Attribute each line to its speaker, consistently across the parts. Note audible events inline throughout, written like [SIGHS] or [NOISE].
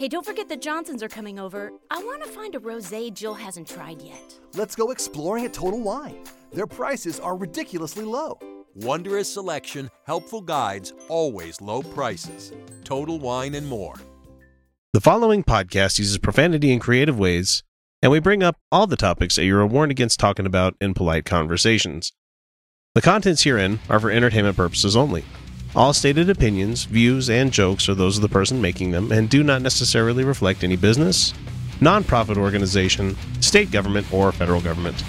Speaker 1: Hey, don't forget the Johnsons are coming over. I want to find a rosé Jill hasn't tried yet.
Speaker 2: Let's go exploring at Total Wine. Their prices are ridiculously low.
Speaker 3: Wondrous selection, helpful guides, always low prices. Total Wine and more.
Speaker 4: The following podcast uses profanity in creative ways, and we bring up all the topics that you are warned against talking about in polite conversations. The contents herein are for entertainment purposes only. All stated opinions, views, and jokes are those of the person making them and do not necessarily reflect any business, nonprofit organization, state government, or federal government.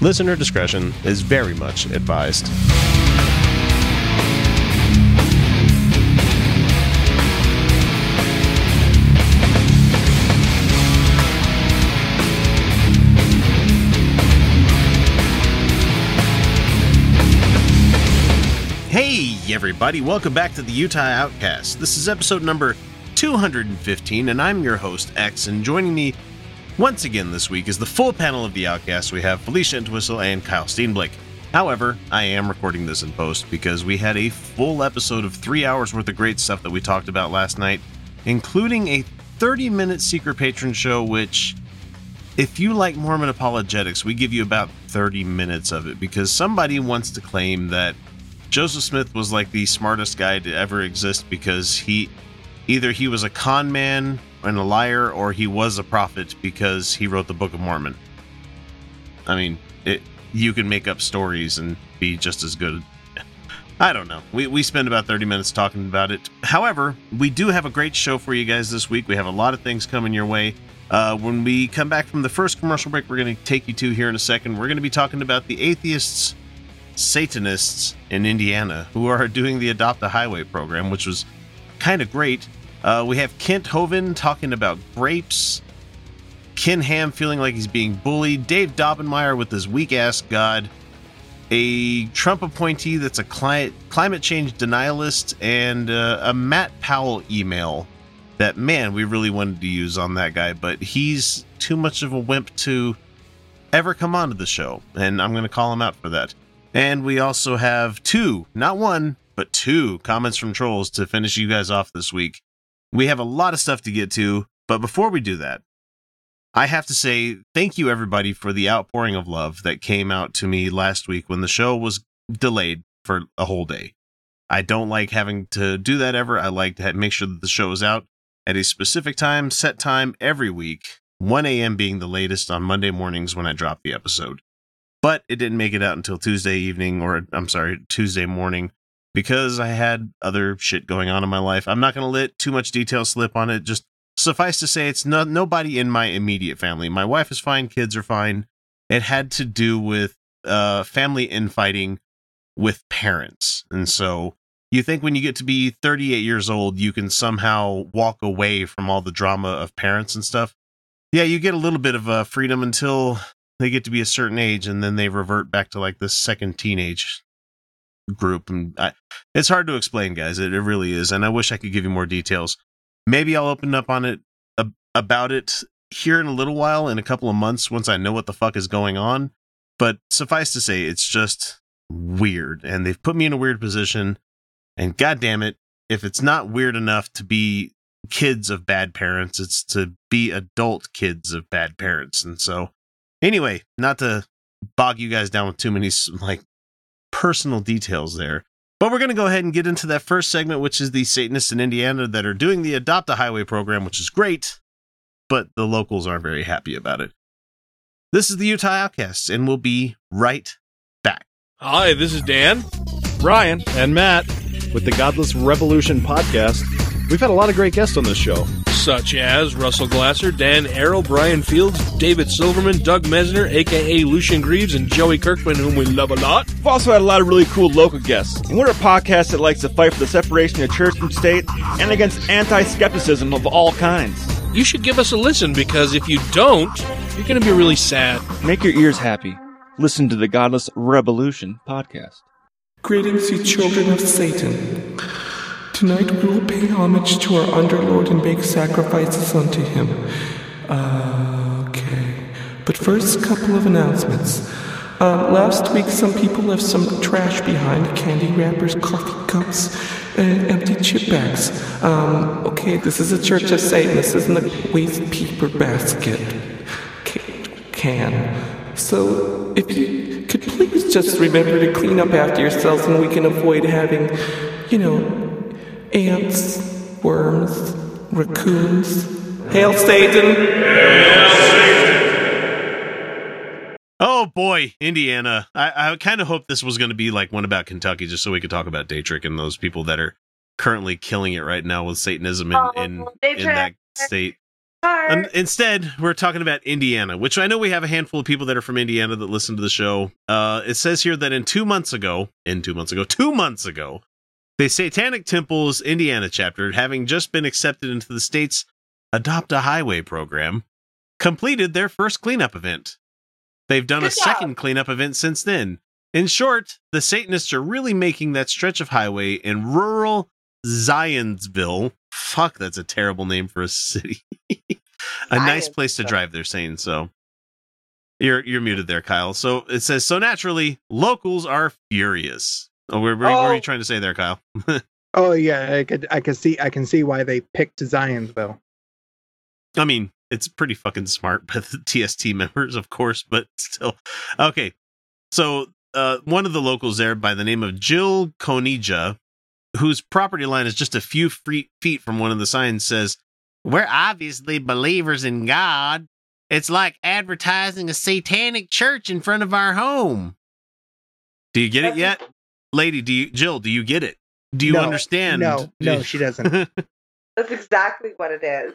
Speaker 4: Listener discretion is very much advised. Everybody, welcome back to the Utah Outcast. This is episode number 215, and I'm your host, X, and joining me once again this week is the full panel of the Outcast. We have Felicia Entwistle and Kyle Steenblick. However, I am recording this in post because we had a full episode of three hours worth of great stuff that we talked about last night, including a 30 minute secret patron show, which, if you like Mormon apologetics, we give you about 30 minutes of it because somebody wants to claim that Joseph Smith was like the smartest guy to ever exist because he either he was a con man and a liar or he was a prophet because he wrote the Book of Mormon. I mean, it you can make up stories and be just as good. I don't know. We, we spend about 30 minutes talking about it. However, we do have a great show for you guys this week. We have a lot of things coming your way. Uh, when we come back from the first commercial break, we're going to take you to here in a second. We're going to be talking about the atheists Satanists in Indiana who are doing the Adopt a Highway program, which was kind of great. Uh, we have Kent Hovind talking about grapes, Ken Ham feeling like he's being bullied, Dave Daubenmire with his weak ass God, a Trump appointee that's a cli- climate change denialist, and uh, a Matt Powell email that, man, we really wanted to use on that guy, but he's too much of a wimp to ever come onto the show, and I'm going to call him out for that. And we also have two, not one, but two comments from trolls to finish you guys off this week. We have a lot of stuff to get to, but before we do that, I have to say thank you everybody for the outpouring of love that came out to me last week when the show was delayed for a whole day. I don't like having to do that ever. I like to make sure that the show is out at a specific time, set time every week, 1 a.m. being the latest on Monday mornings when I drop the episode but it didn't make it out until Tuesday evening, or I'm sorry, Tuesday morning, because I had other shit going on in my life. I'm not going to let too much detail slip on it. Just suffice to say, it's not nobody in my immediate family. My wife is fine, kids are fine. It had to do with uh, family infighting with parents, and so you think when you get to be 38 years old, you can somehow walk away from all the drama of parents and stuff. Yeah, you get a little bit of uh, freedom until they get to be a certain age and then they revert back to like this second teenage group and I, it's hard to explain guys. It, it really is and i wish i could give you more details. Maybe i'll open up on it about it here in a little while in a couple of months once i know what the fuck is going on but suffice to say it's just weird and they've put me in a weird position and god damn it if it's not weird enough to be kids of bad parents it's to be adult kids of bad parents and so Anyway, not to bog you guys down with too many like personal details there. But we're going to go ahead and get into that first segment, which is the Satanists in Indiana that are doing the Adopt a Highway program, which is great, but the locals aren't very happy about it. This is the Utah Outcasts, and we'll be right back.
Speaker 5: Hi, this is Dan,
Speaker 6: Ryan,
Speaker 5: and Matt
Speaker 6: with the Godless Revolution podcast. We've had a lot of great guests on this show
Speaker 5: such as Russell Glasser, Dan Arrow, Brian Fields, David Silverman, Doug Mesner, aka Lucien Greaves, and Joey Kirkman, whom we love a lot.
Speaker 6: We've also had a lot of really cool local guests. And we're a podcast that likes to fight for the separation of church and state and against anti skepticism of all kinds.
Speaker 5: You should give us a listen because if you don't, you're going to be really sad.
Speaker 6: Make your ears happy. Listen to the Godless Revolution podcast.
Speaker 7: Greetings, you children of Satan. Tonight we will pay homage to our underlord and make sacrifices unto him. Uh, okay. But first, couple of announcements. Um, last week, some people left some trash behind candy wrappers, coffee cups, and empty chip bags. Um, okay, this is a Church of Satan. This isn't a waste paper basket can. So, if you could please just remember to clean up after yourselves and we can avoid having, you know, ants, worms, raccoons. Hail Satan! Hail Satan!
Speaker 4: Oh boy, Indiana. I, I kind of hoped this was going to be like one about Kentucky, just so we could talk about Daytrick and those people that are currently killing it right now with Satanism in,
Speaker 8: Oh,
Speaker 4: in, in that state. And instead, we're talking about Indiana, which I know we have a handful of people that are from Indiana that listen to the show. Uh, it says here that in two months ago, in two months ago, two months ago, the Satanic Temple's Indiana chapter, having just been accepted into the state's Adopt a Highway program, completed their first cleanup event. They've done a
Speaker 8: job.
Speaker 4: second cleanup event since then. In short, the Satanists are really making that stretch of highway in rural Zionsville. Fuck, that's a terrible name for a city. [LAUGHS] a nice place to drive, they're saying. So you're you're muted there, Kyle. So it says so naturally, locals are furious. Oh, what are
Speaker 9: Oh.
Speaker 4: you trying to say there, Kyle? [LAUGHS]
Speaker 9: Oh yeah, I could I could see I can see why they picked Zionsville.
Speaker 4: I mean, it's pretty fucking smart by the [LAUGHS] TST members, of course, but [LAUGHS] still. Okay. So, uh, one of the locals there by the name of Jill Konija, whose property line is just a few feet from one of the signs, says, We're obviously believers in God. It's like advertising a satanic church in front of our home. Do you get it yet? Lady, do you, Jill, do you get it? Do you
Speaker 9: No,
Speaker 4: understand?
Speaker 9: No, no, she doesn't. [LAUGHS]
Speaker 8: That's exactly what it is.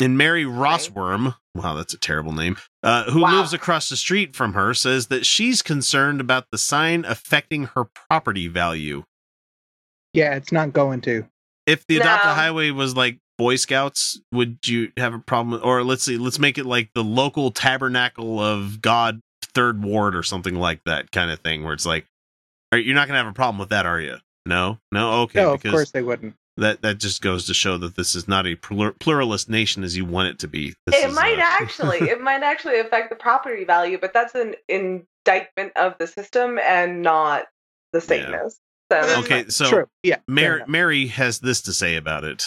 Speaker 4: And Mary Rossworm, wow, that's a terrible name, uh, who
Speaker 8: Wow.
Speaker 4: lives across the street from her, says that she's concerned about the sign affecting her property value.
Speaker 9: yeah, it's not going to.
Speaker 4: If the Adopt a Highway was like Boy Scouts, would you have a problem? Or let's see, let's make it like the local tabernacle of God Third Ward or something like that kind of thing, where it's like, are, you're not going to have a problem with that, are you? No, no, okay,
Speaker 9: no, of course they wouldn't.
Speaker 4: that that just goes to show that this is not a plur- pluralist nation as you want it to be. This
Speaker 8: it
Speaker 4: is,
Speaker 8: might
Speaker 4: uh,
Speaker 8: actually, [LAUGHS] it might actually affect the property value, but that's an indictment of the system and not the Satanists. So
Speaker 4: Okay, so
Speaker 9: True. Yeah.
Speaker 4: Mary. Mary has this to say about it.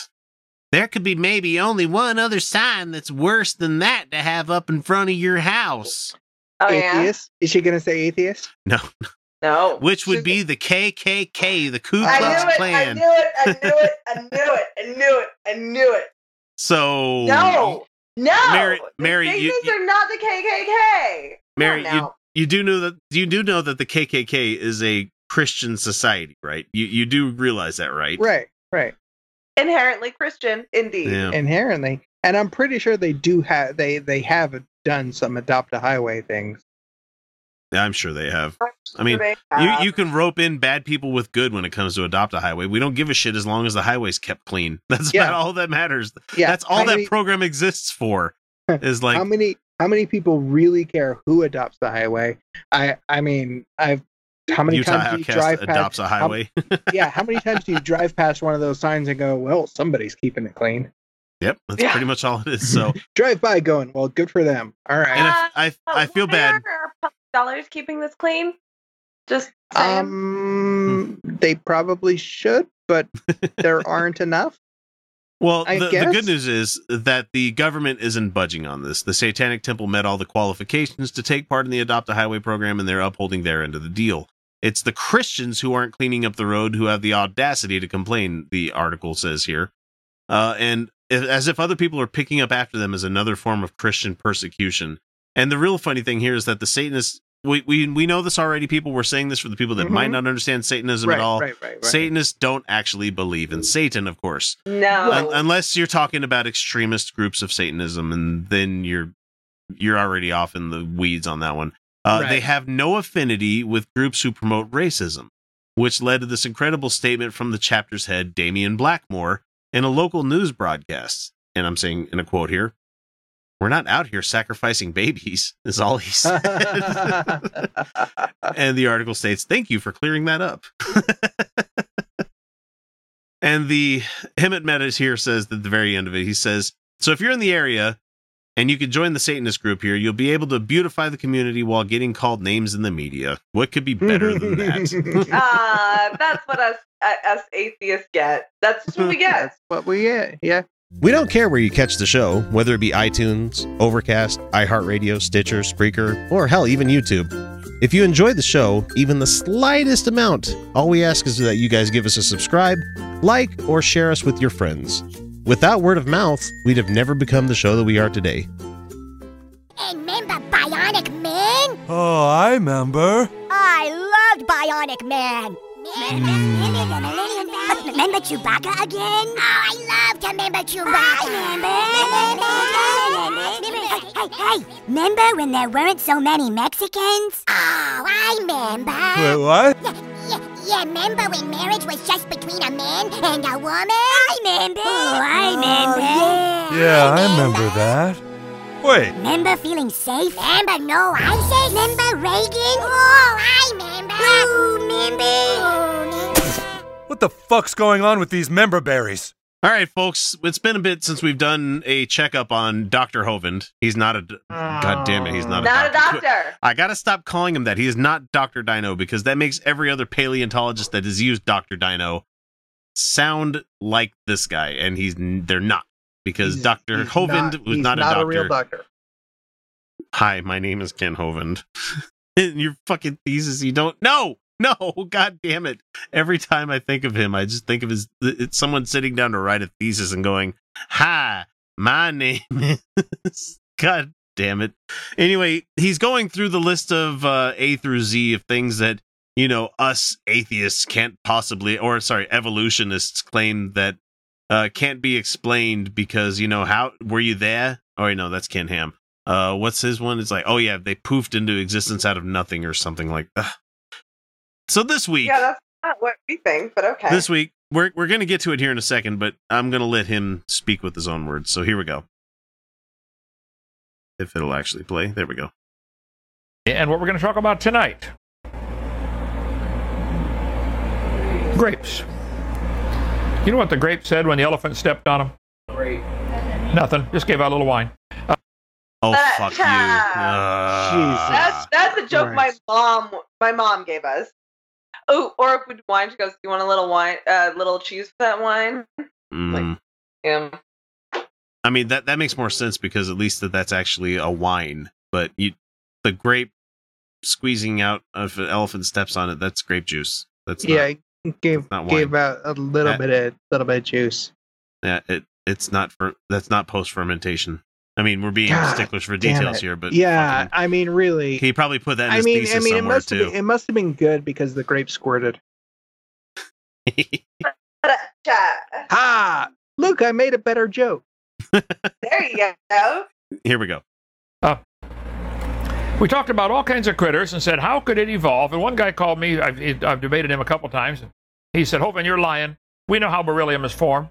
Speaker 4: There could be maybe only one other sign that's worse than that to have up in front of your house.
Speaker 8: Oh yeah,
Speaker 9: atheist? Is she gonna say atheist?
Speaker 4: No,
Speaker 8: no,
Speaker 4: which would be the KKK, the Ku Klux. Klan.
Speaker 8: I knew it. I knew it. I [LAUGHS] knew it. I knew it. I knew it.
Speaker 4: So
Speaker 8: No, no.
Speaker 4: Mary-
Speaker 8: the
Speaker 4: Mary, you- you-
Speaker 8: are not the KKK.
Speaker 4: Mary, you you do know that you do know that the KKK is a Christian society, right? You you do realize that, right?
Speaker 9: Right. Right.
Speaker 8: inherently Christian, indeed.
Speaker 4: Yeah.
Speaker 9: Inherently, and I'm pretty sure they do have they they have done some adopt a highway things.
Speaker 4: Yeah, I'm sure they have. I mean,
Speaker 8: They
Speaker 4: You you can rope in bad people with good when it comes to adopt a highway. We don't give a shit as long as the highway's kept clean. [LAUGHS] That's
Speaker 9: Yeah.
Speaker 4: about all that matters.
Speaker 9: Yeah.
Speaker 4: That's all
Speaker 9: how
Speaker 4: that
Speaker 9: many-
Speaker 4: program exists for. [LAUGHS] Is like
Speaker 9: how many how many people really care who adopts the highway? I I mean I've how many
Speaker 4: Utah
Speaker 9: times do you drive
Speaker 4: adopts
Speaker 9: past
Speaker 4: a highway. [LAUGHS]
Speaker 9: yeah how many times do you drive past one of those signs and go well somebody's keeping it clean
Speaker 4: yep, that's
Speaker 8: Yeah.
Speaker 4: pretty much all it is. So,
Speaker 9: drive by going well good for them all right
Speaker 4: and
Speaker 8: Uh,
Speaker 4: I I, I feel bad.
Speaker 8: Are our public dollars keeping this clean? Just saying.
Speaker 9: um they probably should but there [LAUGHS] aren't enough
Speaker 4: Well, the, the good news is that the government isn't budging on this. The Satanic Temple met all the qualifications to take part in the Adopt a Highway program, and they're upholding their end of the deal. It's the Christians who aren't cleaning up the road who have the audacity to complain, the article says here. Uh, and if, as if other people are picking up after them as another form of Christian persecution. And the real funny thing here is that the Satanists, we, we, we know this already. People were saying this for the people that might
Speaker 9: Mhm.
Speaker 4: not understand Satanism
Speaker 9: right,
Speaker 4: at all.
Speaker 9: right right right
Speaker 4: Satanists don't actually believe in Satan, of course.
Speaker 8: no.
Speaker 4: Un- unless you're talking about extremist groups of Satanism, and then you're you're already off in the weeds on that one. Uh,
Speaker 9: Right.
Speaker 4: They have no affinity with groups who promote racism, which led to this incredible statement from the chapter's head, Damian Blackmore, in a local news broadcast. And I'm saying in a quote here, "We're not out here sacrificing babies," [LAUGHS] is all he said. and the article states, "Thank you for clearing that up." [LAUGHS] and the Hemant Mehta's here says at the very end of it, he says, "So if you're in the area, and you can join the Satanist group here. You'll be able to beautify the community while getting called names in the media. What could be better than that? [LAUGHS]
Speaker 8: Ah, that's what us uh, us atheists get. That's what we get.
Speaker 9: That's what we get. Yeah.
Speaker 4: We don't care where you catch the show, whether it be iTunes, Overcast, iHeartRadio, Stitcher, Spreaker, or hell, even YouTube. If you enjoyed the show, even the slightest amount, all we ask is that you guys give us a subscribe, like, or share us with your friends. Without word of mouth, we'd have never become the show that we are today.
Speaker 10: And remember Bionic Man?
Speaker 2: Oh, I remember.
Speaker 10: I loved Bionic Man. Remember Chewbacca again? Oh, I love to remember Chewbacca. I [LAUGHS] Hey, hey, hey, remember when there weren't so many Mexicans? Oh, I remember.
Speaker 2: Wait, what?
Speaker 10: Yeah, yeah, yeah, remember when marriage was just between a man and a woman? I remember. Oh, I remember. Oh, yeah,
Speaker 2: Yeah, I remember that. Wait,
Speaker 10: Remember feeling safe? Remember no ISIS? Remember Reagan? Oh, I remember. Oh, remember. Oh, remember.
Speaker 2: what the fuck's going on with these member berries?
Speaker 4: All right, folks, it's been a bit since we've done a checkup on Dr. Hovind. He's not a. d- God damn it, he's not a
Speaker 8: Not a
Speaker 4: doctor.
Speaker 8: doctor.
Speaker 4: I gotta stop calling him that. He is not Dr. Dino because that makes every other paleontologist that has used Dr. Dino sound like this guy, and he's they're not because
Speaker 9: He's-
Speaker 4: Dr.
Speaker 9: he's
Speaker 4: Hovind
Speaker 9: not-
Speaker 4: was
Speaker 9: he's
Speaker 4: not a doctor.
Speaker 9: real doctor.
Speaker 4: Hi, my name is Ken Hovind. [LAUGHS] In your fucking thesis, you don't. know. no, [LAUGHS] god damn it! Every time I think of him, I just think of his. It's someone sitting down to write a thesis and going, "Hi, my [LAUGHS] name is." God damn it! Anyway, he's going through the list of uh, A through Z of things that you know us atheists can't possibly, or sorry, evolutionists claim that uh, can't be explained because you know how were you there? Oh, no, that's Ken Ham. Uh, what's his one? It's like, oh yeah, they poofed into existence out of nothing or something like that. So this week,
Speaker 8: Yeah, that's not what we think, but okay.
Speaker 4: this week we're we're gonna get to it here in a second, but I'm gonna let him speak with his own words. So here we go. If it'll actually play, there we go.
Speaker 11: And what we're going to talk about tonight grapes. You know what the grape said when the elephant stepped on him? Grape. Nothing. Just gave out a little wine.
Speaker 4: Oh
Speaker 8: Uh,
Speaker 4: fuck you! [LAUGHS]
Speaker 8: cha.
Speaker 4: Uh,
Speaker 8: That's that's a joke my mom my mom gave us. Oh, or if we wine, she goes, "Do you want a little wine, uh, little cheese for that wine?"
Speaker 4: mm.
Speaker 8: Yeah.
Speaker 4: I mean that that makes more sense because at least that that's actually a wine. But you, the grape squeezing out if an elephant steps on it, that's grape juice. That's
Speaker 9: Yeah,
Speaker 4: not
Speaker 9: gave
Speaker 4: wine.
Speaker 9: out a little
Speaker 4: Uh,
Speaker 9: bit of little bit of juice.
Speaker 4: yeah. It it's not for that's not post fermentation. I mean, we're being
Speaker 9: God
Speaker 4: sticklers for details here, but
Speaker 9: yeah,
Speaker 4: fucking-
Speaker 9: I mean, really.
Speaker 4: he probably put that in
Speaker 9: I
Speaker 4: his
Speaker 9: mean,
Speaker 4: thesis
Speaker 9: I mean, it
Speaker 4: somewhere
Speaker 9: must have been, it must have been good because the grape squirted. [LAUGHS]
Speaker 8: Cha.
Speaker 9: Ah, look, I made a better joke.
Speaker 8: There you go.
Speaker 4: here we go.
Speaker 11: We talked about all kinds of critters and said, how could it evolve? And one guy called me, I've, I've debated him a couple times. He said, Hovind, you're lying. We know how beryllium is formed.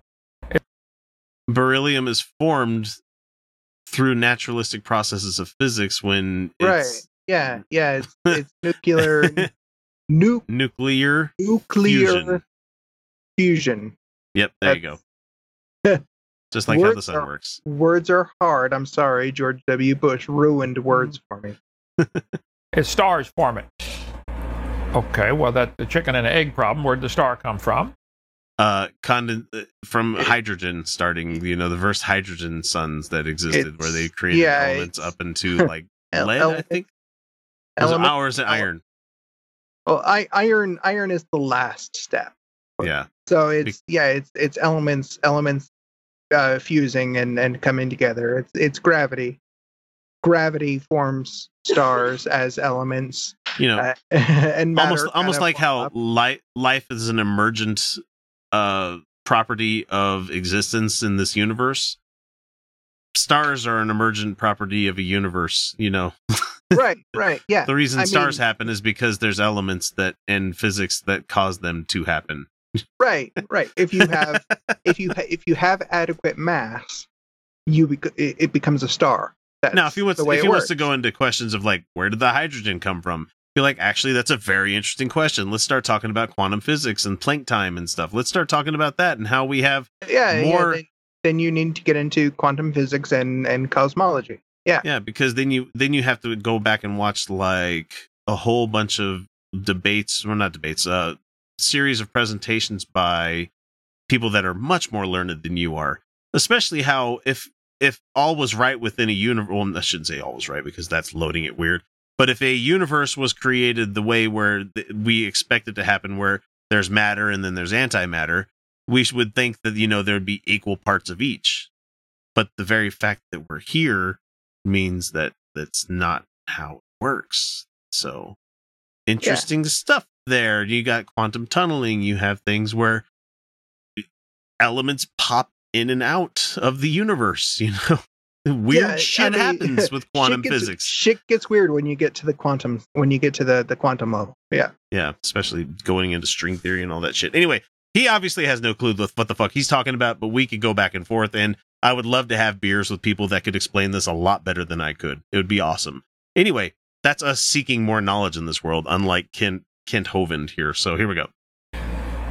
Speaker 4: Beryllium is formed through naturalistic processes of physics when
Speaker 9: Right? Yeah, yeah. It's [LAUGHS] it's nuclear, nu-
Speaker 4: nuclear.
Speaker 9: nuclear
Speaker 4: Fusion.
Speaker 9: fusion.
Speaker 4: Yep, there you go. [LAUGHS] Just like how the sun
Speaker 9: are-
Speaker 4: works.
Speaker 9: Words are hard. I'm sorry, George W. Bush ruined words mm. for me. [LAUGHS]
Speaker 11: It's stars form it. Okay, well, that the chicken and egg problem, where'd the star come from?
Speaker 4: uh conden- uh, from hydrogen starting you know the first hydrogen suns that existed where they created
Speaker 9: yeah,
Speaker 4: elements up into [LAUGHS] like
Speaker 9: El-
Speaker 4: lead i think was
Speaker 9: element-
Speaker 4: ours and iron
Speaker 9: Well, I, iron iron is the last step.
Speaker 4: yeah
Speaker 9: So it's yeah, it's it's elements elements uh, fusing and and coming together. It's it's gravity. Gravity forms stars as elements,
Speaker 4: you know
Speaker 9: uh, [LAUGHS] and
Speaker 4: almost almost like how life life is an emergent uh property of existence in this universe stars are an emergent property of a universe you know [LAUGHS]
Speaker 9: right, right, yeah.
Speaker 4: the reason
Speaker 9: I
Speaker 4: stars
Speaker 9: mean-
Speaker 4: happen is because there's elements that in physics that cause them to happen
Speaker 9: Right, right. If you have if you if you have adequate mass, you it becomes a star. That's
Speaker 4: now if he wants if he wants to go into questions of like where did the hydrogen come from be like actually that's a very interesting question let's start talking about quantum physics and Planck time and stuff let's start talking about that and how we have
Speaker 9: yeah,
Speaker 4: more
Speaker 9: yeah, then you need to get into quantum physics and and cosmology. Yeah.
Speaker 4: Yeah, because then you then you have to go back and watch like a whole bunch of debates, well not debates, uh series of presentations by people that are much more learned than you are. Especially how if if all was right within a universe, well, I shouldn't say all was right because that's loading it weird. But if a universe was created the way where th- we expect it to happen, where there's matter and then there's antimatter, we would think that you know there'd be equal parts of each. But the very fact that we're here means that that's not how it works. So interesting stuff there. You got quantum tunneling. You have things where elements pop in and out of the universe. [LAUGHS] You know, weird
Speaker 9: Yeah, I
Speaker 4: shit
Speaker 9: mean,
Speaker 4: happens with [LAUGHS]
Speaker 9: shit
Speaker 4: quantum
Speaker 9: gets-
Speaker 4: physics.
Speaker 9: Shit gets weird when you get to the quantum when you get to the the quantum level. Yeah.
Speaker 4: Yeah, especially going into string theory and all that shit. Anyway, he obviously has no clue with what the fuck he's talking about, but we could go back and forth. And I would love to have beers with people that could explain this a lot better than I could. It would be awesome. Anyway, that's us seeking more knowledge in this world, unlike Kent Kent Hovind here. So here we go.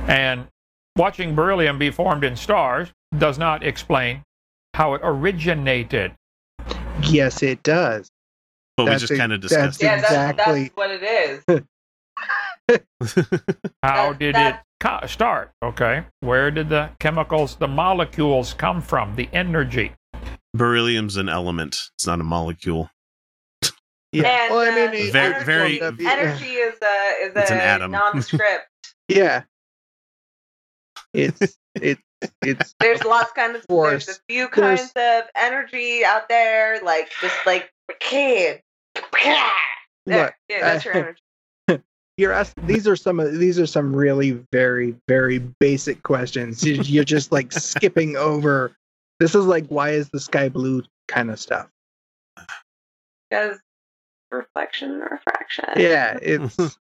Speaker 11: And watching beryllium be formed in stars does not explain how it originated.
Speaker 9: Yes, it does.
Speaker 4: But
Speaker 9: That's
Speaker 4: we just kind of discussed
Speaker 8: Yeah,
Speaker 4: it.
Speaker 8: that's,
Speaker 9: Exactly.
Speaker 8: that's what it is. [LAUGHS] [LAUGHS]
Speaker 11: How
Speaker 8: That-
Speaker 11: did
Speaker 8: that-
Speaker 11: it co- start? Okay. Where did the chemicals, the molecules come from? The energy.
Speaker 4: Beryllium's an element. It's not a molecule.
Speaker 9: Yeah.
Speaker 8: And,
Speaker 9: well, I mean,
Speaker 8: uh,
Speaker 9: it-
Speaker 4: Very-
Speaker 8: energy,
Speaker 4: very-
Speaker 8: energy is a is
Speaker 4: It's an
Speaker 8: a
Speaker 4: atom. [LAUGHS]
Speaker 8: nondescript.
Speaker 9: Yeah. It's it's it's [LAUGHS]
Speaker 8: There's lots kind of there's a few
Speaker 9: There's-
Speaker 8: kinds of energy out there, like just like kid. There,
Speaker 9: Look,
Speaker 8: yeah, that's your
Speaker 9: uh, [LAUGHS]
Speaker 8: energy.
Speaker 9: you're asking these are some of these are some really very very basic questions. You- You're just like skipping over. This is like why is the sky blue kind of stuff.
Speaker 8: Because reflection and refraction.
Speaker 9: Yeah, it's [LAUGHS]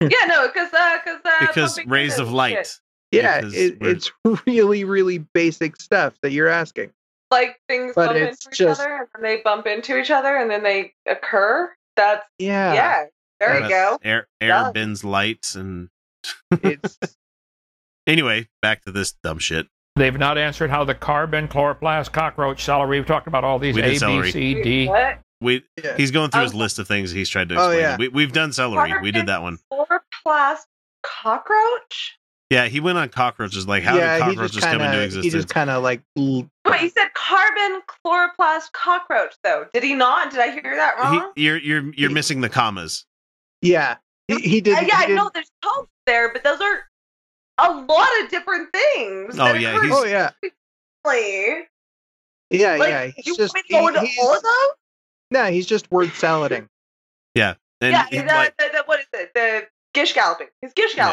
Speaker 8: Yeah, no, because uh, because uh,
Speaker 4: because
Speaker 8: pumping
Speaker 4: rays of
Speaker 8: and
Speaker 4: light.
Speaker 8: Shit.
Speaker 9: yeah, it, it's [LAUGHS] really really basic stuff that you're asking.
Speaker 8: like things
Speaker 9: But
Speaker 8: bump into
Speaker 9: just-
Speaker 8: each other, and then they bump into each other, and then they occur. That's
Speaker 9: Yeah,
Speaker 8: yeah. there you go.
Speaker 4: Air air
Speaker 8: Yeah.
Speaker 4: bends light and
Speaker 9: it's [LAUGHS]
Speaker 4: anyway, back to this dumb shit.
Speaker 11: They've not answered how the carbon, chloroplast, cockroach, celery. We've talked about all these
Speaker 4: We
Speaker 11: A,
Speaker 4: did
Speaker 11: B,
Speaker 4: celery.
Speaker 8: What?
Speaker 4: We
Speaker 9: Yeah.
Speaker 4: he's going through his
Speaker 8: Oh.
Speaker 4: list of things he's tried to
Speaker 9: Oh,
Speaker 4: explain.
Speaker 9: yeah.
Speaker 4: We we've done celery. We did that one.
Speaker 8: Chloroplast cockroach?
Speaker 4: Yeah, he went on cockroaches. Like how
Speaker 9: yeah,
Speaker 4: did
Speaker 9: he
Speaker 4: cockroaches
Speaker 9: just
Speaker 4: come
Speaker 9: kind
Speaker 4: into
Speaker 9: of he just kind of like l-
Speaker 8: Wait, you said carbon chloroplast cockroach though. Did he not? Did I hear that wrong?
Speaker 4: He, you're you're you're missing the commas.
Speaker 9: yeah he, he did.
Speaker 8: Uh, yeah,
Speaker 9: he
Speaker 8: I know there's tones there, but those are a lot of different things.
Speaker 4: Oh, yeah, he's-
Speaker 9: Oh yeah,
Speaker 8: differently.
Speaker 9: yeah,
Speaker 8: Like,
Speaker 9: yeah.
Speaker 8: you
Speaker 9: He's just
Speaker 8: want me to go
Speaker 9: he- he's,
Speaker 8: all of those?
Speaker 9: no, he's just word salading.
Speaker 4: And
Speaker 8: yeah,
Speaker 4: he,
Speaker 8: the,
Speaker 4: like,
Speaker 8: the, the, what is it? The gish galloping. He's gish
Speaker 4: Yeah.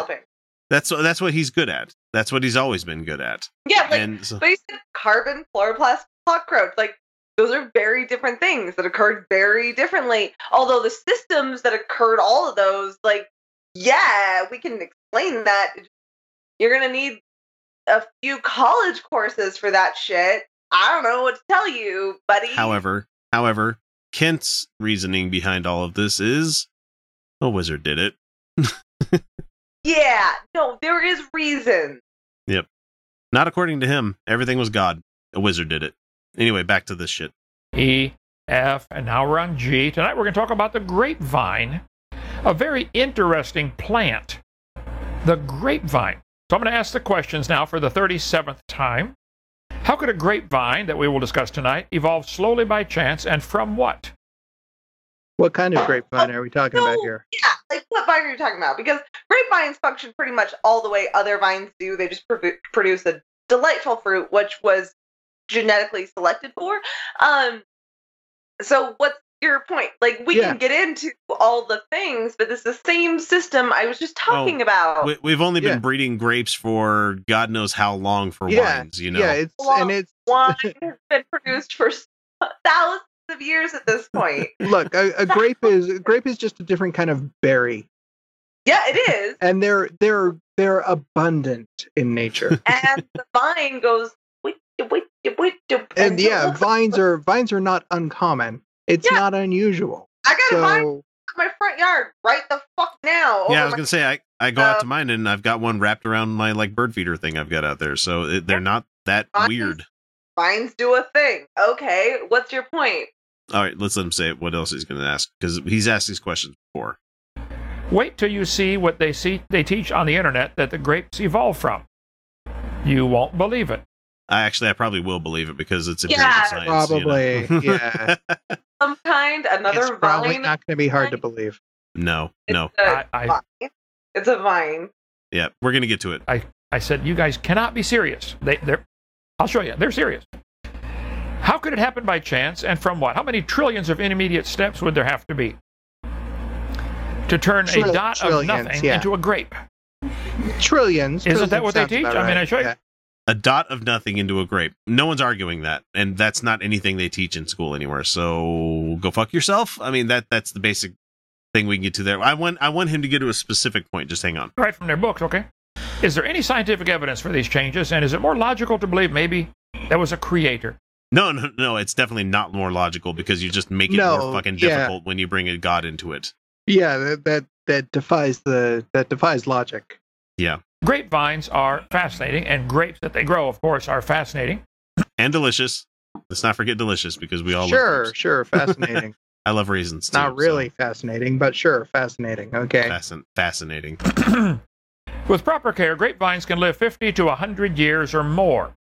Speaker 4: That's that's what he's good at. That's what he's always been good at.
Speaker 8: Yeah, like
Speaker 4: and so,
Speaker 8: But he said carbon, chloroplast, cockroach. Like those are very different things that occurred very differently. Although the systems that occurred all of those, like, yeah, we can explain that. You're gonna need a few college courses for that shit. I don't know what to tell you, buddy.
Speaker 4: however, however, Kent's reasoning behind all of this is a wizard did it. [LAUGHS]
Speaker 8: yeah, no, there is reason. Yep.
Speaker 4: Not according to him. Everything was God. A wizard did it. Anyway, back to this shit.
Speaker 11: E, F, and now we're on G. Tonight we're going to talk about the grapevine, a very interesting plant. The grapevine. So I'm going to ask the questions now for the 37th time. How could a grapevine that we will discuss tonight evolve slowly by chance and from what?
Speaker 9: What kind of grapevine are we talking about here?
Speaker 8: Yeah, like what vine are you talking about? Because grapevines function pretty much all the way other vines do. They just produ- produce a delightful fruit, which was genetically selected for. Um, so what's your point? Like we
Speaker 9: Yeah.
Speaker 8: can get into all the things, but it's the same system I was just talking about.
Speaker 4: We, we've only been
Speaker 9: Yeah.
Speaker 4: breeding grapes for God knows how long for
Speaker 9: Yeah,
Speaker 4: wines. You know.
Speaker 9: Yeah, it's
Speaker 8: Well,
Speaker 9: and it's
Speaker 8: Wine [LAUGHS] has been produced for [LAUGHS] thousands of years at this point. [LAUGHS]
Speaker 9: look a, a grape is a grape is just a different kind of berry,
Speaker 8: yeah, it is.
Speaker 9: and they're they're they're abundant in nature. [LAUGHS]
Speaker 8: And the vine goes.
Speaker 9: And
Speaker 8: it
Speaker 9: yeah, vines are vines are not uncommon. It's
Speaker 8: Yeah.
Speaker 9: not unusual.
Speaker 8: I got a vine in my front yard right the fuck now.
Speaker 4: yeah, I was
Speaker 8: my-
Speaker 4: gonna say I, I go out
Speaker 8: Uh,
Speaker 4: to mine and I've got one wrapped around my like bird feeder thing I've got out there, so it, they're not that
Speaker 8: Vines?
Speaker 4: weird.
Speaker 8: vines do a thing. Okay, what's your point?
Speaker 4: All right, let's let him say what else he's going to ask because he's asked these questions before.
Speaker 11: Wait till you see what they see they teach on the internet that the grapes evolve from. You won't believe it.
Speaker 4: I actually, I probably will believe it because it's
Speaker 8: Yeah,
Speaker 4: empirical science. you know?
Speaker 9: Probably, yeah. [LAUGHS]
Speaker 8: Some kind, another
Speaker 9: it's probably not going to be hard to believe.
Speaker 4: no, no.
Speaker 8: It's a
Speaker 11: I, I.
Speaker 8: It's a vine.
Speaker 4: Yeah, we're going to get to it.
Speaker 11: I, I said, you guys cannot be serious. They, they're, I'll show you. They're serious. How could it happen by chance and from what? How many trillions of intermediate steps would there have to be to turn a
Speaker 9: Trill-
Speaker 11: dot of nothing
Speaker 9: yeah.
Speaker 11: into a grape?
Speaker 9: Trillions.
Speaker 11: Isn't that what they teach?
Speaker 9: about
Speaker 11: I mean, I
Speaker 9: right,
Speaker 11: show you.
Speaker 9: yeah.
Speaker 4: A dot of nothing into a grape. No one's arguing that, and that's not anything they teach in school anywhere. So go fuck yourself. I mean, that that's the basic thing we can get to there. I want I want him to get to a specific point. Just hang on.
Speaker 11: Right from their books, okay? Is there any scientific evidence for these changes? And is it more logical to believe maybe there was a creator?
Speaker 4: No, no, no. It's definitely not more logical because you just make it
Speaker 9: No,
Speaker 4: more fucking
Speaker 9: yeah.
Speaker 4: difficult when you bring a god into it.
Speaker 9: Yeah, that, that that defies the that defies logic.
Speaker 4: Yeah,
Speaker 11: Grapevines are fascinating, and grapes that they grow, of course, are fascinating.
Speaker 4: and delicious. Let's not forget delicious because we all
Speaker 9: Sure,
Speaker 4: love those.
Speaker 9: sure, [LAUGHS] fascinating.
Speaker 4: I love raisins. Too,
Speaker 9: Not really fascinating, but sure, fascinating. Okay.
Speaker 4: Fascin- fascinating. [CLEARS THROAT]
Speaker 11: With proper care, grapevines can live 50 to 100 years or more.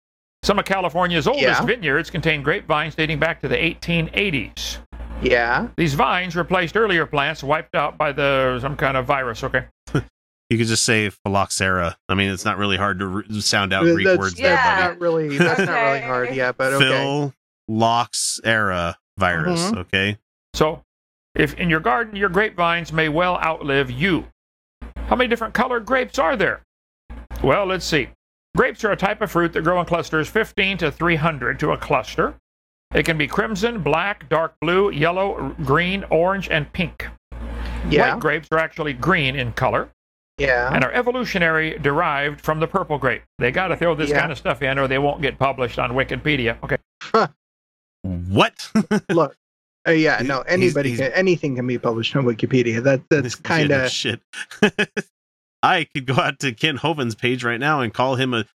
Speaker 11: Some of California's oldest
Speaker 9: Yeah.
Speaker 11: vineyards contain grapevines dating back to the 1880s.
Speaker 9: Yeah.
Speaker 11: These vines replaced earlier plants wiped out by the some kind of virus. Okay. [LAUGHS]
Speaker 4: You could just say phylloxera. I mean, it's not really hard to re- sound out Greek
Speaker 9: that's,
Speaker 4: words
Speaker 9: that's
Speaker 4: there,
Speaker 8: Yeah.
Speaker 9: not really that's not really [LAUGHS] hard. Yeah, but
Speaker 4: buddy.
Speaker 9: okay.
Speaker 4: Phylloxera virus.
Speaker 9: Mhm.
Speaker 4: Okay.
Speaker 11: So, if in your garden your grapevines may well outlive you. How many different colored grapes are there? Well, let's see. Grapes are a type of fruit that grow in clusters 15 to 300 to a cluster. They can be crimson, black, dark blue, yellow, green, orange, and pink.
Speaker 9: Yeah.
Speaker 11: White grapes are actually green in color
Speaker 9: Yeah.
Speaker 11: and are evolutionary derived from the purple grape. They got to throw this
Speaker 9: Yeah.
Speaker 11: kind of stuff in or they won't get published on Wikipedia. Okay.
Speaker 4: What? [LAUGHS]
Speaker 9: Look. Uh, yeah, no. Anybody,
Speaker 4: he's-
Speaker 9: can, anything can be published on Wikipedia. That that's kind of
Speaker 4: shit. [LAUGHS] I could go out to Ken Hovind's page right now and call him a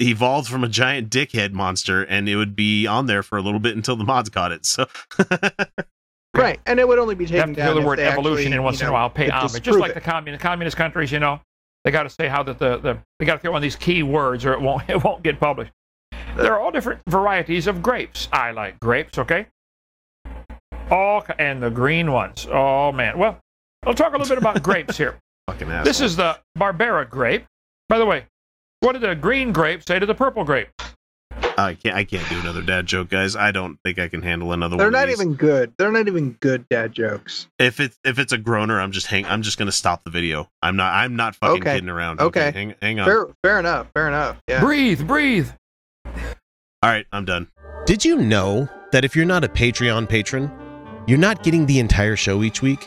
Speaker 4: evolved from a giant dickhead monster, and it would be on there for a little bit until the mods caught it. So [LAUGHS]
Speaker 9: right, and it would only be
Speaker 11: You have
Speaker 9: taken
Speaker 11: to
Speaker 9: down.
Speaker 11: hear the word evolution
Speaker 9: actually,
Speaker 11: in once
Speaker 9: you
Speaker 11: in a while, pay homage. Just like
Speaker 9: it.
Speaker 11: the communist communist countries, you know, they got to say how that the, the they got to throw in these key words or it won't [LAUGHS] it won't get published. There are all different varieties of grapes. I like grapes, okay? All and the green ones. Oh man. Well, I'll talk a little bit about [LAUGHS] grapes here.
Speaker 4: Fucking asshole.
Speaker 11: This is the Barbera grape. By the way, what did the green grape say to the purple grape?
Speaker 4: I can't. I can't do another dad joke, guys. I don't think I can handle another one.
Speaker 9: They're
Speaker 4: one. of
Speaker 9: not
Speaker 4: these.
Speaker 9: even good. They're not even good dad jokes.
Speaker 4: If it's if it's a groaner, I'm just hang. I'm just gonna stop the video. I'm not. I'm not fucking
Speaker 9: Okay.
Speaker 4: kidding around.
Speaker 9: Okay.
Speaker 4: Hang, hang on.
Speaker 9: Fair, fair enough. Fair enough. Yeah.
Speaker 11: Breathe, breathe.
Speaker 4: All right, I'm done.
Speaker 12: Did you know that if you're not a Patreon patron, you're not getting the entire show each week?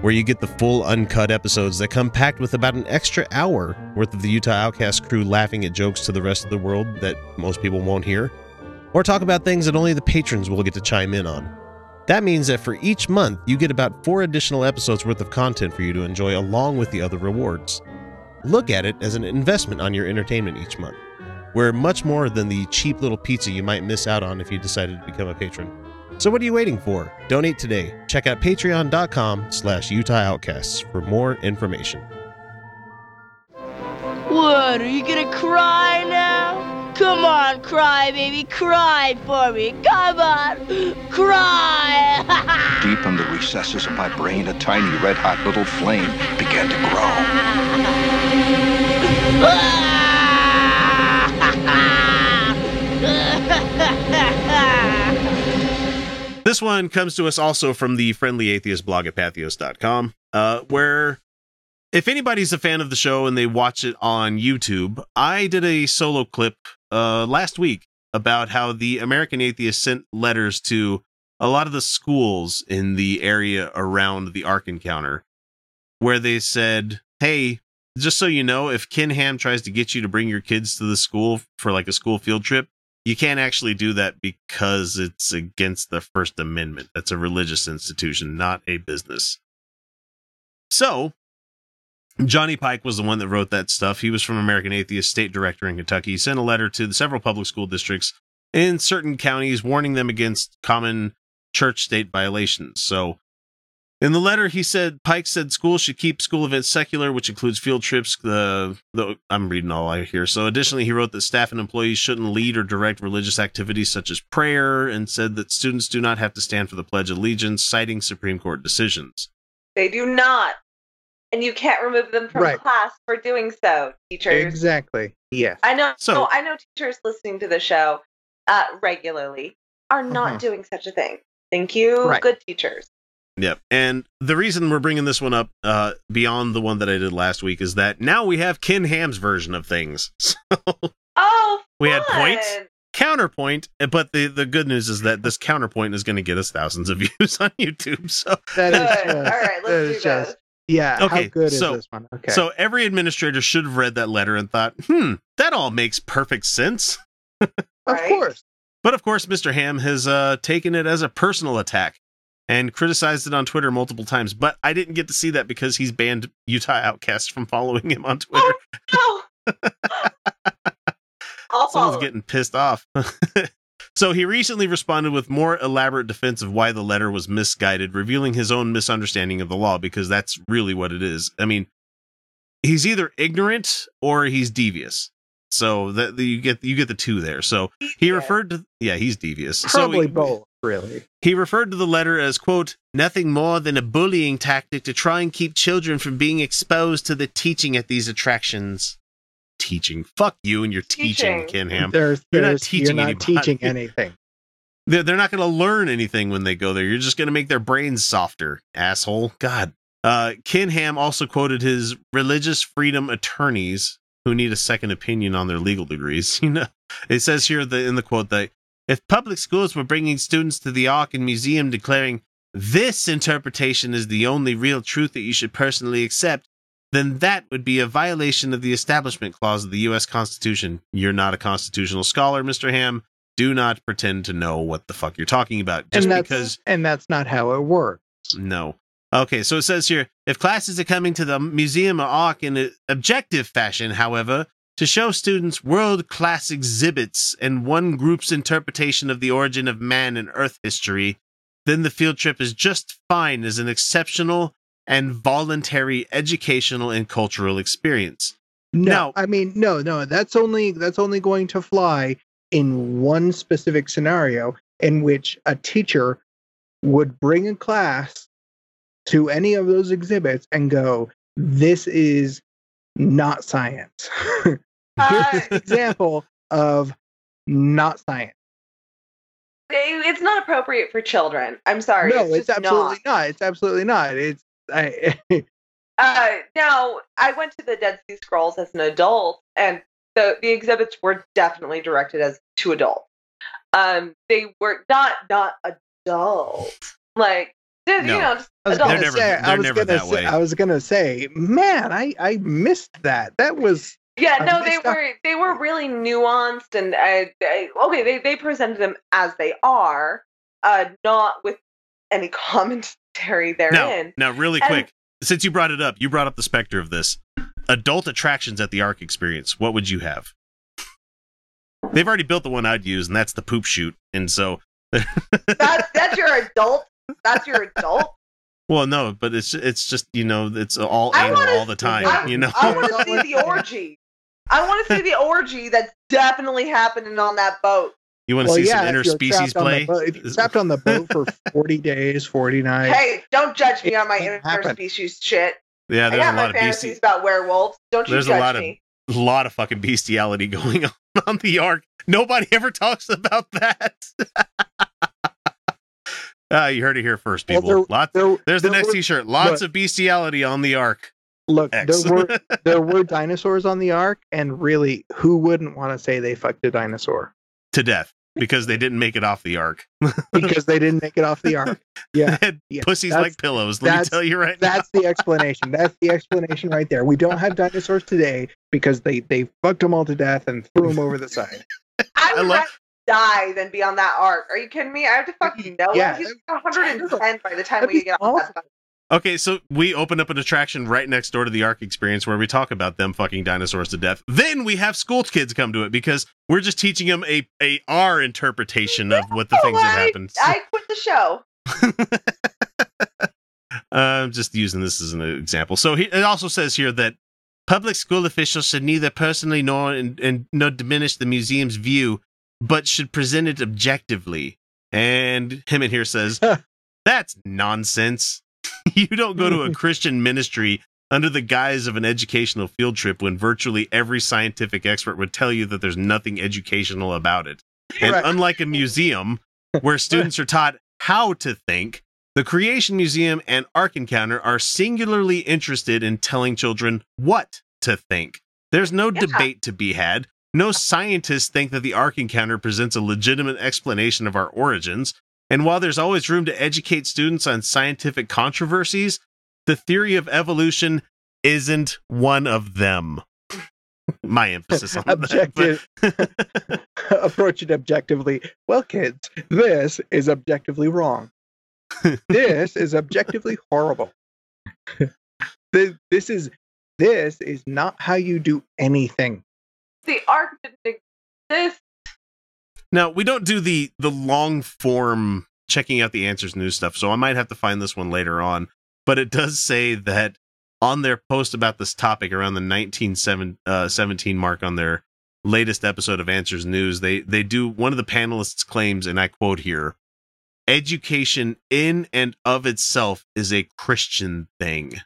Speaker 12: where you get the full uncut episodes that come packed with about an extra hour worth of the Utah Outcast crew laughing at jokes to the rest of the world that most people won't hear, or talk about things that only the patrons will get to chime in on. That means that for each month, you get about four additional episodes worth of content for you to enjoy along with the other rewards. Look at it as an investment on your entertainment each month. We're much more than the cheap little pizza you might miss out on if you decided to become a patron. So what are you waiting for? Donate today. Check out patreon.com slash Utah Outcasts for more information.
Speaker 13: What, are you gonna cry now? Come on, cry, baby, cry for me. Come on, cry. [LAUGHS]
Speaker 14: Deep in the recesses of my brain, a tiny red hot little flame began to grow. [LAUGHS]
Speaker 4: This one comes to us also from the friendly atheist blog at patheos.com, uh, where if anybody's a fan of the show and they watch it on YouTube, I did a solo clip uh, last week about how the American atheist sent letters to a lot of the schools in the area around the Ark encounter where they said, "Hey, just so you know, if Ken Ham tries to get you to bring your kids to the school for like a school field trip, you can't actually do that because it's against the First Amendment. That's a religious institution, not a business." So, Johnny Pike was the one that wrote that stuff. He was from American Atheist State Director in Kentucky. He sent a letter to the several public school districts in certain counties warning them against common church state violations. So, in the letter, he said Pike said schools should keep school events secular, which includes field trips. The, the I'm reading all I hear. So, additionally, he wrote that staff and employees shouldn't lead or direct religious activities such as prayer, and said that students do not have to stand for the Pledge of Allegiance, citing Supreme Court decisions.
Speaker 8: They do not. And you can't remove them from
Speaker 9: Right.
Speaker 8: class for doing so, teachers.
Speaker 9: Exactly. Yes.
Speaker 8: I know.
Speaker 4: So-
Speaker 8: I know teachers listening to the show uh, regularly are not
Speaker 9: Mhm.
Speaker 8: doing such a thing. Thank you,
Speaker 9: Right.
Speaker 8: good teachers.
Speaker 4: Yep. And the reason we're bringing this one up uh, beyond the one that I did last week is that now we have Ken Ham's version of things. [LAUGHS] So
Speaker 8: Oh,
Speaker 4: we had points, counterpoint, but the, the good news is that this counterpoint is going to get us thousands of [LAUGHS] views on YouTube. So
Speaker 9: that is
Speaker 8: good. All right, let's do
Speaker 9: just
Speaker 8: this.
Speaker 9: yeah.
Speaker 4: Okay,
Speaker 9: how good
Speaker 4: so-
Speaker 9: is this one? Okay.
Speaker 4: so every administrator should have read that letter and thought, hmm, that all makes perfect sense. [LAUGHS]
Speaker 9: of course.
Speaker 4: But of course, Mr. Ham has uh, taken it as a personal attack and criticized it on Twitter multiple times. But I didn't get to see that because he's banned Utah Outcast from following him on oh, Twitter.
Speaker 8: No. [LAUGHS] I'll
Speaker 4: Someone's
Speaker 8: follow.
Speaker 4: getting pissed off. [LAUGHS] so he recently responded with more elaborate defense of why the letter was misguided, revealing his own misunderstanding of the law because that's really what it is. I mean, he's either ignorant or he's devious. So that you get you get the two there. So he
Speaker 8: Devious.
Speaker 4: referred to yeah, he's devious.
Speaker 9: Probably
Speaker 4: so he,
Speaker 9: both, really.
Speaker 4: he referred to the letter as quote nothing more than a bullying tactic to try and keep children from being exposed to the teaching at these attractions. Teaching, fuck you and your teaching,
Speaker 8: Teaching.
Speaker 4: Ken Ham.
Speaker 9: There's,
Speaker 4: You're not teaching
Speaker 9: you're not
Speaker 4: anybody.
Speaker 9: teaching anything.
Speaker 4: They're, they're not going to learn anything when they go there. You're just going to make their brains softer, asshole. God. Uh, Ken Ham also quoted his religious freedom attorneys who need a second opinion on their legal degrees. [LAUGHS] You know, it says here the, in the quote that if public schools were bringing students to the Ark and Museum declaring this interpretation is the only real truth that you should personally accept, then that would be a violation of the Establishment Clause of the U.S. Constitution. You're not a constitutional scholar, Mr. Ham. Do not pretend to know what the fuck you're talking about. Just
Speaker 9: and
Speaker 4: because
Speaker 9: and that's not how it works.
Speaker 4: no. Okay, so it says here if classes are coming to the Museum of Ark in an objective fashion, however, to show students world class exhibits and one group's interpretation of the origin of man and Earth history, then the field trip is just fine as an exceptional and voluntary educational and cultural experience.
Speaker 9: No,
Speaker 4: Now-
Speaker 9: I mean, no, no. That's only that's only going to fly in one specific scenario in which a teacher would bring a class to any of those exhibits and go, "This is not science." [LAUGHS] Here's
Speaker 8: Uh,
Speaker 9: an example of not science.
Speaker 8: It's not appropriate for children. I'm sorry.
Speaker 9: no,
Speaker 8: it's,
Speaker 9: it's, absolutely
Speaker 8: not.
Speaker 9: not. It's absolutely not. It's I, [LAUGHS]
Speaker 8: Uh, now, I went to the Dead Sea Scrolls as an adult, and the the exhibits were definitely directed as to adults. Um, they were not not adult, like just,
Speaker 4: No.
Speaker 8: you know, just
Speaker 9: I was
Speaker 8: adults.
Speaker 9: gonna
Speaker 4: never-
Speaker 9: say, I
Speaker 4: they're
Speaker 9: was
Speaker 4: never
Speaker 9: gonna
Speaker 4: that
Speaker 9: say,
Speaker 4: way.
Speaker 9: I was gonna say, man, I I missed that. That was
Speaker 8: Yeah,
Speaker 9: I
Speaker 8: no, they
Speaker 9: missed out-
Speaker 8: were they were really nuanced, and I, I, okay, they they presented them as they are, uh, not with any [LAUGHS] commentary therein.
Speaker 4: now, now really
Speaker 8: And-
Speaker 4: quick, since you brought it up, you brought up the specter of this. Adult attractions at the Ark experience, what would you have? They've already built the one I'd use, and that's the poop shoot. And so, [LAUGHS]
Speaker 8: That's that's your adult. That's your adult.
Speaker 4: well, no, but it's it's just you know it's all
Speaker 8: I
Speaker 4: anal
Speaker 8: wanna-
Speaker 4: all the time.
Speaker 8: I,
Speaker 4: you know,
Speaker 8: I want to [LAUGHS] see the orgy. I want to see the orgy that's definitely happening on that boat.
Speaker 4: you want to
Speaker 9: well,
Speaker 4: see
Speaker 9: yeah,
Speaker 4: some
Speaker 9: if you're
Speaker 4: interspecies
Speaker 9: trapped on the
Speaker 4: play.
Speaker 9: boat- if you're trapped on the boat for [LAUGHS] forty days, forty nights.
Speaker 8: Hey, don't judge me on my
Speaker 9: It happen.
Speaker 8: interspecies shit.
Speaker 4: yeah,
Speaker 8: I got
Speaker 4: a
Speaker 8: my
Speaker 4: lot of
Speaker 8: fantasies
Speaker 4: beastie,
Speaker 8: about werewolves. Don't you
Speaker 4: there's a
Speaker 8: judge
Speaker 4: lot of
Speaker 8: me.
Speaker 4: lot of fucking bestiality [LAUGHS] going on on the Ark. Nobody ever talks about that. [LAUGHS] Ah, you heard it here first,
Speaker 9: Well,
Speaker 4: people.
Speaker 9: there-
Speaker 4: Lots.
Speaker 9: there-
Speaker 4: There's the next
Speaker 9: were-
Speaker 4: T-shirt. Lots
Speaker 9: look.
Speaker 4: of bestiality on the Ark.
Speaker 9: Look,
Speaker 4: X.
Speaker 9: there were [LAUGHS] there were dinosaurs on the ark, and really, who wouldn't want to say they fucked a dinosaur?
Speaker 4: to death. because they didn't make it off the ark. [LAUGHS]
Speaker 9: because they didn't make it off the ark. Yeah, yeah.
Speaker 4: Pussies
Speaker 9: That's-
Speaker 4: like pillows. Let me
Speaker 9: that's-
Speaker 4: tell you right now.
Speaker 9: That's the explanation. That's the explanation right there. We don't have dinosaurs today because they they fucked them all to death and threw them over the side.
Speaker 8: I would rather die than be on that arc. Are you kidding me? I have to fucking [LAUGHS] know.
Speaker 9: Yeah.
Speaker 8: He's 110 by the time we get off that.
Speaker 4: Okay, so we open up an attraction right next door to the Ark experience where we talk about them fucking dinosaurs to death. Then we have school kids come to it because we're just teaching them a, a our interpretation of what the things that
Speaker 8: I,
Speaker 4: happened. [LAUGHS]
Speaker 8: I quit the show. [LAUGHS]
Speaker 4: I'm just using this as an example. So he, it also says here that public school officials should neither personally nor and, and nor diminish the museum's view, but should present it objectively. And Hemant here says [LAUGHS] that's nonsense. [LAUGHS] you don't go to a Christian ministry under the guise of an educational field trip when virtually every scientific expert would tell you that there's nothing educational about it. And
Speaker 15: Right.
Speaker 4: unlike a museum where [LAUGHS] students are taught how to think, the Creation Museum and Ark Encounter are singularly interested in telling children what to think. There's no debate to be had. No scientists think that the Ark Encounter presents a legitimate explanation of our origins. And while there's always room to educate students on scientific controversies, the theory of evolution isn't one of them. My emphasis on
Speaker 9: Objective. [LAUGHS] Approach it objectively. Well, kids, this is objectively wrong. this is objectively horrible. this, this is this is not how you do anything.
Speaker 8: The Ark didn't exist.
Speaker 4: Now we don't do the the long form checking out the answers news stuff, so I might have to find this one later on. But it does say that on their post about this topic around the 1917 uh, mark on their latest episode of Answers News, they they do one of the panelists claims, and I quote here: "Education in and of itself is a Christian thing."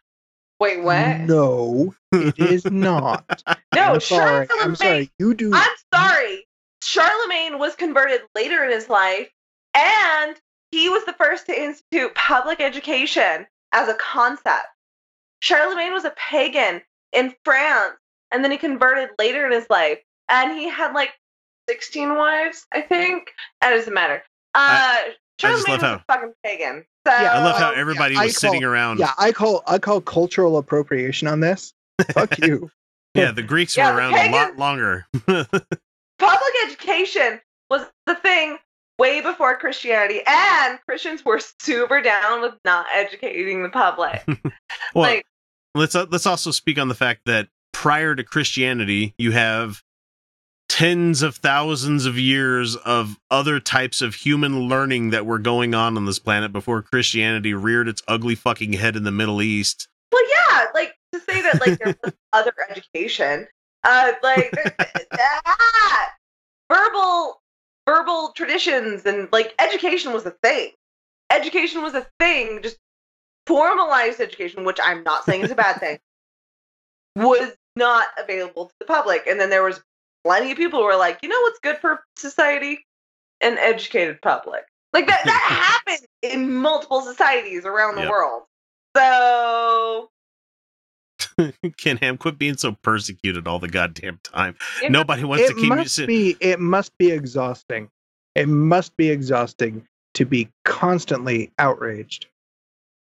Speaker 8: Wait, what?
Speaker 9: No, it is not. [LAUGHS]
Speaker 8: No,
Speaker 9: I'm sorry. I'm sorry. You do.
Speaker 8: I'm sorry. Charlemagne was converted later in his life, and he was the first to institute public education as a concept. Charlemagne was a pagan in France, and then he converted later in his life, and he had like 16 wives, I think. That doesn't matter. Uh,
Speaker 4: I just
Speaker 8: Charlemagne
Speaker 4: love
Speaker 8: was a fucking pagan. So,
Speaker 4: I love how everybody
Speaker 9: I
Speaker 4: was sitting around.
Speaker 9: Yeah, I call I call cultural appropriation on this. Fuck [LAUGHS] you.
Speaker 4: Yeah, the Greeks
Speaker 8: Yeah,
Speaker 4: were
Speaker 8: the
Speaker 4: around a lot longer. [LAUGHS]
Speaker 8: public education was the thing way before Christianity, and Christians were super down with not educating the public. [LAUGHS]
Speaker 4: Well,
Speaker 8: Like-
Speaker 4: let's uh, let's also speak on the fact that prior to Christianity, you have tens of thousands of years of other types of human learning that were going on on this planet before Christianity reared its ugly fucking head in the Middle East.
Speaker 8: well, yeah, like to say that like there [LAUGHS] was other education, uh, like ah, [LAUGHS] verbal verbal traditions and like education was a thing. Education was a thing, just formalized education, which I'm not saying is a bad thing, [LAUGHS] was not available to the public. And then there was plenty of people who were like, you know what's good for society? An educated public. Like that that [LAUGHS] happened in multiple societies around the
Speaker 4: Yep.
Speaker 8: world. So [LAUGHS]
Speaker 4: Ken Ham, quit being so persecuted all the goddamn time.
Speaker 8: It-
Speaker 4: Nobody wants to keep you
Speaker 9: must
Speaker 4: sit-
Speaker 9: be it must be exhausting. It must be exhausting to be constantly outraged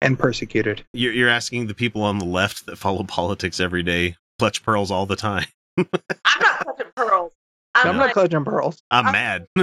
Speaker 9: and persecuted.
Speaker 4: You're, you're asking the people on the left that follow [LAUGHS] politics every day, clutch pearls all the time.
Speaker 8: I'm not clutching pearls. I'm,
Speaker 9: I'm not clutching pearls.
Speaker 4: I'm mad. [LAUGHS]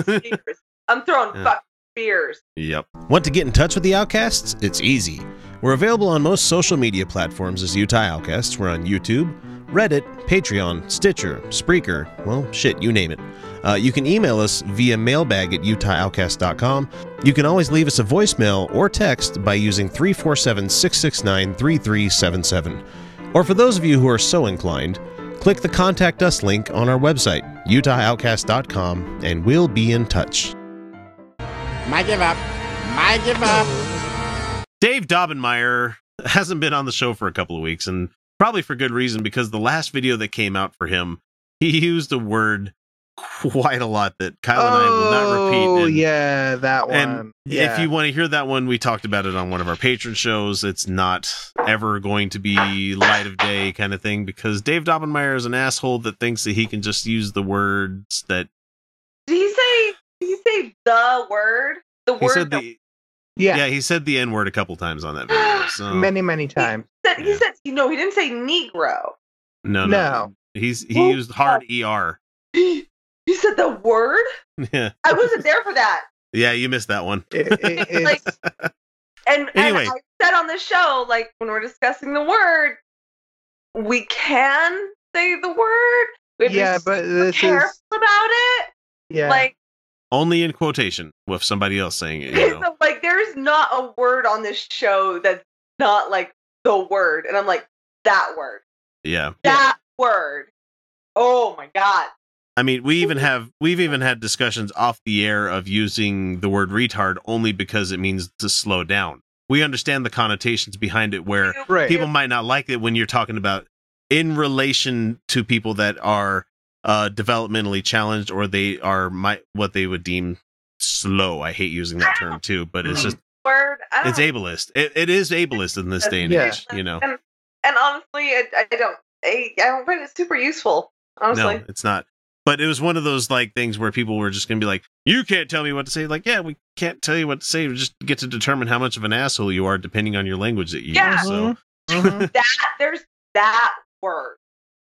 Speaker 8: I'm throwing
Speaker 12: Yeah.
Speaker 8: fucking spears.
Speaker 4: Yep.
Speaker 12: Want to get in touch with the Outcasts? It's easy. We're available on most social media platforms as Utah Outcasts. We're on YouTube, Reddit, Patreon, Stitcher, Spreaker, well, shit, you name it. Uh, you can email us via mailbag at utahoutcast.com. You can always leave us a voicemail or text by using 347 669 3377. Or for those of you who are so inclined, click the Contact Us link on our website, utahoutcast.com, and we'll be in touch.
Speaker 15: My give up. My give up.
Speaker 4: Dave Daubenmire hasn't been on the show for a couple of weeks, and probably for good reason because the last video that came out for him, he used a word quite a lot that Kyle and I will not oh, repeat.
Speaker 9: Oh yeah, that one.
Speaker 4: And
Speaker 9: yeah.
Speaker 4: if you want to hear that one, we talked about it on one of our patron shows. It's not ever going to be light of day kind of thing because Dave Daubenmire is an asshole that thinks that he can just use the words that
Speaker 8: Did he say? Did he say the word? The
Speaker 4: He
Speaker 8: word
Speaker 4: said
Speaker 8: that
Speaker 4: the
Speaker 9: Yeah,
Speaker 4: yeah. he said the n word a couple times on that video. [GASPS] So
Speaker 9: many many times.
Speaker 8: said, he said no, he didn't say Negro.
Speaker 4: no, no,
Speaker 9: No.
Speaker 4: He's he used hard er. [GASPS]
Speaker 8: He, he said the word?
Speaker 4: Yeah,
Speaker 8: I wasn't there for that. [LAUGHS]
Speaker 4: yeah. You missed that one.
Speaker 9: It- it- [LAUGHS]
Speaker 8: Like and,
Speaker 4: Anyway.
Speaker 8: and I said on the show, like when we're discussing the word, we can say the word. We have
Speaker 9: yeah,
Speaker 8: be
Speaker 9: but this
Speaker 8: careful
Speaker 9: is
Speaker 8: about it.
Speaker 9: yeah.
Speaker 8: Like
Speaker 4: Only in quotation with somebody else saying it. You know.
Speaker 8: like there's not a word on this show that's not like the word. And I'm like, that word.
Speaker 4: Yeah.
Speaker 8: That word. Oh my god.
Speaker 4: I mean, we even have we've even had discussions off the air of using the word retard only because it means to slow down. We understand the connotations behind it where
Speaker 9: Right.
Speaker 4: people might not like it when you're talking about in relation to people that are uh developmentally challenged or they are my what they would deem slow. I hate using that term too, but it's just [LAUGHS]
Speaker 8: Word.
Speaker 4: It's ableist. It, it is ableist in this day and
Speaker 9: Yeah.
Speaker 4: age, you know.
Speaker 8: and, and honestly, I, I don't I, I don't find it super useful. Honestly.
Speaker 4: No, it's not. But it was one of those like things where people were just gonna be like, "You can't tell me what to say." Like, yeah, we can't tell you what to say. We just get to determine how much of an asshole you are depending on your language that you
Speaker 8: Yeah.
Speaker 4: use. So
Speaker 9: Mhm. [LAUGHS]
Speaker 8: that there's that word.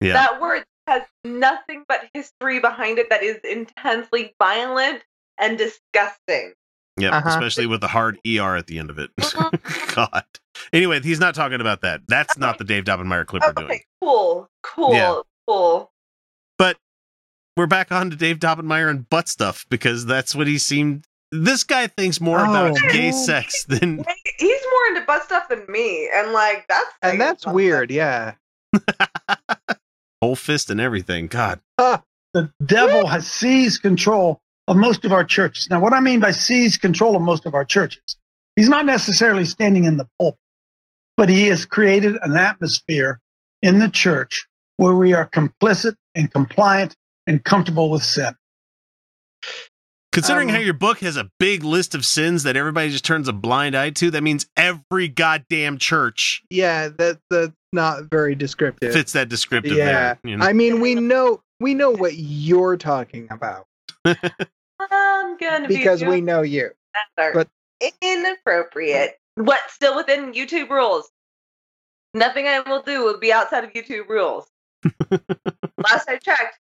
Speaker 4: yeah,
Speaker 8: That word has nothing but history behind it that is intensely violent and disgusting.
Speaker 4: yeah,
Speaker 9: Uh-huh.
Speaker 4: especially with the hard er at the end of it.
Speaker 8: Uh-huh. [LAUGHS]
Speaker 4: God. Anyway, he's not talking about that. That's not the Dave Daubenmire clip we're doing.
Speaker 8: Okay, cool, cool,
Speaker 4: Yeah.
Speaker 8: cool.
Speaker 4: But we're back on to Dave Daubenmire and butt stuff because that's what he seemed. This guy thinks more
Speaker 9: Oh,
Speaker 4: about gay [LAUGHS] sex than
Speaker 8: He's more into butt stuff than me, and like that's
Speaker 9: and that's weird. Yeah. [LAUGHS]
Speaker 4: whole fist and everything. God.
Speaker 16: the devil has seized control of most of our churches. Now, what I mean by seized control of most of our churches, he's not necessarily standing in the pulpit, but he has created an atmosphere in the church where we are complicit and compliant and comfortable with sin.
Speaker 4: Considering
Speaker 9: Um,
Speaker 4: how your book has a big list of sins that everybody just turns a blind eye to, that means every goddamn church
Speaker 9: Yeah, that that's not very descriptive.
Speaker 4: fits that descriptive
Speaker 9: yeah.
Speaker 4: there. You know?
Speaker 9: I mean, we know we know what you're talking about [LAUGHS]
Speaker 8: I'm gonna
Speaker 9: because
Speaker 8: be
Speaker 9: we know you.
Speaker 8: are
Speaker 9: but-
Speaker 8: inappropriate. What still within YouTube rules? Nothing I will do will be outside of YouTube rules. [LAUGHS] Last I checked,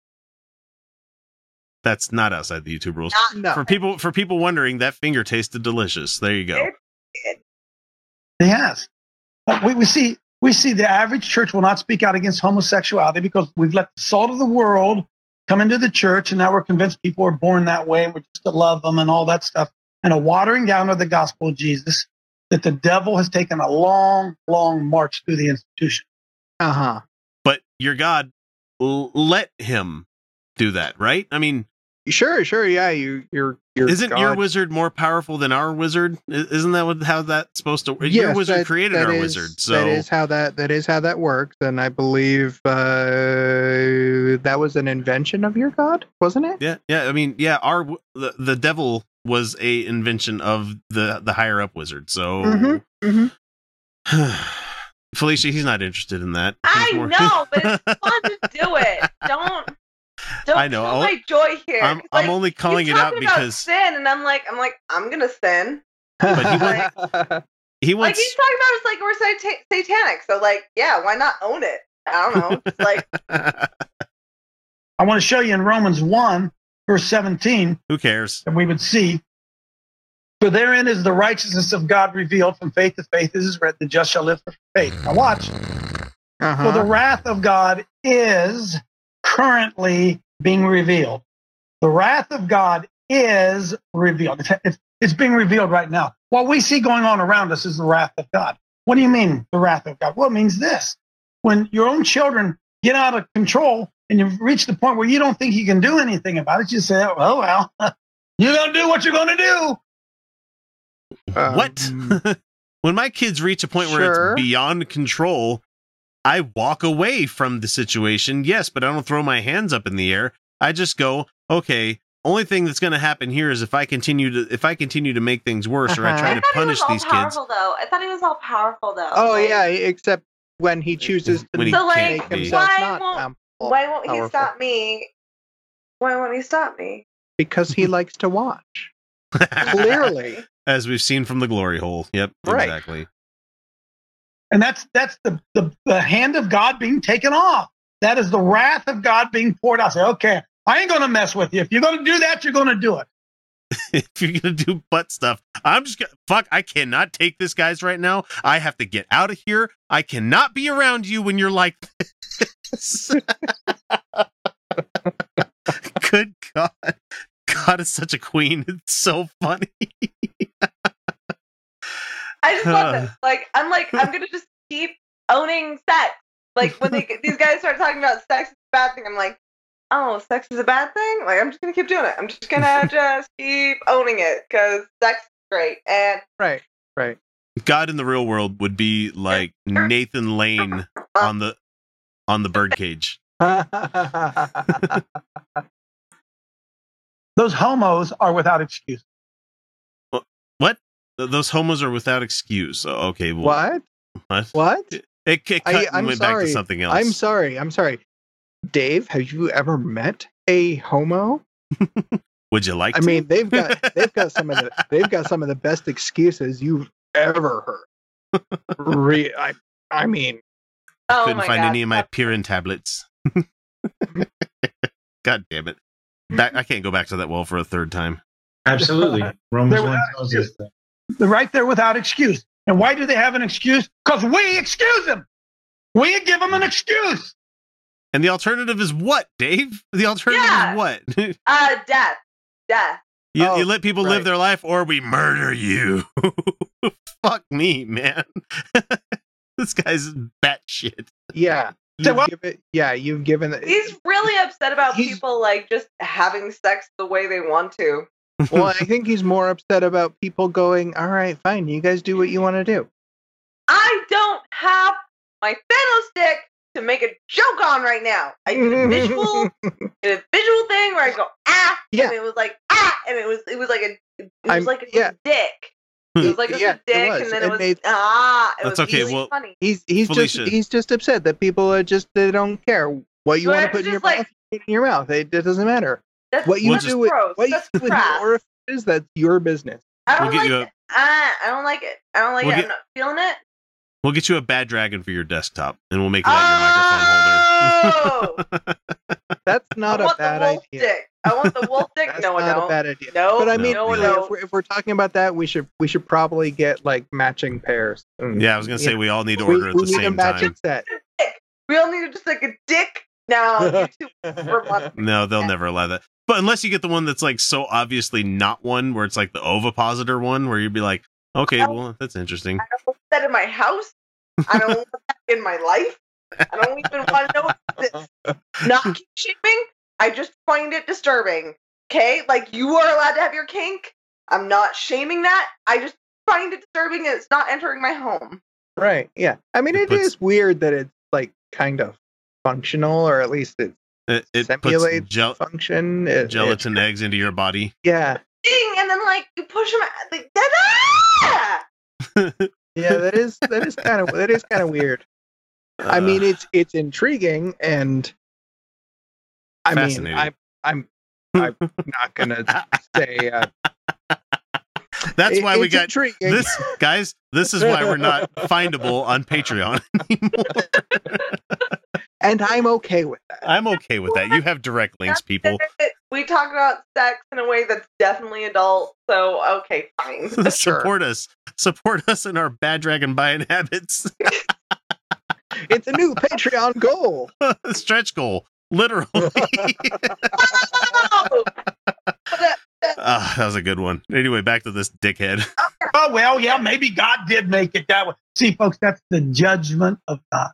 Speaker 4: That's not outside the YouTube rules.
Speaker 8: not
Speaker 9: No.
Speaker 4: For people for people wondering, that finger tasted delicious. There you go.
Speaker 16: He has. Uh, We, we see we see the average church will not speak out against homosexuality because we've let the salt of the world come into the church, and now we're convinced people are born that way, and we're just to love them and all that stuff, and a watering down of the gospel of Jesus. That the devil has taken a long, long march through the institution.
Speaker 9: Uh huh.
Speaker 4: But your God l- let him do that, right? I mean,
Speaker 9: Sure, sure. Yeah, you, you're, you're.
Speaker 4: isn't your wizard more powerful than our wizard? Isn't that what, how that's supposed to? your wizard
Speaker 9: that-
Speaker 4: created
Speaker 9: that
Speaker 4: our
Speaker 9: is-
Speaker 4: wizard, so
Speaker 9: that is how that that is how that works, and I believe uh, that was an invention of your god, wasn't it?
Speaker 4: Yeah, yeah. I mean, yeah. Our the, the devil was a invention of the the higher up wizard. So
Speaker 9: Mhm, mhm. [SIGHS]
Speaker 4: Felicia, he's not interested in that. He's
Speaker 8: I
Speaker 4: more-
Speaker 8: know, but it's [LAUGHS] fun to do it. Don't don't
Speaker 4: I know.
Speaker 8: kill
Speaker 4: I'll-
Speaker 8: my joy here.
Speaker 4: I'm
Speaker 8: 'cause,
Speaker 4: I'm
Speaker 8: like,
Speaker 4: only calling it out because
Speaker 8: sin, and I'm like, I'm like, I'm gonna sin.
Speaker 4: but he
Speaker 8: Like,
Speaker 4: wants he
Speaker 8: like
Speaker 4: wants
Speaker 8: he's talking about it's like we're sata- satanic, so like, yeah, why not own it? I don't know. It's like, [LAUGHS]
Speaker 16: I want to show you in Romans 1, verse 17,
Speaker 4: who cares?
Speaker 16: that we would see. For therein is the righteousness of God revealed from faith to faith. This is read, the just shall live for faith. Now watch.
Speaker 9: Uh-huh.
Speaker 16: For the wrath of God is currently being revealed. The wrath of God is revealed. It's, it's, it's being revealed right now. What we see going on around us is the wrath of God. What do you mean, the wrath of God? Well, it means this. When your own children get out of control and you've reached the point where you don't think you can do anything about it, you say, oh, well, you're going to do what you're going to do.
Speaker 4: what? [LAUGHS] when my kids reach a point where
Speaker 9: Um,
Speaker 4: it's beyond control, I walk away from the situation. Yes, but I don't throw my hands up in the air. I just go, okay. Only thing that's going to happen here is if I continue to if I continue to make things worse or I try
Speaker 9: Uh-huh.
Speaker 4: to
Speaker 8: I thought he was
Speaker 4: punish
Speaker 8: all
Speaker 4: these kids.
Speaker 8: powerful though. I thought he was all powerful though.
Speaker 9: Oh
Speaker 8: Like,
Speaker 9: yeah, except when he chooses to
Speaker 4: When he
Speaker 8: So
Speaker 4: can't
Speaker 8: like,
Speaker 4: be.
Speaker 9: himself
Speaker 8: why
Speaker 9: not
Speaker 8: won't
Speaker 9: um,
Speaker 8: why won't he stop me? Why won't he stop me?
Speaker 9: because he [LAUGHS] likes to watch. [LAUGHS] Clearly.
Speaker 4: As we've seen from the glory hole. Yep,
Speaker 16: Right.
Speaker 4: exactly.
Speaker 16: And that's that's the, the the hand of God being taken off. That is the wrath of God being poured out. Say, okay, I ain't gonna mess with you. If you're gonna do that, you're gonna do it. [LAUGHS]
Speaker 4: if you're gonna do butt stuff, I'm just gonna fuck. I cannot take this, guys, right now. I have to get out of here. I cannot be around you when you're like this. [LAUGHS] Good God, God is such a queen. It's so funny. [LAUGHS]
Speaker 8: I just love this. Like I'm like I'm gonna just keep owning sex. Like when they these guys start talking about sex is a bad thing, I'm like, oh, sex is a bad thing. Like I'm just gonna keep doing it. I'm just gonna [LAUGHS] just keep owning it because sex is great. And
Speaker 9: Right, right.
Speaker 4: God in the real world would be like Nathan Lane uh-huh. on the on the birdcage. [LAUGHS]
Speaker 16: Those homos are without excuse.
Speaker 4: What? Th- Those homos are without excuse. Okay. Well,
Speaker 9: What?
Speaker 4: What?
Speaker 9: What?
Speaker 4: It, it cut
Speaker 9: I,
Speaker 4: and
Speaker 9: I'm
Speaker 4: went
Speaker 9: sorry.
Speaker 4: back to something else.
Speaker 9: I'm sorry. I'm sorry. Dave, have you ever met a homo?
Speaker 4: Would you like?
Speaker 9: I
Speaker 4: to?
Speaker 9: mean, they've got they've got some of the [LAUGHS] they've got some of the best excuses you've ever heard. Re- I I mean,
Speaker 8: oh
Speaker 4: couldn't
Speaker 8: my
Speaker 4: find
Speaker 8: God.
Speaker 4: any of my Pirin tablets. [LAUGHS] God damn it! Back, [LAUGHS] I can't go back to that well for a third time.
Speaker 17: Absolutely. Romans
Speaker 16: They're
Speaker 17: 1 tells us that.
Speaker 16: They're right there without excuse. And why do they have an excuse? Because we excuse them. We give them an excuse.
Speaker 4: And the alternative is what, Dave? The alternative
Speaker 8: Yeah.
Speaker 4: is what? [LAUGHS]
Speaker 8: uh death. Death.
Speaker 4: you,
Speaker 9: Oh,
Speaker 4: you let people live their life, or we murder you. [LAUGHS] Fuck me, man. [LAUGHS] this guy's batshit.
Speaker 9: yeah. You've
Speaker 16: what?
Speaker 9: given, yeah, you've given
Speaker 8: He's really upset about people like just having sex the way they want to.
Speaker 9: Well, I [LAUGHS] think he's more upset about people going, All right, fine, you guys do what you want to do.
Speaker 8: I don't have my Thanos stick to make a joke on right now. I did a visual, [LAUGHS] did a visual thing where I go ah,
Speaker 9: Yeah.
Speaker 8: and it was like ah, and it was it was like a it was
Speaker 9: I'm-
Speaker 8: like a
Speaker 9: yeah.
Speaker 8: dick. It was like a
Speaker 9: Yeah, it
Speaker 8: dick,
Speaker 9: was.
Speaker 8: and then
Speaker 9: And
Speaker 8: it was
Speaker 9: they-
Speaker 8: ah. It
Speaker 4: That's
Speaker 8: was
Speaker 4: okay,
Speaker 8: really
Speaker 4: well-
Speaker 8: funny.
Speaker 9: He's he's
Speaker 4: Felicia.
Speaker 9: just he's just upset that people are just they don't care what you
Speaker 8: But
Speaker 9: want to put in your
Speaker 8: like-
Speaker 9: mouth. in your mouth. It, it doesn't matter.
Speaker 8: That's,
Speaker 9: What you
Speaker 8: that's
Speaker 9: do with
Speaker 8: gross.
Speaker 9: what you
Speaker 8: that's
Speaker 9: do with
Speaker 8: crass.
Speaker 9: your orifices, that's your business.
Speaker 8: I don't
Speaker 4: We'll get
Speaker 8: like
Speaker 4: you a-
Speaker 8: it. Ah, I don't like it. I don't like
Speaker 4: We'll
Speaker 8: it.
Speaker 4: get-
Speaker 8: I'm not feeling it.
Speaker 4: We'll get you a bad dragon for your desktop, and we'll make that your microphone holder.
Speaker 8: Oh, [LAUGHS]
Speaker 9: That's not a bad idea.
Speaker 8: dick. I want the wolf [LAUGHS] dick.
Speaker 9: That's
Speaker 8: no, I
Speaker 9: not
Speaker 8: don't.
Speaker 9: a bad idea.
Speaker 8: No,
Speaker 9: But I mean,
Speaker 8: no,
Speaker 9: really,
Speaker 8: no.
Speaker 9: if, we're, if we're talking about that, we should we should probably get like matching pairs. Mm.
Speaker 4: yeah, I was gonna say
Speaker 9: Yeah.
Speaker 4: we all need to
Speaker 9: we,
Speaker 4: order at
Speaker 9: we
Speaker 4: the
Speaker 9: need a
Speaker 4: same
Speaker 9: matching
Speaker 4: time.
Speaker 9: set. [LAUGHS]
Speaker 8: We all need just like a dick. No, you two for one.
Speaker 4: No, they'll never allow that. But unless you get the one that's like so obviously not one, where it's like the ovipositor one, where you'd be like, okay, well, that's interesting.
Speaker 8: I don't want that in my house. I don't want that in my life. I don't even want to know this. [LAUGHS] Not kink shaming. I just find it disturbing. Okay, like you are allowed to have your kink. I'm not shaming that. I just find it disturbing that it's not entering my home.
Speaker 9: Right. Yeah. I mean,
Speaker 4: It
Speaker 9: it is
Speaker 4: puts-
Speaker 9: weird that it's like kind of functional, or at least it
Speaker 4: It, it puts
Speaker 9: simulates
Speaker 4: gel-
Speaker 9: function. It- it-
Speaker 4: gelatin eggs into your body.
Speaker 9: yeah.
Speaker 8: Ding, and then like you push them. Like, da-da!
Speaker 9: Yeah. That is that is kind of that is kind of weird. I mean,
Speaker 4: Uh,
Speaker 9: it's it's intriguing, and I mean, I'm I'm I'm not gonna say uh,
Speaker 4: that's
Speaker 9: it-
Speaker 4: why we
Speaker 9: it's
Speaker 4: got
Speaker 9: intriguing.
Speaker 4: this, guys. This is why we're not [LAUGHS] findable on Patreon anymore. [LAUGHS]
Speaker 9: and I'm okay with that.
Speaker 4: I'm okay with that. You have direct links, people.
Speaker 8: We talk about sex in a way that's definitely adult. So okay, fine. [LAUGHS]
Speaker 4: Support us. Support [LAUGHS] us in our bad dragon buying habits. [LAUGHS]
Speaker 9: It's a new Patreon goal.
Speaker 4: Stretch goal. Literally. Ah, that was a good one. Anyway, back to this dickhead.
Speaker 16: Oh, well, yeah, maybe God did make it that way. See, folks, that's the judgment of God.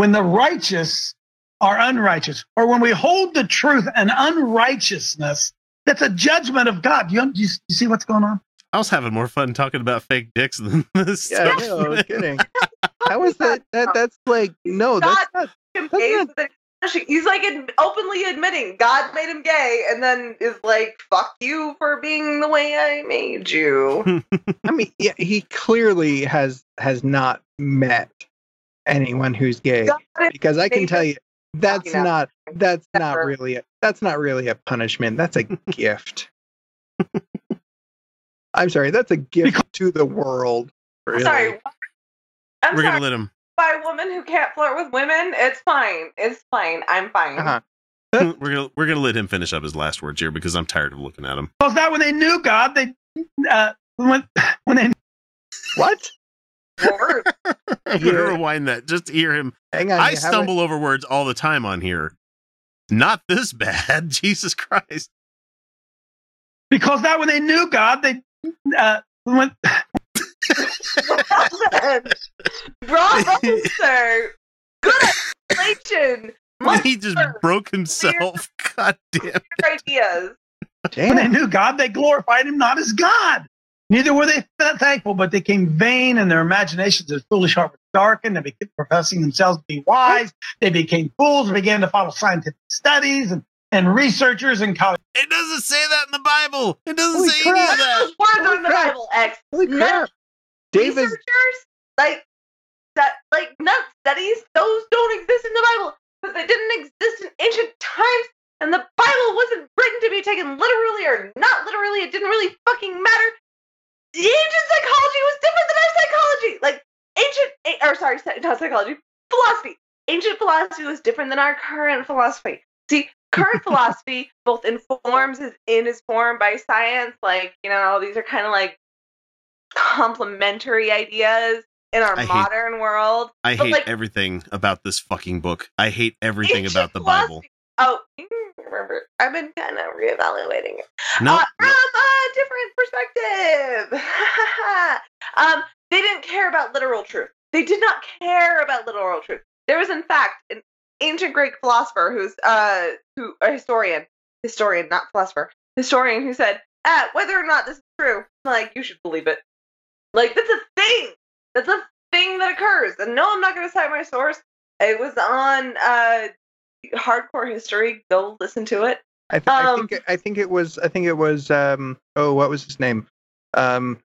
Speaker 16: When the righteous are unrighteous, or when we hold the truth and unrighteousness, that's a judgment of God. You, you, you see what's going on?
Speaker 4: I was having more fun talking about fake dicks than [LAUGHS] this
Speaker 9: Yeah,
Speaker 4: stuff.
Speaker 9: no, I was kidding. [LAUGHS] How is that? That that's like no, that's not.
Speaker 8: him gay He's like openly admitting God made him gay, and then is like, "Fuck you for being the way I made you." [LAUGHS]
Speaker 9: I mean, yeah, he clearly has has not met anyone who's gay because I can tell you that's
Speaker 8: know,
Speaker 9: not that's not really a, that's not really a punishment. That's a [LAUGHS] gift. I'm sorry, that's a gift to the world. Really.
Speaker 8: Sorry. I'm
Speaker 4: We're
Speaker 8: sorry.
Speaker 4: gonna let him.
Speaker 8: By a woman who can't flirt with women, it's fine. It's fine. I'm fine.
Speaker 9: Uh-huh. [LAUGHS]
Speaker 4: we're gonna we're gonna let him finish up his last words here because I'm tired of looking at him.
Speaker 16: Because that when they knew God, they uh, when when they
Speaker 9: What?
Speaker 4: I'm gonna rewind that just to hear him.
Speaker 9: Hang on,
Speaker 4: I stumble over words all the time on here. Not this [LAUGHS] bad, [LAUGHS] Jesus Christ.
Speaker 16: because that when they knew God, they uh, when
Speaker 8: Bravo, [LAUGHS] sir. Good explanation. Much
Speaker 4: he just broke himself. God damn.
Speaker 8: better ideas.
Speaker 16: when they knew God, they glorified Him not as God. Neither were they th- thankful, but they came vain, and their imaginations as foolish heart was darkened. They became professing themselves to be wise. They became fools and began to follow scientific studies and, and researchers and college.
Speaker 4: It doesn't say that in the Bible. It doesn't
Speaker 16: Holy
Speaker 4: say
Speaker 16: crap.
Speaker 4: any of that.
Speaker 8: Those words are in the Bible, X.
Speaker 9: Holy crap. David
Speaker 8: researchers like that like nut studies those don't exist in the bible because they didn't exist in ancient times and the bible wasn't written to be taken literally or not literally it didn't really fucking matter the ancient psychology was different than our psychology like ancient or sorry not psychology philosophy ancient philosophy was different than our current philosophy see current [LAUGHS] philosophy both informs is in is formed by science like you know these are kind of like complementary ideas in our
Speaker 4: I hate-
Speaker 8: modern world.
Speaker 4: I
Speaker 8: But,
Speaker 4: hate
Speaker 8: like,
Speaker 4: everything about this fucking book. I hate everything about the Bible.
Speaker 8: Oh, remember, I've been kind of reevaluating it.
Speaker 4: No,
Speaker 8: Uh, from different perspective. [LAUGHS] um, they didn't care about literal truth. They did not care about literal truth. There was, in fact, an ancient Greek philosopher who's uh who a historian, historian, not philosopher, historian who said, ah, whether or not this is true, like you should believe it. Like that's a thing. That's a thing that occurs. And no, I'm not going to cite my source. It was on uh hardcore history. Go listen to it.
Speaker 9: I, th- I
Speaker 8: Um,
Speaker 9: think it, I think it was I think it was um oh what was his name um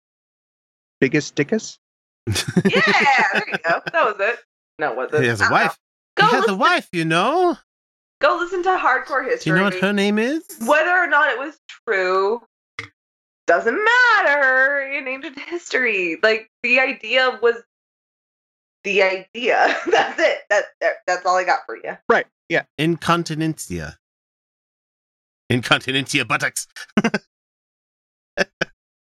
Speaker 9: Biggus Dickus [LAUGHS]
Speaker 8: Yeah, there you go. That was it. No, was it?
Speaker 4: He has a
Speaker 8: don't
Speaker 4: wife. He has a wife, you know.
Speaker 8: Go listen to hardcore
Speaker 4: Do
Speaker 8: history.
Speaker 4: you know what her name is?
Speaker 8: Whether or not it was true doesn't matter in ancient history. Like the idea was the idea. [LAUGHS] That's it. That, that that's all I got for you.
Speaker 9: right yeah
Speaker 4: Incontinentia. Incontinentia buttocks. [LAUGHS]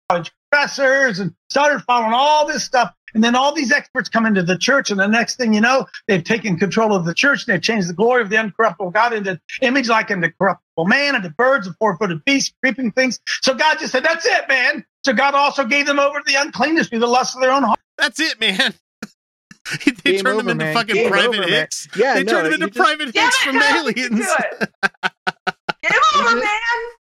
Speaker 16: college professors and started following all this stuff. And then all these experts come into the church, and the next thing you know, they've taken control of the church. and They've changed the glory of the uncorruptible God into image like into corruptible man, into birds and four-footed beasts, creeping things. So God just said, "That's it, man." So God also gave them over to the uncleanness through the lust of their own heart.
Speaker 4: That's it, man. [LAUGHS] they
Speaker 9: Game
Speaker 4: turned
Speaker 9: over,
Speaker 4: him into
Speaker 9: man.
Speaker 4: fucking
Speaker 9: Game
Speaker 4: private
Speaker 9: over, man.
Speaker 4: hicks.
Speaker 9: Yeah,
Speaker 4: they
Speaker 9: no,
Speaker 4: turned
Speaker 9: them
Speaker 4: into
Speaker 9: just-
Speaker 4: private hicks from aliens. [LAUGHS]
Speaker 8: Get over, man.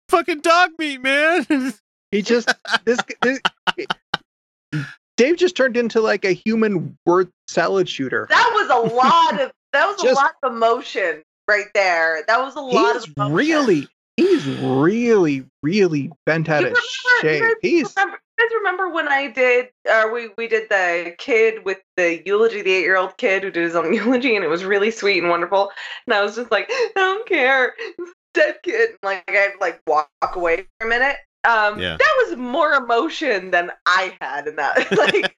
Speaker 4: fucking dog meat, man. [LAUGHS]
Speaker 9: he just this, this [LAUGHS] Dave just turned into like a human word salad shooter
Speaker 8: That was a lot of [LAUGHS] that was a lot of emotion right there. That was a lot
Speaker 9: he's
Speaker 8: of emotion.
Speaker 9: really he's really really bent out
Speaker 8: You
Speaker 9: of
Speaker 8: remember-
Speaker 9: shape
Speaker 8: You guys,
Speaker 9: he's
Speaker 8: remember, you guys remember when I did, uh, we we did the kid with the eulogy, the eight year old kid who did his own eulogy, and it was really sweet and wonderful. And I was just like, I don't care, It's a dead kid. And, like I'd like walk away for a minute. Um,
Speaker 4: Yeah.
Speaker 8: that was more emotion than I had in that. [LAUGHS] like,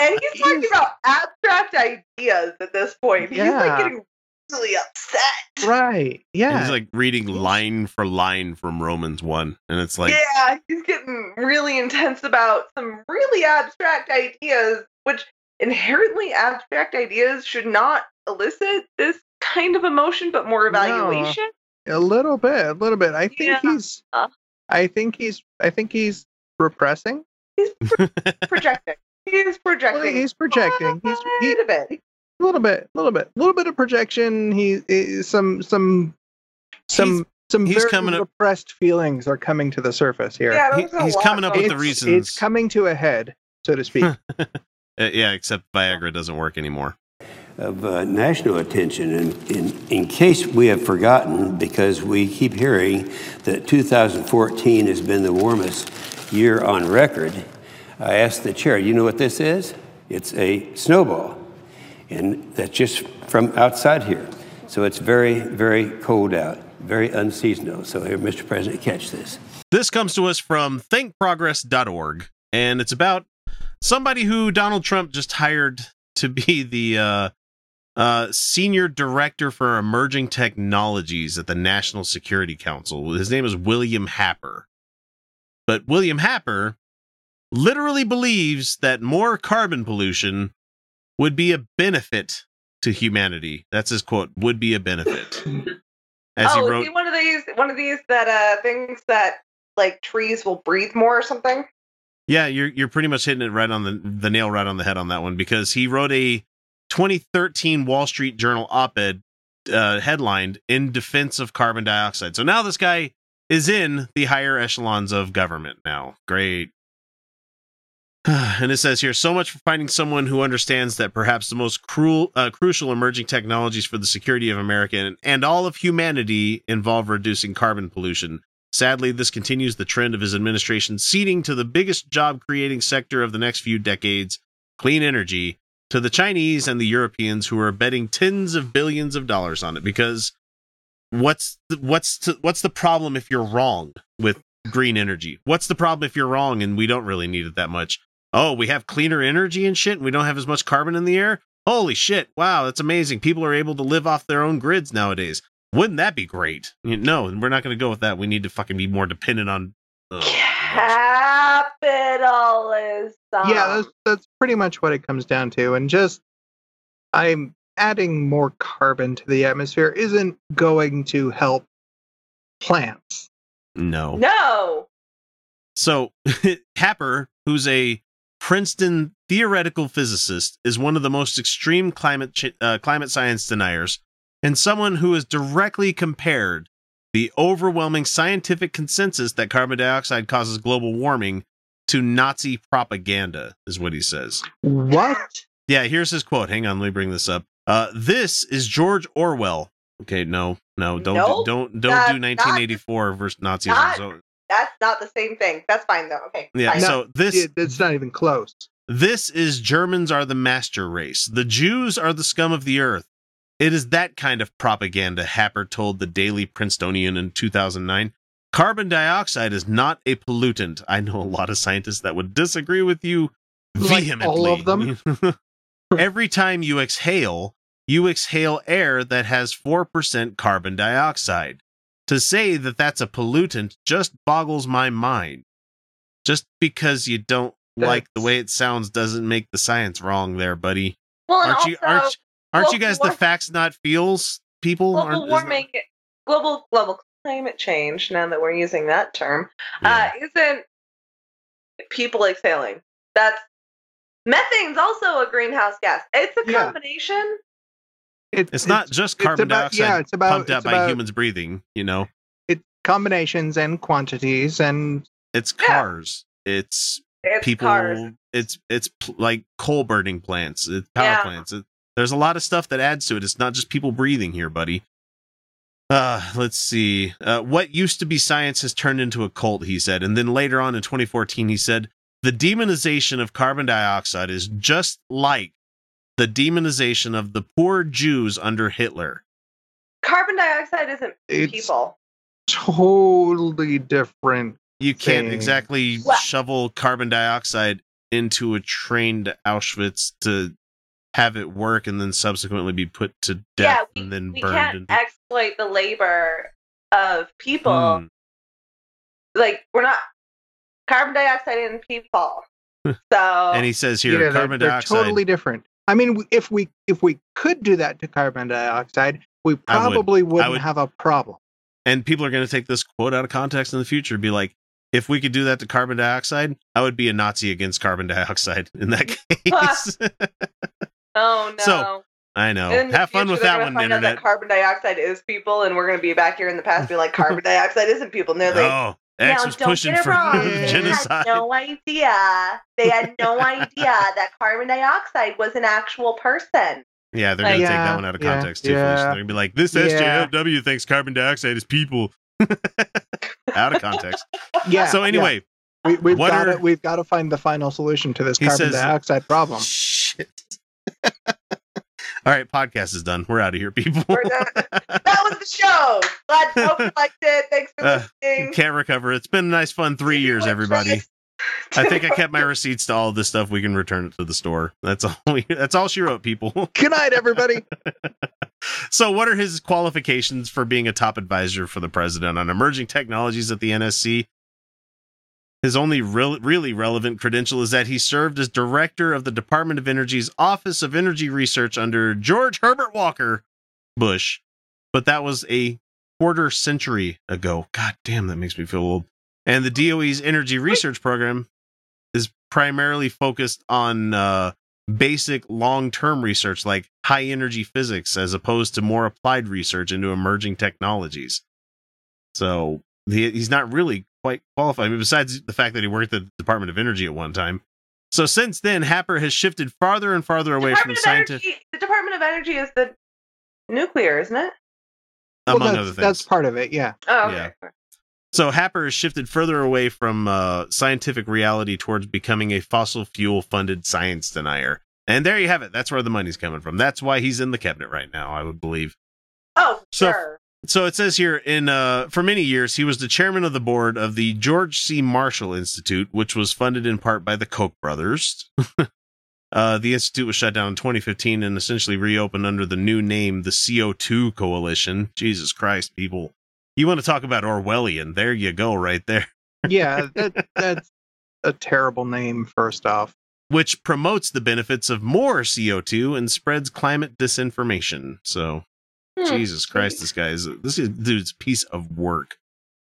Speaker 8: and he's talking about abstract ideas at this point.
Speaker 9: Yeah.
Speaker 8: He's like getting really upset.
Speaker 9: right
Speaker 4: And
Speaker 9: yeah
Speaker 4: he's like reading line for line from Romans 1. And it's like,
Speaker 8: yeah, he's getting really intense about some really abstract ideas, which inherently abstract ideas should not elicit this kind of emotion, but more evaluation.
Speaker 9: A little bit a little bit i think
Speaker 8: Yeah.
Speaker 9: he's i think he's i think he's repressing [LAUGHS]
Speaker 8: Projecting. He's projecting.
Speaker 9: he's projecting he's he,
Speaker 8: a bit.
Speaker 9: a little bit a little bit a little bit of projection he, he some some some some
Speaker 4: he's
Speaker 9: very
Speaker 4: coming up-
Speaker 9: repressed feelings are coming to the surface here
Speaker 8: Yeah,
Speaker 4: he- he's coming up with the reasons.
Speaker 9: it's coming to a head so to speak [LAUGHS]
Speaker 4: Uh, yeah, except Viagra doesn't work anymore.
Speaker 18: Of uh, national attention. And in, in case we have forgotten, because we keep hearing that 2014 has been the warmest year on record, I asked the chair, you know what this is? It's a snowball. And that's just from outside here. So it's very, very cold out. very unseasonal. So here, Mr. President, catch this.
Speaker 4: This comes to us from thinkprogress.org, and it's about somebody who Donald Trump just hired to be the uh, uh, senior director for emerging technologies at the National Security Council. His name is William Happer. But William Happer literally believes that more carbon pollution would be a benefit to humanity. That's his quote, would be a benefit. As
Speaker 8: oh,
Speaker 4: he
Speaker 8: is
Speaker 4: wrote
Speaker 8: he one of these one of these that uh things that like trees will breathe more or something?
Speaker 4: Yeah, you're you're pretty much hitting it right on the the nail right on the head on that one because he wrote a 2013 Wall Street Journal op-ed uh, headlined in defense of carbon dioxide. So now this guy is in the higher echelons of government now. Great. [SIGHS] And it says here so much for finding someone who understands that perhaps the most cruel, uh, crucial emerging technologies for the security of America and, and all of humanity involve reducing carbon pollution. Sadly, this continues the trend of his administration ceding to the biggest job creating sector of the next few decades, clean energy, to the Chinese and the Europeans who are betting tens of billions of dollars on it. Because what's the, what's to, what's the problem if you're wrong with green energy? What's the problem if you're wrong and we don't really need it that much? Oh, we have cleaner energy and shit, and we don't have as much carbon in the air. Holy shit! Wow, that's amazing. People are able to live off their own grids nowadays. Wouldn't that be great? You- No, we're not going to go with that. We need to fucking be more dependent on. uh,
Speaker 8: Capitalism.
Speaker 9: yeah, that's that's pretty much what it comes down to. And just I'm adding more carbon to the atmosphere isn't going to help plants.
Speaker 4: no.
Speaker 8: No.
Speaker 4: So, [LAUGHS] Happer, who's a Princeton theoretical physicist, is one of the most extreme climate ch- uh, climate science deniers, and someone who has directly compared the overwhelming scientific consensus that carbon dioxide causes global warming to Nazi propaganda, is what he says.
Speaker 9: What?
Speaker 4: Yeah, here's his quote. Hang on, let me bring this up. Uh, this is George Orwell. Okay, no, no, don't
Speaker 8: Nope.
Speaker 4: don't don't
Speaker 8: That's
Speaker 4: do
Speaker 8: not-
Speaker 4: 1984 versus Nazism.
Speaker 8: Not-
Speaker 4: So,
Speaker 8: That's not the same thing. That's fine though. Okay.
Speaker 4: Yeah,
Speaker 8: fine.
Speaker 4: so this
Speaker 9: it's not even close.
Speaker 4: This is Germans are the master race. The Jews are the scum of the earth. It is that kind of propaganda, Happer told the Daily Princetonian in 2009. Carbon dioxide is not a pollutant. I know a lot of scientists that would disagree with you
Speaker 9: Like
Speaker 4: vehemently.
Speaker 9: all of them? [LAUGHS]
Speaker 4: Every time you exhale, you exhale air that has 4% carbon dioxide. To say that that's a pollutant just boggles my mind. Just because you don't like the way it sounds doesn't make the science wrong there, buddy.
Speaker 8: Well,
Speaker 4: aren't you
Speaker 8: also,
Speaker 4: aren't aren't you
Speaker 8: global
Speaker 4: guys the facts not feels people?
Speaker 8: global
Speaker 4: Aren't- is-
Speaker 8: warming, global global climate change. Now that we're using that term, uh, isn't people exhaling? That's methane's also a greenhouse gas. It's a
Speaker 9: Yeah.
Speaker 8: combination.
Speaker 9: It,
Speaker 4: It's not just
Speaker 9: it's
Speaker 4: carbon
Speaker 9: about-
Speaker 4: dioxide
Speaker 9: yeah, it's about-
Speaker 4: pumped out
Speaker 9: it's
Speaker 4: by
Speaker 9: about-
Speaker 4: humans breathing, you know.
Speaker 9: It's combinations and quantities and
Speaker 4: It's cars. It's,
Speaker 8: It's
Speaker 4: people
Speaker 8: cars.
Speaker 4: it's it's pl- like coal burning plants, it's power
Speaker 8: Yeah.
Speaker 4: plants. It, there's a lot of stuff that adds to it. It's not just people breathing here, buddy. Uh, let's see. Uh, what used to be science has turned into a cult, he said. And then later on in 2014, he said, the demonization of carbon dioxide is just like the demonization of the poor Jews under Hitler.
Speaker 8: Carbon dioxide isn't
Speaker 9: It's-
Speaker 8: people.
Speaker 9: totally different.
Speaker 4: You can't
Speaker 9: thing.
Speaker 4: exactly
Speaker 8: Well-
Speaker 4: shovel carbon dioxide into a train to Auschwitz to have it work and then subsequently be put to
Speaker 8: Yeah,
Speaker 4: death
Speaker 8: we,
Speaker 4: and then
Speaker 8: we
Speaker 4: burned.
Speaker 8: can't
Speaker 4: into-
Speaker 8: exploit the labor of people.
Speaker 4: Hmm.
Speaker 8: Like we're not carbon dioxide in people. [LAUGHS] So
Speaker 4: and he says here,
Speaker 9: Yeah, they're-
Speaker 4: carbon
Speaker 9: they're,
Speaker 4: dioxide.
Speaker 9: totally different. I mean, if we if we could do that to carbon dioxide, we
Speaker 4: I would.
Speaker 9: probably wouldn't
Speaker 4: would-
Speaker 9: have a problem.
Speaker 4: and people are going to take this quote out of context in the future and be like, if we could do that to carbon dioxide, I would be a Nazi against carbon dioxide in that [LAUGHS] case. [LAUGHS]
Speaker 8: oh no.
Speaker 4: So, I know.
Speaker 8: In the
Speaker 4: Have fun with that one,
Speaker 8: find out
Speaker 4: internet.
Speaker 8: That carbon dioxide is people, and we're going to be back here in the past, be like, carbon [LAUGHS] dioxide isn't people. No, they're like,
Speaker 4: Oh, X
Speaker 8: now,
Speaker 4: was
Speaker 8: don't
Speaker 4: pushing
Speaker 8: get it
Speaker 4: for [LAUGHS]
Speaker 8: wrong. They
Speaker 4: genocide.
Speaker 8: had no idea. They had no idea that carbon dioxide was an actual person.
Speaker 4: Yeah, they're gonna
Speaker 8: Like-
Speaker 4: take that one out of
Speaker 9: yeah,
Speaker 4: context too.
Speaker 9: Yeah.
Speaker 4: They're gonna be like, "This
Speaker 9: Yeah.
Speaker 4: SJW thinks carbon dioxide is people." [LAUGHS] out of context.
Speaker 9: Yeah.
Speaker 4: So
Speaker 9: yeah.
Speaker 4: anyway,
Speaker 9: we, we've got
Speaker 4: are-
Speaker 9: to we've got to find the final solution to this carbon
Speaker 4: says-
Speaker 9: dioxide problem.
Speaker 4: shit. [LAUGHS] All right, podcast is done. We're out of here, people.
Speaker 8: We're done. [LAUGHS] that was the show. Glad hope you liked it. Thanks for
Speaker 4: Uh,
Speaker 8: listening.
Speaker 4: Can't recover. It's been a nice, fun three years, everybody. [LAUGHS] I think I kept my receipts to all this stuff. We can return it to the store. That's all. We, that's all she wrote, people.
Speaker 9: Good night, everybody.
Speaker 4: so, what are his qualifications for being a top advisor for the president on emerging technologies at the NSC? His only real, really relevant credential is that he served as director of the Department of Energy's Office of Energy Research under George Herbert Walker Bush, but that was a quarter century ago. God damn, that makes me feel old. And the DOE's energy research program is primarily focused on uh, basic long term research like high energy physics, as opposed to more applied research into emerging technologies. So he's not really quite qualified. I mean, besides the fact that he worked at the Department of Energy at one time. So since then, Happer has shifted farther and farther away from
Speaker 8: Department of
Speaker 4: scientific,
Speaker 8: Energy, the Department of Energy is the nuclear, isn't it?
Speaker 9: Well,
Speaker 4: among
Speaker 9: that's,
Speaker 4: other things.
Speaker 9: that's part of it. Yeah.
Speaker 8: Oh, okay.
Speaker 4: Yeah. So Happer has shifted further away from uh, scientific reality towards becoming a fossil fuel funded science denier. And there you have it. That's where the money's coming from. That's why he's in the cabinet right now, I would believe.
Speaker 8: Oh,
Speaker 4: So-
Speaker 8: sure.
Speaker 4: So it says here in uh, for many years he was the chairman of the board of the George C. Marshall Institute, which was funded in part by the Koch brothers. [LAUGHS] uh, the institute was shut down in 2015 and essentially reopened under the new name, the CO2 Coalition. Jesus Christ, people! You want to talk about Orwellian? There you go, right there.
Speaker 9: Yeah, [LAUGHS] that, that's a terrible name, first off.
Speaker 4: Which promotes the benefits of more CO2 and spreads climate disinformation. So. Jesus Christ, this guy is this is dude's piece of work.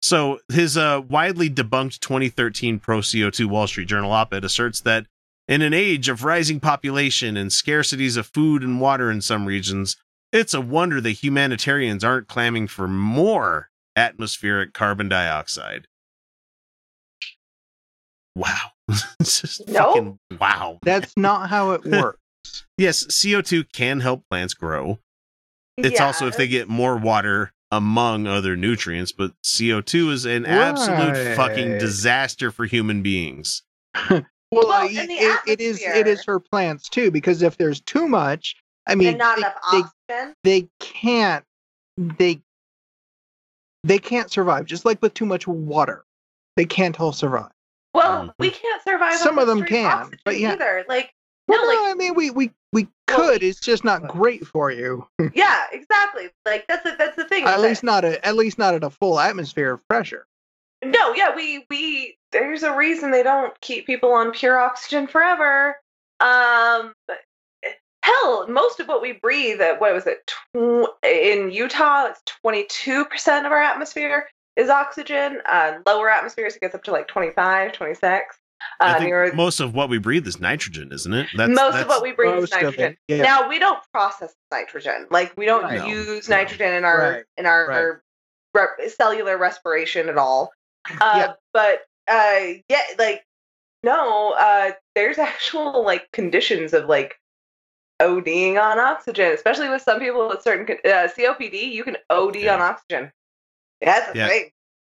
Speaker 4: So his uh, widely debunked 2013 pro CO2 Wall Street Journal op-ed asserts that in an age of rising population and scarcities of food and water in some regions, it's a wonder that humanitarians aren't clamming for more atmospheric carbon dioxide. Wow. [LAUGHS]
Speaker 9: No.
Speaker 4: fucking wow.
Speaker 9: That's not how it [LAUGHS] works.
Speaker 4: Yes, CO2 can help plants grow. It's also if they get more water among other nutrients, but CO2 is an absolute fucking disaster for human beings. [LAUGHS]
Speaker 9: Well, uh,
Speaker 8: in
Speaker 9: it, it is it is for plants too, because if there's too much, I mean,
Speaker 8: not
Speaker 9: they,
Speaker 8: enough
Speaker 9: they,
Speaker 8: oxygen.
Speaker 9: they can't they they can't survive. Just like with too much water, they can't all survive.
Speaker 8: Well, we can't survive.
Speaker 9: Some of them can, but yeah.
Speaker 8: either. Like,
Speaker 9: Well,
Speaker 8: no, like,
Speaker 9: no, I mean, we we we could. It's just not great for you. [LAUGHS]
Speaker 8: yeah, exactly. Like that's the that's the thing.
Speaker 9: at
Speaker 8: that-
Speaker 9: least not at at least not at a full atmosphere of pressure.
Speaker 8: No, yeah, we we there's a reason they don't keep people on pure oxygen forever. Um hell, most of what we breathe at what was it tw- in Utah it's 22% of our atmosphere is oxygen. Uh lower atmospheres it gets up to like 25, 26.
Speaker 4: I
Speaker 8: Uh
Speaker 4: think most of what we breathe is nitrogen, isn't it?
Speaker 8: That's, most of what we breathe is
Speaker 9: most of it,
Speaker 8: nitrogen.
Speaker 9: yeah.
Speaker 8: Now we don't process nitrogen. Like we don't
Speaker 9: Right.
Speaker 8: use nitrogen in our
Speaker 9: Right.
Speaker 8: in our,
Speaker 9: Right.
Speaker 8: our re- cellular respiration at all. Uh, But uh, yeah, like no, uh, there's [LAUGHS] actual like conditions of like ODing on oxygen, especially with some people with certain con- uh, COPD. You can OD on oxygen. That's a
Speaker 4: Yeah.
Speaker 8: thing.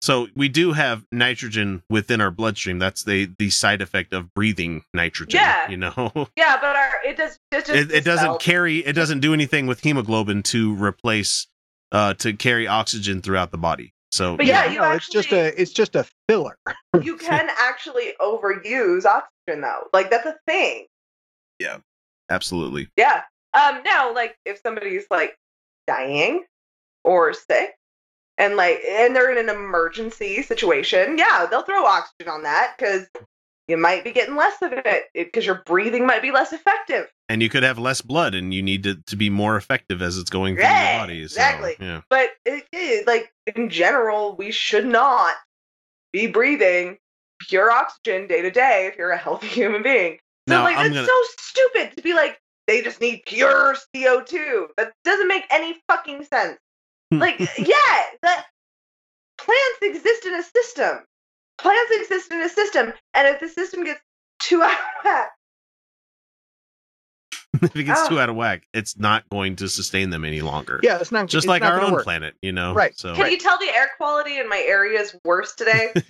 Speaker 4: So we do have nitrogen within our bloodstream. That's the the side effect of breathing nitrogen.
Speaker 8: Yeah.
Speaker 4: You know, [LAUGHS]
Speaker 8: Yeah, but our it does it just
Speaker 4: it, it doesn't carry. It doesn't do anything with hemoglobin to replace uh to carry oxygen throughout the body. So
Speaker 8: But yeah, you
Speaker 9: no, it's just a it's just a filler. [LAUGHS]
Speaker 8: you can actually overuse oxygen though. Like that's a thing.
Speaker 4: yeah, absolutely.
Speaker 8: Yeah. Um now like if somebody's like dying or sick and like and they're in an emergency situation, yeah, they'll throw oxygen on that cuz you might be getting less of it because your breathing might be less effective.
Speaker 4: And you could have less blood, and you need to, to be more effective as it's going through
Speaker 8: Yeah,
Speaker 4: your body. So,
Speaker 8: exactly.
Speaker 4: yeah.
Speaker 8: But it, it, like in general, we should not be breathing pure oxygen day to day if you're a healthy [LAUGHS] human being. So
Speaker 4: Now,
Speaker 8: like
Speaker 4: I'm
Speaker 8: that's
Speaker 4: gonna-
Speaker 8: so stupid to be like they just need pure CO2. That doesn't make any fucking sense. Like yeah, that plants exist in a system. Plants exist in a system, and if the system gets too [LAUGHS] out of whack, [LAUGHS]
Speaker 4: if it gets
Speaker 8: Ah.
Speaker 4: too out of whack, it's not going to sustain them any longer.
Speaker 9: Yeah, it's not
Speaker 4: just
Speaker 9: it's
Speaker 4: like
Speaker 9: not
Speaker 4: our
Speaker 9: gonna
Speaker 4: own
Speaker 9: work.
Speaker 4: planet. You know,
Speaker 9: Right.
Speaker 4: So
Speaker 8: can you tell the air quality in my area is worse today? [LAUGHS]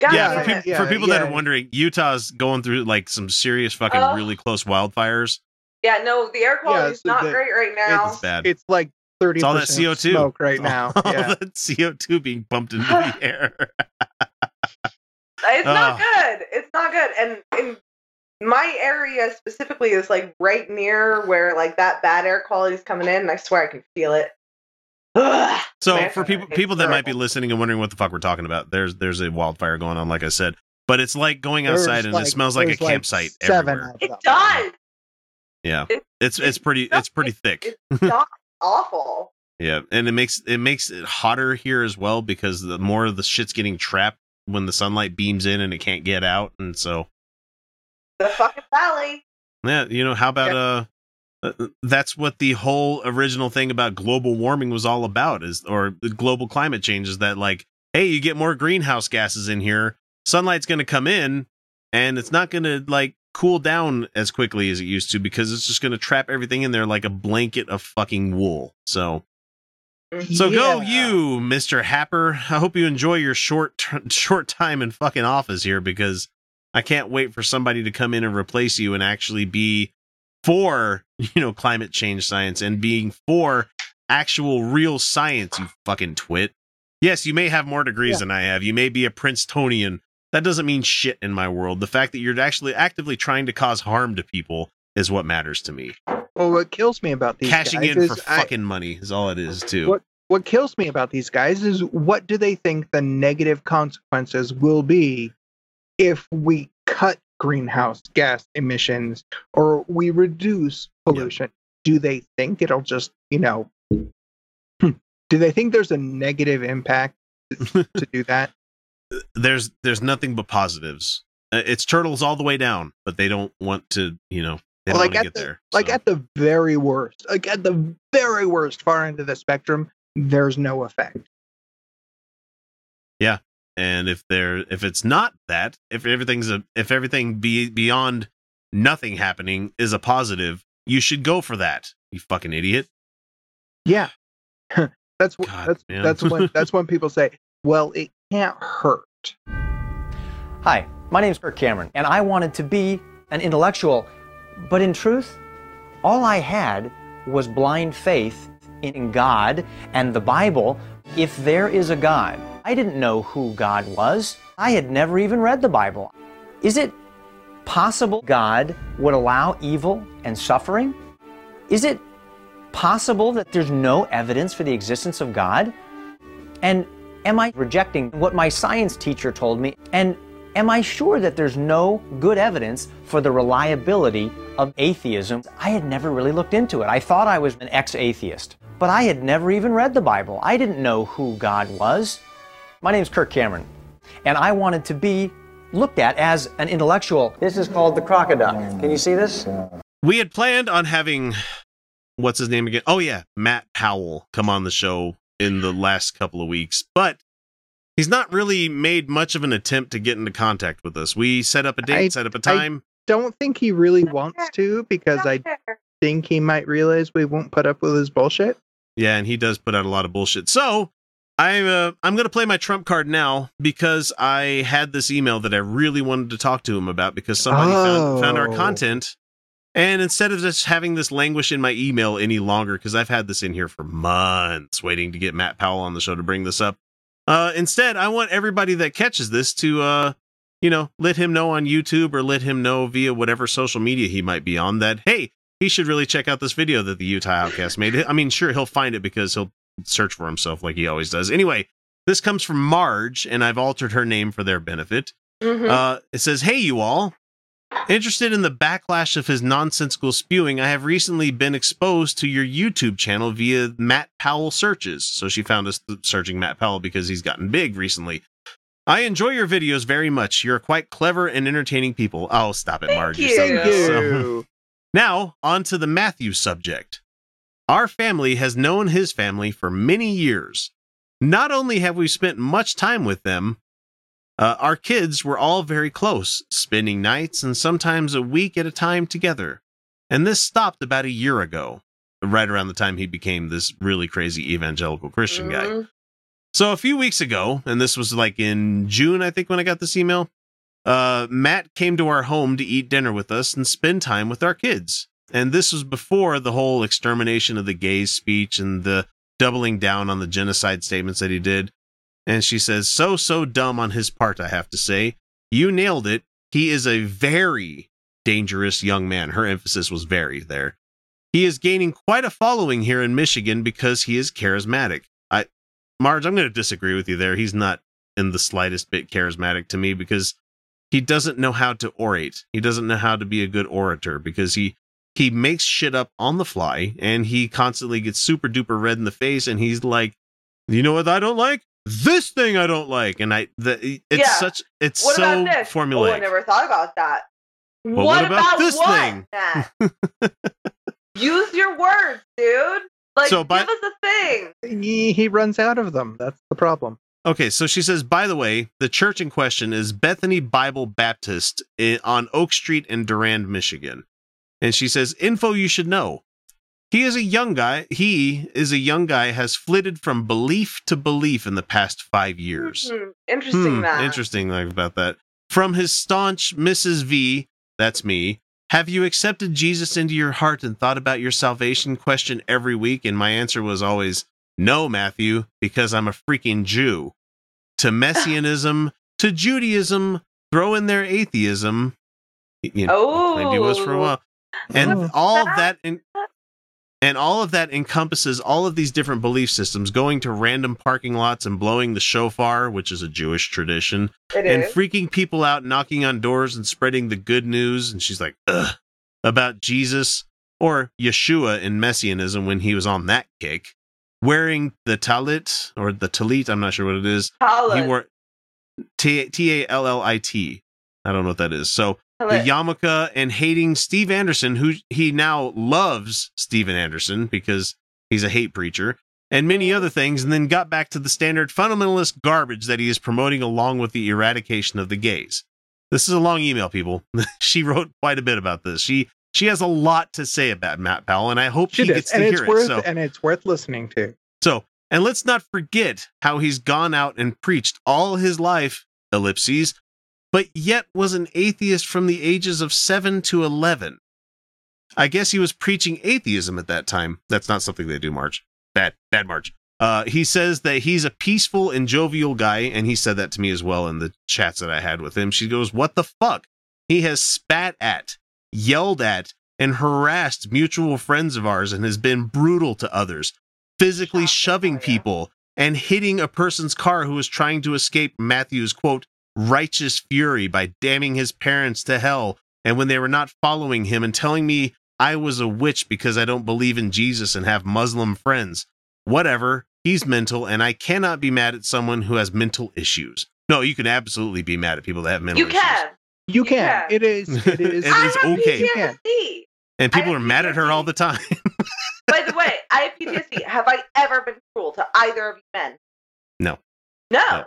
Speaker 8: God
Speaker 4: yeah, for,
Speaker 8: it.
Speaker 4: peop- for people that are wondering, Utah's going through like some serious fucking
Speaker 8: Oh.
Speaker 4: really close wildfires.
Speaker 8: Yeah, no, the air quality is
Speaker 9: so
Speaker 8: not
Speaker 9: the-
Speaker 8: great right now.
Speaker 4: It's bad.
Speaker 9: It's like thirty
Speaker 4: It's all that CO2
Speaker 9: smoke right now. [LAUGHS]
Speaker 4: All
Speaker 9: Yeah.
Speaker 4: that CO2 being pumped into the [LAUGHS] air.
Speaker 8: It's not
Speaker 4: Ugh.
Speaker 8: good. It's not good. And in my area specifically is like right near where like that bad air quality is coming in, and I swear I can feel it. Ugh. [SIGHS]
Speaker 4: So
Speaker 8: Man,
Speaker 4: for people
Speaker 8: it's
Speaker 4: people that might be listening and wondering what the fuck we're talking about, there's there's a wildfire going on, like I said. But it's like going
Speaker 9: There's
Speaker 4: outside and
Speaker 9: like-
Speaker 4: it smells like a
Speaker 9: there's like
Speaker 4: campsite
Speaker 9: seven
Speaker 4: everywhere.
Speaker 9: of
Speaker 8: It does.
Speaker 4: Yeah,
Speaker 8: It-
Speaker 4: it's it's pretty it's pretty thick.
Speaker 8: It's [LAUGHS] not awful.
Speaker 4: Yeah, and it makes it makes it hotter here as well because the more the shit's getting trapped when the sunlight beams in and it can't get out, and so
Speaker 8: The fucking valley.
Speaker 4: yeah, you know how about uh, uh, that's what the whole original thing about global warming was all about is or the global climate change is that like hey you get more greenhouse gases in here sunlight's going to come in and it's not going to like cool down as quickly as it used to because it's just going to trap everything in there like a blanket of fucking wool so mm-hmm. so go you, Mister Happer. I hope you enjoy your short [LAUGHS] short time in fucking office here because I can't wait for somebody to come in and replace you and actually be for [LAUGHS] you know climate change science and being for actual real science. You fucking twit. Yes, you may have more degrees
Speaker 9: Yeah.
Speaker 4: than I have. You may be a Princetonian. That doesn't mean shit in my world. The fact that you're actually actively trying to cause harm to people is what matters to me.
Speaker 9: Well, what kills me about these
Speaker 4: Cashing
Speaker 9: guys
Speaker 4: in
Speaker 9: is
Speaker 4: for
Speaker 9: I-
Speaker 4: fucking money is all it is too.
Speaker 9: what what kills me about these guys is what do they think the negative consequences will be if we cut greenhouse gas emissions or we reduce pollution do they think it'll just you know hmm, do they think there's a negative impact [LAUGHS] to do that
Speaker 4: there's there's nothing but positives. Uh, It's turtles all the way down, but they don't want to, you know, they don't
Speaker 9: like
Speaker 4: want to
Speaker 9: at
Speaker 4: get
Speaker 9: the,
Speaker 4: there.
Speaker 9: like
Speaker 4: so.
Speaker 9: at the very worst like at the very worst far end of the spectrum there's no effect
Speaker 4: yeah, and if there if it's not that, if everything's a if everything be beyond nothing happening is a positive, you should go for that. You fucking idiot.
Speaker 9: Yeah. [LAUGHS] that's what
Speaker 4: God,
Speaker 9: that's
Speaker 4: man.
Speaker 9: that's when [LAUGHS] that's when people say, well, it can't hurt.
Speaker 19: Hi, my name is Kirk Cameron, and I wanted to be an intellectual, but in truth, all I had was blind faith in God and the Bible. If there is a God, I didn't know who God was. I had never even read the Bible. Is it possible God would allow evil and suffering? Is it possible that there's no evidence for the existence of God? And am I rejecting what my science teacher told me? And am I sure that there's no good evidence for the reliability of atheism? I had never really looked into it. I thought I was an ex atheist, but I had never even read the Bible. I didn't know who God was. My name's Kirk Cameron, and I wanted to be looked at as an intellectual. This is called the crocodile. Can you see this?
Speaker 4: We had planned on having what's his name again? Oh yeah, Matt Powell come on the show in the last couple of weeks, but he's not really made much of an attempt to get into contact with us. We set up a date,
Speaker 9: I-
Speaker 4: set up a time.
Speaker 9: don't think he really wants to because I think he might realize we won't put up with his bullshit.
Speaker 4: Yeah, and he does put out a lot of bullshit. So I'm uh, I'm gonna play my trump card now because I had this email that I really wanted to talk to him about because somebody found found our
Speaker 9: Oh.
Speaker 4: content. And instead of just having this languish in my email any longer, because I've had this in here for months waiting to get Matt Powell on the show to bring this up. Uh, instead, I want everybody that catches this to, uh, you know, let him know on YouTube or let him know via whatever social media he might be on that, hey, he should really check out this video that the Utah Outcast made. I mean, sure, he'll find it because he'll search for himself like he always does. Anyway, this comes from Marge, and I've altered her name for their benefit.
Speaker 8: Mhm.
Speaker 4: Uh, it says, Hey, you all. Interested in the backlash of his nonsensical spewing, I have recently been exposed to your YouTube channel via Matt Powell searches. So she found us searching Matt Powell because he's gotten big recently. I enjoy your videos very much. You're quite clever and entertaining people. Oh, stop it, Marge. You're so
Speaker 9: Thank
Speaker 4: nice. So-
Speaker 9: you. [LAUGHS]
Speaker 4: now, on to the Matthew subject. Our family has known his family for many years. Not only have we spent much time with them, uh, our kids were all very close, spending nights and sometimes a week at a time together. And this stopped about a year ago, right around the time he became this really crazy evangelical Christian guy.
Speaker 8: Mhm.
Speaker 4: So a few weeks ago, and this was like in June, I think, when I got this email, uh, Matt came to our home to eat dinner with us and spend time with our kids. and this was before the whole extermination of the gays speech and the doubling down on the genocide statements that he did. And she says, So, so dumb on his part, I have to say. You nailed it. He is a very dangerous young man. Her emphasis was very there. He is gaining quite a following here in Michigan because he is charismatic. I, Marge, I'm going to disagree with you there. He's not in the slightest bit charismatic to me because he doesn't know how to orate. He doesn't know how to be a good orator because he he makes shit up on the fly and he constantly gets super duper red in the face and he's like, "You know what I don't like? This thing I don't like." And I the it's
Speaker 8: Yeah.
Speaker 4: such it's
Speaker 8: what
Speaker 4: so
Speaker 8: about this?
Speaker 4: formulaic.
Speaker 8: Oh, I never thought about that.
Speaker 4: Well,
Speaker 8: what,
Speaker 4: what about this
Speaker 8: what,
Speaker 4: thing? [LAUGHS]
Speaker 8: Use your words, dude. Like,
Speaker 4: So by-
Speaker 8: give us a thing.
Speaker 9: He, he runs out of them. That's the problem.
Speaker 4: Okay, so she says, by the way, the church in question is Bethany Bible Baptist i- on Oak Street in Durand, Michigan. And she says, info you should know. He is a young guy. He is a young guy, has flitted from belief to belief in the past five years.
Speaker 8: Hmm, interesting,
Speaker 4: Hmm,
Speaker 8: Matt.
Speaker 4: Interesting like, about that. From his staunch Mrs. V, that's me, have you accepted Jesus into your heart and thought about your salvation question every week? And my answer was always, no, Matthew, because I'm a freaking Jew. To [LAUGHS] Messianism, to Judaism, throw in their atheism. You know, claimed he was for a
Speaker 8: Oh.
Speaker 4: while. And all that in, and all of that encompasses all of these different belief systems, going to random parking lots and blowing the shofar, which is a Jewish tradition,
Speaker 8: It
Speaker 4: and
Speaker 8: is.
Speaker 4: freaking people out, knocking on doors and spreading the good news. And she's like, ugh, about Jesus or Yeshua in Messianism when he was on that kick, wearing the tallit or the tallit. I'm not sure what it is.
Speaker 8: Tallit.
Speaker 4: He wore T A L L I T. I don't know what that is. So the
Speaker 8: Tallit.
Speaker 4: yarmulke and hating Steve Anderson, who he now loves Steven Anderson because he's a hate preacher, and many other things, and then got back to the standard fundamentalist garbage that he is promoting along with the eradication of the gays. This is a long email, people. [LAUGHS] she wrote quite a bit about this. She she has a lot to say about Matt Powell, and I hope
Speaker 9: She
Speaker 4: he
Speaker 9: does,
Speaker 4: gets to
Speaker 9: and
Speaker 4: hear
Speaker 9: it's
Speaker 4: it.
Speaker 9: worth
Speaker 4: So
Speaker 9: and it's worth listening to.
Speaker 4: so, and let's not forget how he's gone out and preached all his life, ellipses, but yet was an atheist from the ages of 7 to 11. I guess he was preaching atheism at that time. That's not something they do, Marge. Bad, bad Marge. Uh, he says that he's a peaceful and jovial guy, and he said that to me as well in the chats that I had with him. She goes, What the fuck? He has spat at, yelled at, and harassed mutual friends of ours and has been brutal to others, physically shoving people and hitting a person's car who was trying to escape Matthew's quote, righteous fury by damning his parents to hell. And when they were not following him and telling me I was a witch because I don't believe in Jesus and have Muslim friends. Whatever, he's mental, and I cannot be mad at someone who has mental issues. No, you can absolutely be mad at people that have mental issues.
Speaker 8: You
Speaker 4: issues.
Speaker 8: can.
Speaker 9: You can. [LAUGHS] It is. It is.
Speaker 4: It is okay.
Speaker 9: You can.
Speaker 8: PTSD.
Speaker 4: And people are mad at her all the time. [LAUGHS]
Speaker 8: By the way, I have PTSD. Have I ever been cruel to either of you men?
Speaker 4: no.
Speaker 8: No.
Speaker 9: No,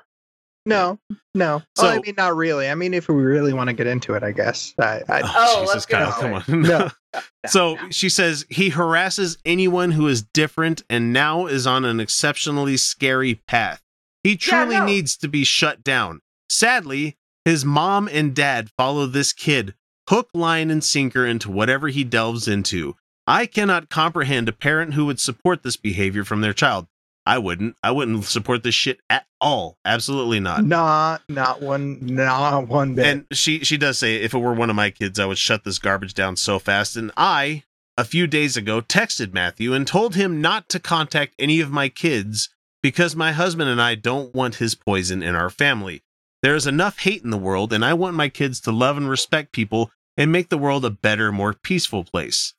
Speaker 9: no. No. Well, I
Speaker 4: So-
Speaker 9: mean, not really. I mean, if we really want to get into it, I guess. I, I,
Speaker 8: Oh,
Speaker 4: Jesus,
Speaker 8: let's
Speaker 4: Kyle, come on.
Speaker 9: No. [LAUGHS]
Speaker 4: so she says he harasses anyone who is different and now is on an exceptionally scary path. He truly
Speaker 8: no.
Speaker 4: needs to be shut down. Sadly, his mom and dad follow this kid hook, line, and sinker into whatever he delves into. I cannot comprehend a parent who would support this behavior from their child. I wouldn't. I wouldn't support this shit at all. Absolutely not.
Speaker 9: not, not one, not one bit.
Speaker 4: And she she does say if it were one of my kids, I would shut this garbage down so fast. And I, a few days ago, texted Matthew and told him not to contact any of my kids because my husband and I don't want his poison in our family. There is enough hate in the world, and I want my kids to love and respect people and make the world a better, more peaceful place.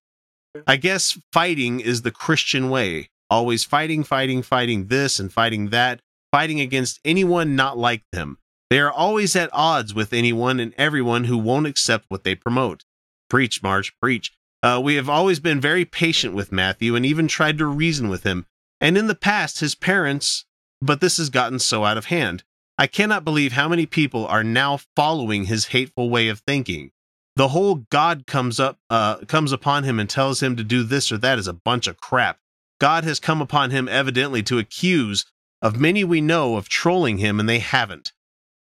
Speaker 4: I guess fighting is the Christian way. Always fighting, fighting, fighting this and fighting that, fighting against anyone not like them. They are always at odds with anyone and everyone who won't accept what they promote. Preach, Marge, preach. Uh, we have always been very patient with Matthew and even tried to reason with him. And in the past, his parents, but this has gotten so out of hand. I cannot believe how many people are now following his hateful way of thinking. The whole God comes up, uh, comes upon him and tells him to do this or that is a bunch of crap. God has come upon him evidently to accuse of many we know of trolling him, and they haven't.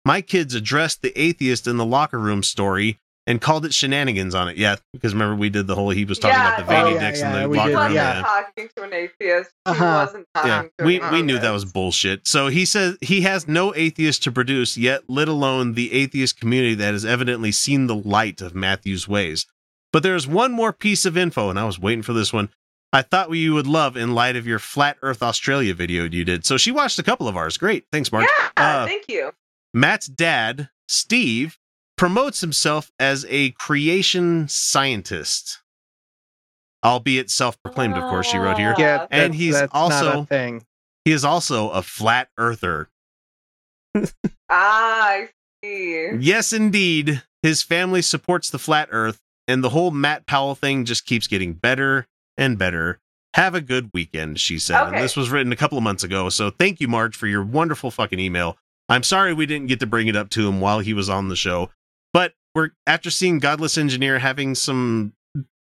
Speaker 4: My kids addressed the atheist in the locker room story, and called it shenanigans on it. Yeah, because remember we did the whole he was talking
Speaker 8: Yeah,
Speaker 4: about the veiny
Speaker 9: oh, yeah,
Speaker 4: dicks
Speaker 9: yeah,
Speaker 4: in the
Speaker 9: we
Speaker 4: locker
Speaker 9: did,
Speaker 4: room.
Speaker 8: wasn't
Speaker 9: yeah.
Speaker 8: talking to an atheist. He
Speaker 9: Uh-huh.
Speaker 8: wasn't talking
Speaker 4: Yeah,
Speaker 8: to
Speaker 4: we,
Speaker 8: an
Speaker 4: we knew that was bullshit. So he says he has no atheist to produce, yet let alone the atheist community that has evidently seen the light of Matthew's ways. But there's one more piece of info, and I was waiting for this one. I thought you would love in light of your Flat Earth Australia video you did. So she watched a couple of ours. Great. Thanks, Mark.
Speaker 8: Yeah,
Speaker 4: Uh,
Speaker 8: thank you.
Speaker 4: Matt's dad, Steve, promotes himself as a creation scientist. Albeit self-proclaimed, of course, she wrote here.
Speaker 9: Yeah,
Speaker 4: and
Speaker 9: that's-
Speaker 4: he's
Speaker 9: that's not
Speaker 4: also
Speaker 9: a thing.
Speaker 4: he is also a flat earther. [LAUGHS]
Speaker 8: Ah, I see.
Speaker 4: Yes, indeed. His family supports the flat earth, and the whole Matt Powell thing just keeps getting better and better. Have a good weekend, she said. And this was written a couple of months ago. So thank you, Marge, for your wonderful fucking email. I'm sorry we didn't get to bring it up to him while he was on the show. But we're after seeing Godless Engineer having some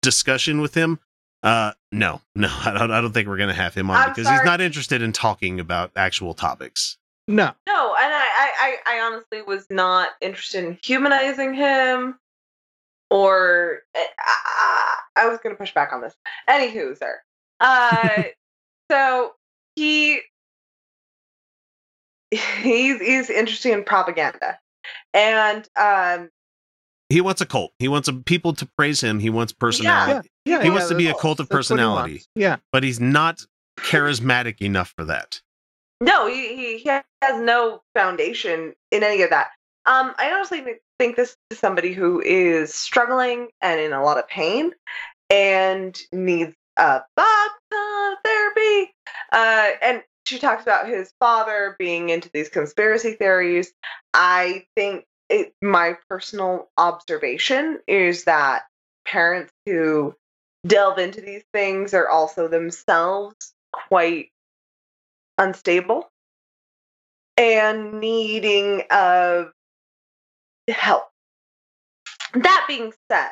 Speaker 4: discussion with him. Uh no, [LAUGHS] no, I don't, I don't think we're gonna have him on
Speaker 8: I'm
Speaker 4: because he's not interested in talking about actual topics.
Speaker 9: No.
Speaker 8: No, and I, I, I, I honestly was not interested in humanizing him, or I, I, I was going to push back on this. Anywho, sir. Uh, [LAUGHS] so he he's he's interested in propaganda, and um,
Speaker 4: He wants a cult. He wants a, people to praise him. He wants personality.
Speaker 9: Yeah,
Speaker 4: he
Speaker 9: yeah,
Speaker 4: wants to be a cult of
Speaker 9: that's what he
Speaker 4: personality.
Speaker 9: Yeah.
Speaker 4: But he's not charismatic enough for that.
Speaker 8: No, he, he, he has no foundation in any of that. Um, I honestly th- think this is somebody who is struggling and in a lot of pain and needs a fuck therapy. Uh, and she talks about his father being into these conspiracy theories. I think it, my personal observation is that parents who delve into these things are also themselves quite unstable and needing of help. That being said,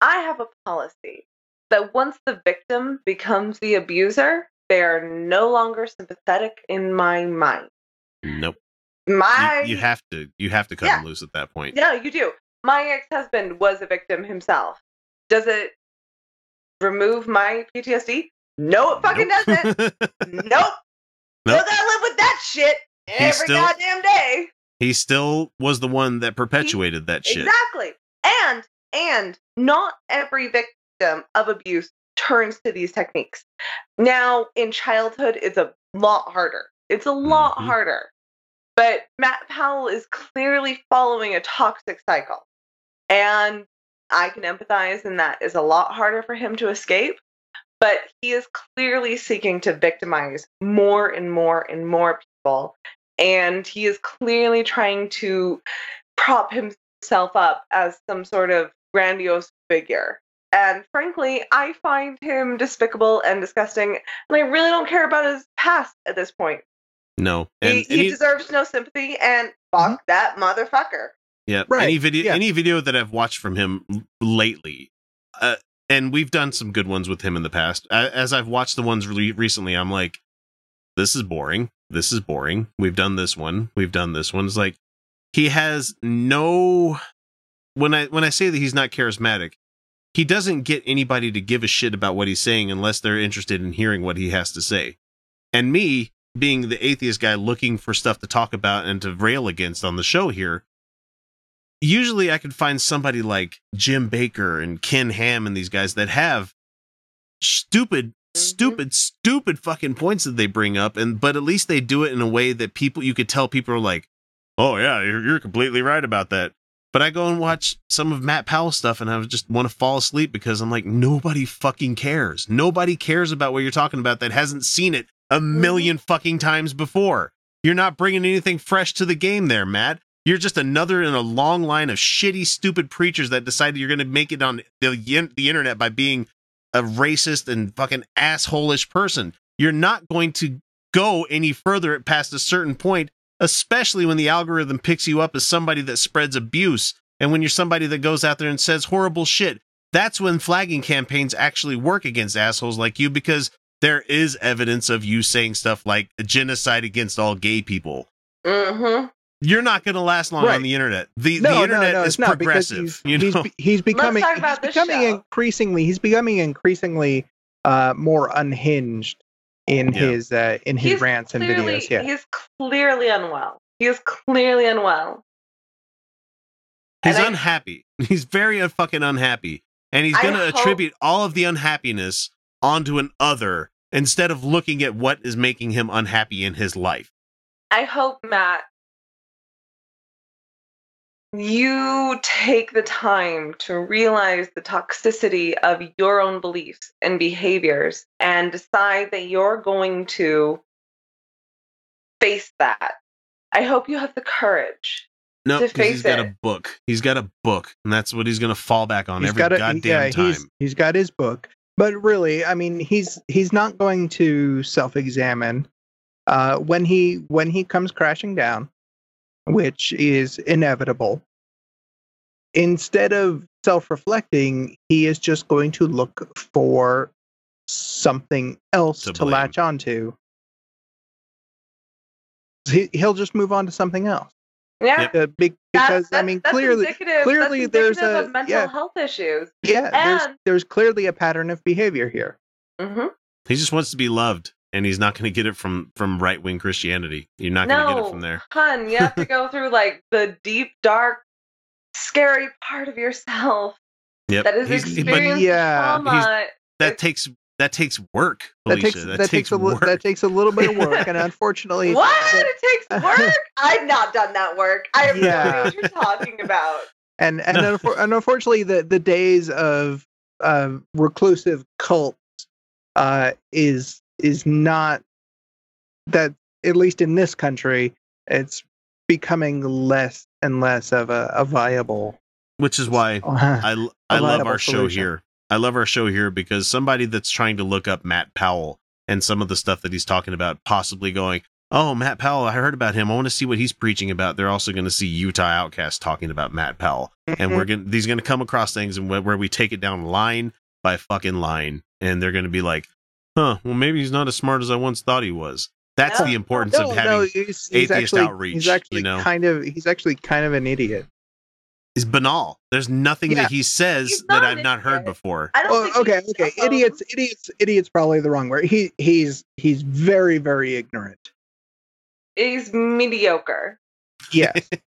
Speaker 8: I have a policy that once the victim becomes the abuser, they are no longer sympathetic in my mind.
Speaker 4: Nope.
Speaker 8: My
Speaker 4: You, you have to you have to cut
Speaker 8: Yeah.
Speaker 4: him loose at that point.
Speaker 8: no, you do. My ex-husband was a victim himself. Does it remove my PTSD? No, it fucking doesn't. [LAUGHS] nope. Still
Speaker 4: Nope.
Speaker 8: gotta live with that shit every
Speaker 4: still-
Speaker 8: goddamn.
Speaker 4: He still was the one that perpetuated that shit.
Speaker 8: Exactly. And and not every victim of abuse turns to these techniques. Now, in childhood, it's a lot harder. It's a lot
Speaker 4: Mm-hmm.
Speaker 8: harder. But Matt Powell is clearly following a toxic cycle. And I can empathize, and that is a lot harder for him to escape. But he is clearly seeking to victimize more and more and more people. And he is clearly trying to prop himself up as some sort of grandiose figure. And frankly, I find him despicable and disgusting, and I really don't care about his past at this point.
Speaker 4: No. And,
Speaker 8: he,
Speaker 4: and
Speaker 8: he
Speaker 4: he-
Speaker 8: deserves no sympathy, and fuck that motherfucker.
Speaker 4: Yeah,
Speaker 9: Right,
Speaker 4: any video
Speaker 9: yeah.
Speaker 4: any video that I've watched from him lately, uh, and we've done some good ones with him in the past. As I've watched the ones re- recently, I'm like, this is boring. This is boring. We've done this one. We've done this one. It's like he has no. When I when I say that he's not charismatic, he doesn't get anybody to give a shit about what he's saying unless they're interested in hearing what he has to say. And me being the atheist guy looking for stuff to talk about and to rail against on the show here, usually I could find somebody like Jim Bakker and Ken Ham and these guys that have stupid, stupid, mm-hmm. stupid fucking points that they bring up, and but at least they do it in a way that people you could tell people are like, "Oh yeah, you're, you're completely right about that." But I go and watch some of Matt Powell stuff, and I just want to fall asleep because I'm like, nobody fucking cares. Nobody cares about what you're talking about that hasn't seen it a mm-hmm. 1000000 fucking times before. You're not bringing anything fresh to the game there, Matt. You're just another in a long line of shitty, stupid preachers that decided you're going to make it on the, the internet by being a racist and fucking assholish person. You're not going to go any further past a certain point, especially when the algorithm picks you up as somebody that spreads abuse. And when you're somebody that goes out there and says horrible shit, that's when flagging campaigns actually work against assholes like you because there is evidence of you saying stuff like genocide against all gay people.
Speaker 8: Mm-hmm.
Speaker 4: You're not going to last long
Speaker 9: Right.
Speaker 4: on the internet. The
Speaker 9: no,
Speaker 4: the internet
Speaker 9: no, no,
Speaker 4: is
Speaker 9: it's
Speaker 4: progressive.
Speaker 9: he's,
Speaker 4: you
Speaker 9: he's,
Speaker 4: know,
Speaker 9: be- he's becoming
Speaker 8: talk
Speaker 9: he's
Speaker 8: about this
Speaker 9: becoming increasingly he's becoming increasingly uh, more unhinged in
Speaker 4: Yeah.
Speaker 9: his uh, in his
Speaker 8: He's
Speaker 9: rants and
Speaker 8: clearly,
Speaker 9: videos. Yeah,
Speaker 8: He's clearly unwell. He is clearly unwell.
Speaker 4: he's
Speaker 8: and I-
Speaker 4: unhappy. [LAUGHS] He's very fucking unhappy, and he's going to attribute all of the unhappiness onto an other instead of looking at what is making him unhappy in his life.
Speaker 8: I hope, Matt, you take the time to realize the toxicity of your own beliefs and behaviors and decide that you're going to face that. I hope you have the courage.
Speaker 4: No,
Speaker 8: To
Speaker 4: because he's
Speaker 8: face
Speaker 4: got
Speaker 8: it.
Speaker 4: a book. He's got a book, and that's what he's going to fall back on
Speaker 9: he's
Speaker 4: every
Speaker 9: got a,
Speaker 4: goddamn
Speaker 9: yeah,
Speaker 4: time.
Speaker 9: he's he's got his book, but really, I mean, he's he's not going to self-examine uh, when he when he comes crashing down, which is inevitable. Instead of self-reflecting, he is just going to look for something else
Speaker 4: To
Speaker 9: to, latch onto. He, he'll just move on to something else.
Speaker 8: Yeah.
Speaker 9: Uh, be-
Speaker 8: That-
Speaker 9: because I mean,
Speaker 8: that's
Speaker 9: clearly, clearly
Speaker 8: that's
Speaker 9: there's a
Speaker 8: of mental
Speaker 9: yeah,
Speaker 8: health issues.
Speaker 9: yeah. There's
Speaker 8: And-
Speaker 9: there's clearly a pattern of behavior here.
Speaker 8: hmm
Speaker 4: He just wants to be loved, and he's not going to get it from from right wing Christianity. You're not going to get it from there.
Speaker 8: hun, you have to go [LAUGHS] through like the deep, dark, scary part of yourself
Speaker 4: Yep.
Speaker 8: that is
Speaker 4: He's- but
Speaker 8: experiencing
Speaker 9: yeah,
Speaker 8: trauma.
Speaker 4: that takes that takes work,
Speaker 9: That takes that, takes, a li-
Speaker 4: work.
Speaker 9: that takes a little bit of work, and [LAUGHS] unfortunately,
Speaker 8: What? It takes work? [LAUGHS] I've not done that work. I have no idea what you're talking about.
Speaker 9: and and, unfor- and unfortunately, the the days of uh, reclusive cults uh, is is not that at least in this country, it's becoming less and less of a, a viable.
Speaker 4: which is why [LAUGHS] i I love our show here. I love our show here because somebody that's trying to look up Matt Powell and some of the stuff that he's talking about, possibly going, "Oh, Matt Powell, I heard about him. I want to see what he's preaching about." They're also going to see Utah Outcast talking about Matt Powell, and mm-hmm. we're going to these going to come across things and where, where we take it down line by fucking line, and they're going to be like, "Huh? Well, maybe he's not as smart as I once thought he was." That's
Speaker 8: No.
Speaker 4: the importance
Speaker 9: no,
Speaker 4: of having
Speaker 9: no, he's, he's
Speaker 4: atheist
Speaker 9: actually,
Speaker 4: outreach.
Speaker 9: He's actually
Speaker 4: you know,
Speaker 9: kind of he's actually kind of an idiot.
Speaker 4: He's banal. There's nothing
Speaker 9: Yeah.
Speaker 4: that he says that I've
Speaker 8: an
Speaker 4: not heard before.
Speaker 8: I don't
Speaker 9: Oh, okay, okay.
Speaker 8: dumb.
Speaker 9: Idiots, idiots, idiots. Probably the wrong word. He he's he's very very ignorant.
Speaker 8: He's mediocre.
Speaker 9: Yes. [LAUGHS]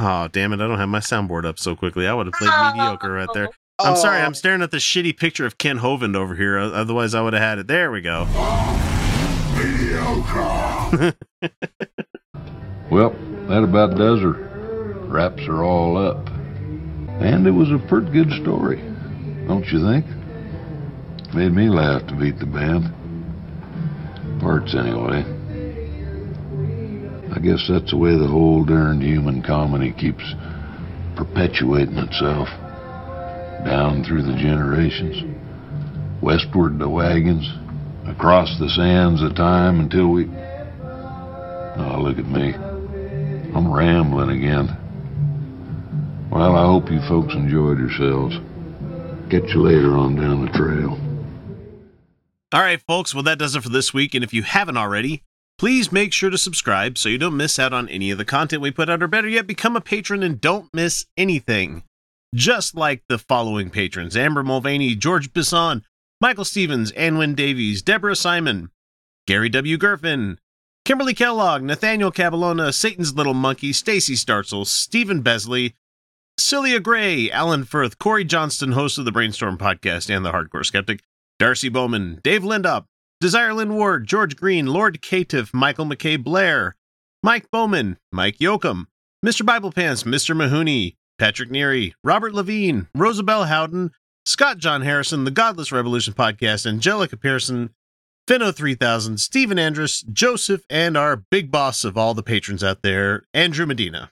Speaker 4: Oh, damn it. I don't have my soundboard up so quickly. I would have played
Speaker 8: Oh. [LAUGHS]
Speaker 4: mediocre right there. I'm sorry.
Speaker 9: Oh.
Speaker 4: I'm staring at the shitty picture of Ken Hovind over here. Otherwise, I would have had it. There we go. [LAUGHS]
Speaker 20: Well, that about does her. Wraps are all up. And it was a pretty good story, don't you think? Made me laugh to beat the band. Parts, anyway. I guess that's the way the whole darned human comedy keeps perpetuating itself. Down through the generations. Westward the wagons. Across the sands of time until we. Oh, look at me. I'm rambling again. Well, I hope you folks enjoyed yourselves. Catch you later on down the trail.
Speaker 4: All right, folks. Well, that does it for this week. And if you haven't already, please make sure to subscribe so you don't miss out on any of the content we put out, or better yet, become a patron and don't miss anything. Just like the following patrons Amber Mulvaney, George Bisson, Michael Stevens, Anwin Davies, Deborah Simon, Gary W. Gerfin, Kimberly Kellogg, Nathaniel Caballona, Satan's Little Monkey, Stacy Startzel, Stephen Besley, Celia Gray, Alan Firth, Corey Johnston, host of the Brainstorm podcast and the Hardcore Skeptic, Darcy Bowman, Dave Lindop, Desire Lynn Ward, George Green, Lord Caitiff, Michael McKay Blair, Mike Bowman, Mike Yoakum, Mr. Bible Pants, Mr. Mahoney, Patrick Neary, Robert Levine, Rosabelle Howden, Scott John Harrison, The Godless Revolution Podcast, Angelica Pearson, Finno 3000, Stephen Andrus, Joseph, and our big boss of all the patrons out there, Andrew Medina.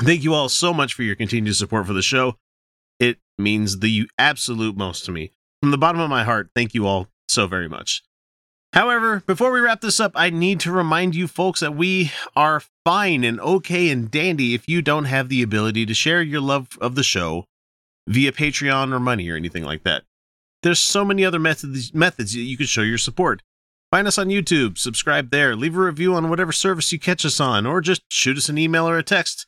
Speaker 4: Thank you all so much for your continued support for the show. It means the absolute most to me. From the bottom of my heart, thank you all so very much. However, before we wrap this up, I need to remind you folks that we are fine and okay and dandy if you don't have the ability to share your love of the show via Patreon or money or anything like that. There's so many other methods methods that you can show your support. Find us on YouTube, subscribe there, leave a review on whatever service you catch us on, or just shoot us an email or a text.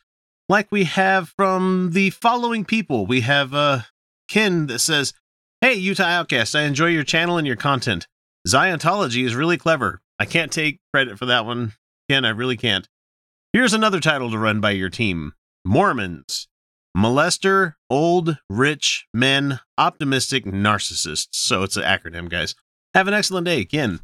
Speaker 4: Like we have from the following people. We have uh Ken that says, Hey, Utah Outcast, I enjoy your channel and your content. Ziontology is really clever. I can't take credit for that one. Ken, I really can't. Here's another title to run by your team Mormons. Molester, old, rich, men, optimistic, narcissists. So it's an acronym, guys. Have an excellent day, Ken.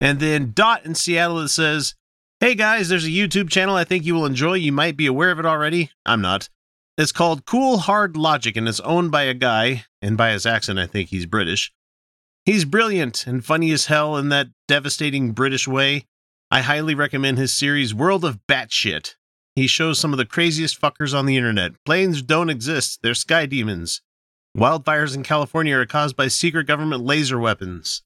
Speaker 4: And then Dot in Seattle that says, Hey guys, there's a YouTube channel I think you will enjoy. You might be aware of it already. I'm not. It's called Cool Hard Logic and it's owned by a guy, and by his accent, I think he's British. He's brilliant and funny as hell in that devastating British way. I highly recommend his series World of Batshit. He shows some of the craziest fuckers on the internet. Planes don't exist, they're sky demons. Wildfires in California are caused by secret government laser weapons.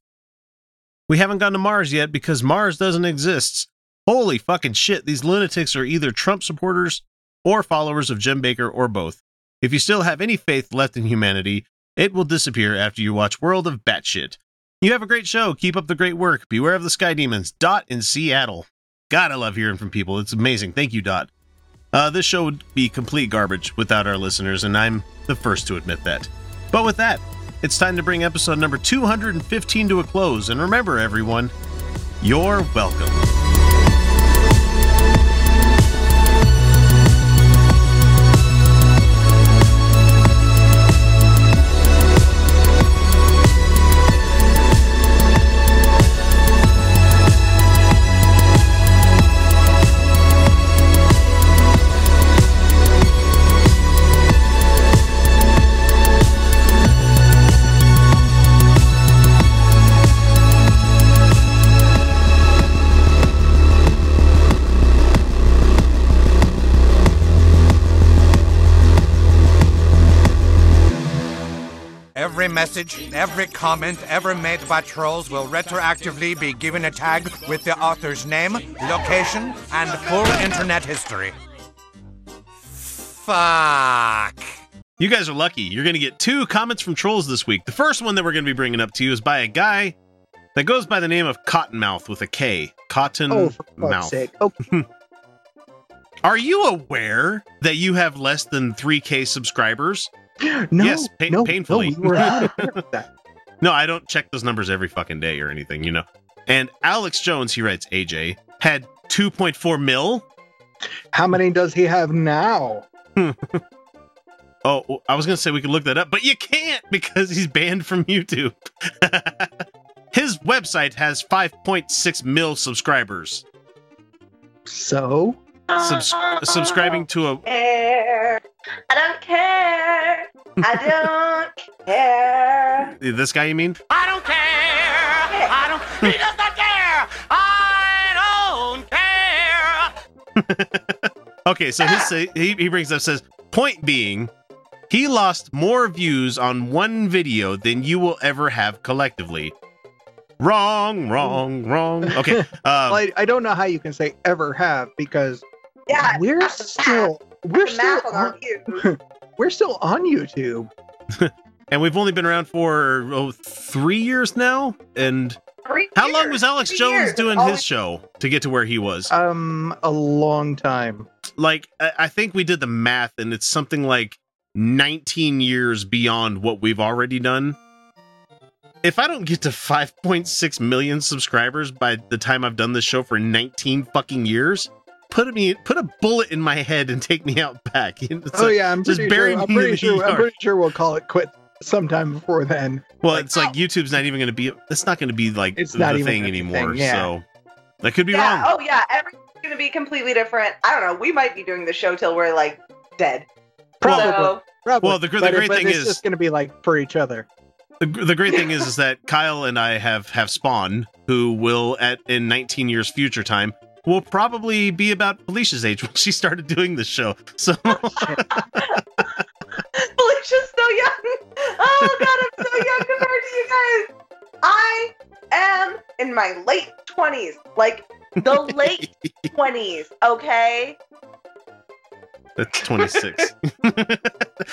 Speaker 4: We haven't gone to Mars yet because Mars doesn't exist. Holy fucking shit, these lunatics are either Trump supporters or followers of Jim Bakker or both. If you still have any faith left in humanity, it will disappear after you watch World of Batshit. You have a great show. Keep up the great work. Beware of the Sky Demons. Dot in Seattle. God, I love hearing from people. It's amazing. Thank you, Dot. Uh, this show would be complete garbage without our listeners, and I'm the first to admit that. But with that, it's time to bring episode number 215 to a close. And remember, everyone, you're welcome.
Speaker 21: Every message, every comment ever made by trolls will retroactively be given a tag with the author's name, location, and full internet history. Fuck.
Speaker 4: You guys are lucky. You're going to get two comments from trolls this week. The first one that we're going to be bringing up to you is by a guy that goes by the name of Cottonmouth with a K. Cottonmouth.
Speaker 9: Oh, for fuck's sake. Oh, [LAUGHS]
Speaker 4: Are you aware that you have less than 3K subscribers?
Speaker 9: No,
Speaker 4: yes,
Speaker 9: no,
Speaker 4: painfully.
Speaker 9: No, we were not aware of that. [LAUGHS]
Speaker 4: No, I don't check those numbers every fucking day or anything, you know. And Alex Jones, he writes AJ, had 2.4 mil.
Speaker 9: How many does he have now? [LAUGHS]
Speaker 4: Oh, I was going to say we could look that up, but you can't because he's banned from YouTube. [LAUGHS] His website has 5.6 mil subscribers.
Speaker 9: So?
Speaker 4: Subs- subscribing to a
Speaker 8: care. I don't care. I don't care.
Speaker 4: this guy you mean?
Speaker 21: I don't care. I don't. He [LAUGHS] does not care. I don't care. [LAUGHS]
Speaker 4: Okay, so his he, he brings up says point being he lost more views on one video than you will ever have collectively. Wrong, wrong, wrong. Okay. [LAUGHS] Um,
Speaker 9: well, I, I don't know how you can say ever have because
Speaker 8: Yeah,
Speaker 9: we're still we're
Speaker 8: the
Speaker 9: still
Speaker 8: on
Speaker 9: on,
Speaker 8: you. [LAUGHS]
Speaker 9: we're still on YouTube. [LAUGHS]
Speaker 4: and we've only been around for oh, three years now. And
Speaker 8: Three
Speaker 4: how long was Alex
Speaker 8: three
Speaker 4: Jones
Speaker 8: years.
Speaker 4: doing his show to get to where he was?
Speaker 9: Um, a long time.
Speaker 4: like I, I think we did the math, and it's something like 19 years beyond what we've already done. If I don't get to 5.6 million subscribers by the time I've done this show for 19 fucking years, put me put a bullet in my head and take me out back. [LAUGHS] It's
Speaker 9: oh
Speaker 4: like,
Speaker 9: yeah, I'm
Speaker 4: just
Speaker 9: pretty
Speaker 4: bury
Speaker 9: sure. I'm
Speaker 4: me in
Speaker 9: pretty
Speaker 4: the
Speaker 9: sure. I'm pretty sure we'll call it quit sometime before then.
Speaker 4: Well, it's like oh. YouTube's not even going to be. It's not going to be like
Speaker 9: It's
Speaker 4: the
Speaker 9: not even
Speaker 4: thing
Speaker 9: gonna be a
Speaker 4: anymore.
Speaker 9: thing, yeah.
Speaker 4: So that could be
Speaker 8: yeah.
Speaker 4: wrong.
Speaker 8: Oh yeah. Everything's gonna be completely different. I don't know. We might be doing the show till we're like dead.
Speaker 9: Probably.
Speaker 8: So,
Speaker 9: Probably.
Speaker 4: Well, the the
Speaker 9: But it-
Speaker 4: great
Speaker 9: but
Speaker 4: thing
Speaker 9: it's
Speaker 4: is-
Speaker 9: just going to be like for each other.
Speaker 4: The, the great thing is, [LAUGHS] is that Kyle and I have have Spawn, who will at in 19 years future time will probably be about Felicia's age when she started doing this show. So [LAUGHS]
Speaker 8: Felicia's so young. Oh god, I'm so young compared to you guys. I am in my late twenties, like the late [LAUGHS] twenties. Okay.
Speaker 4: that's 26. [LAUGHS]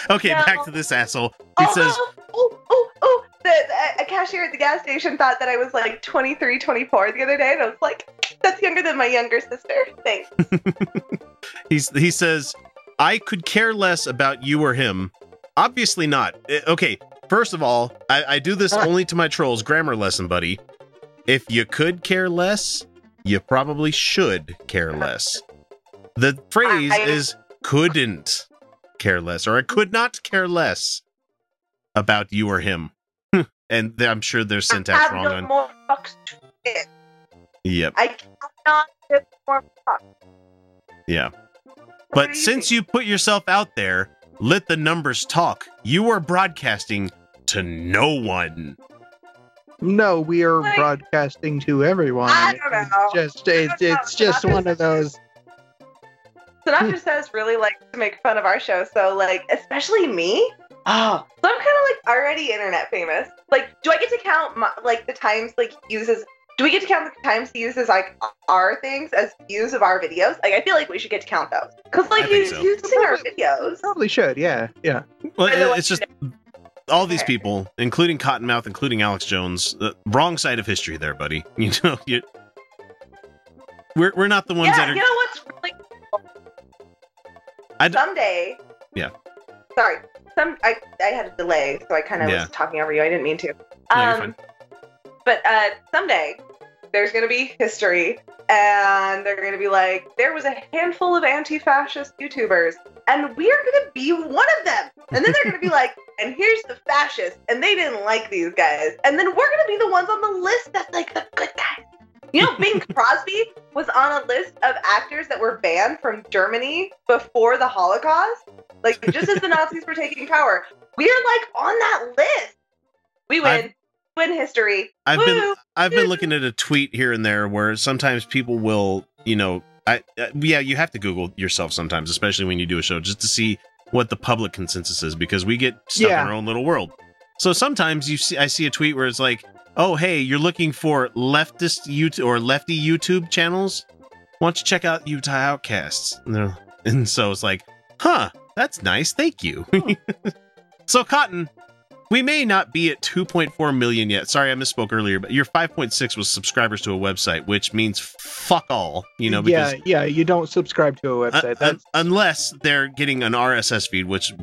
Speaker 4: okay,
Speaker 8: No.
Speaker 4: back to this asshole. He
Speaker 8: oh,
Speaker 4: says,
Speaker 8: oh, oh, oh, oh, the, a- a cashier at the gas station thought that I was like 23, 24 the other day, and I was like, "That's younger than my younger sister." Thanks. [LAUGHS]
Speaker 4: He's he says, I could care less about you or him. Obviously not. Eh, Okay, first of all, I, I do this only to my trolls. Grammar lesson, buddy. If you could care less, you probably should care less. The phrase
Speaker 8: I-
Speaker 4: is couldn't care less, or I could not care less about you or him. [LAUGHS] and I'm sure there's syntax wrong on. Yep.
Speaker 8: I cannot give more fucks.
Speaker 4: Yeah. But since you put yourself out there, let the numbers talk. You are broadcasting to no one.
Speaker 9: No, we are
Speaker 8: Like-
Speaker 9: broadcasting to everyone.
Speaker 8: I don't know.
Speaker 9: It's just it's, it's just one of those.
Speaker 8: Sinatra says really likes to make fun of our show, so like, especially me. Oh, so I'm kind of like already internet famous. Like, do I get to count my, like the times like he uses? Do we get to count the times he uses like our things as views of our videos? Like, I feel like we should get to count those because like
Speaker 4: I think
Speaker 8: he's
Speaker 4: so.
Speaker 8: using our videos.
Speaker 9: Probably should. Yeah, yeah.
Speaker 4: Well, it- it's just all these people, including Cottonmouth, including Alex Jones, the wrong side of history there, buddy. [LAUGHS] You know, you, we're we're not the ones
Speaker 8: yeah,
Speaker 4: that are.
Speaker 8: you know what's really cool?
Speaker 4: I d-
Speaker 8: someday.
Speaker 4: Yeah.
Speaker 8: Sorry, some I I had a delay, so I kind of
Speaker 4: Yeah.
Speaker 8: was talking over you. I didn't mean to.
Speaker 4: No, you're
Speaker 8: Um,
Speaker 4: fine.
Speaker 8: But uh, someday there's going to be history, and they're going to be like, there was a handful of anti-fascist YouTubers, and we are going to be one of them. And then they're going to be [LAUGHS] like, and here's the fascists, and they didn't like these guys, and then we're going to be the ones on the list that's like the good guys. You know, Bing [LAUGHS] Crosby was on a list of actors that were banned from Germany before the Holocaust, like just as the [LAUGHS] Nazis were taking power. We're like on that list. We win. Win history.
Speaker 4: I've
Speaker 8: Woo!
Speaker 4: been I've been looking [LAUGHS] at a tweet here and there where sometimes people will, you know, I uh, yeah, you have to Google yourself sometimes, especially when you do a show, just to see what the public consensus is because we get stuck
Speaker 9: Yeah.
Speaker 4: in our own little world. So sometimes you see I see a tweet where it's like, "Oh, hey, you're looking for leftist YouTube or lefty YouTube channels? Why don't you check out Utah Outcasts?" And, and so it's like, "Huh, that's nice. Thank you." [LAUGHS] so Cotton, we may not be at 2.4 million yet. Sorry, I misspoke earlier, but your 5.6 was subscribers to a website, which means fuck all, you know, because
Speaker 9: yeah, yeah. You don't subscribe to a
Speaker 4: uh,
Speaker 9: website.
Speaker 4: uh,
Speaker 9: That's
Speaker 4: unless they're getting an RSS feed, which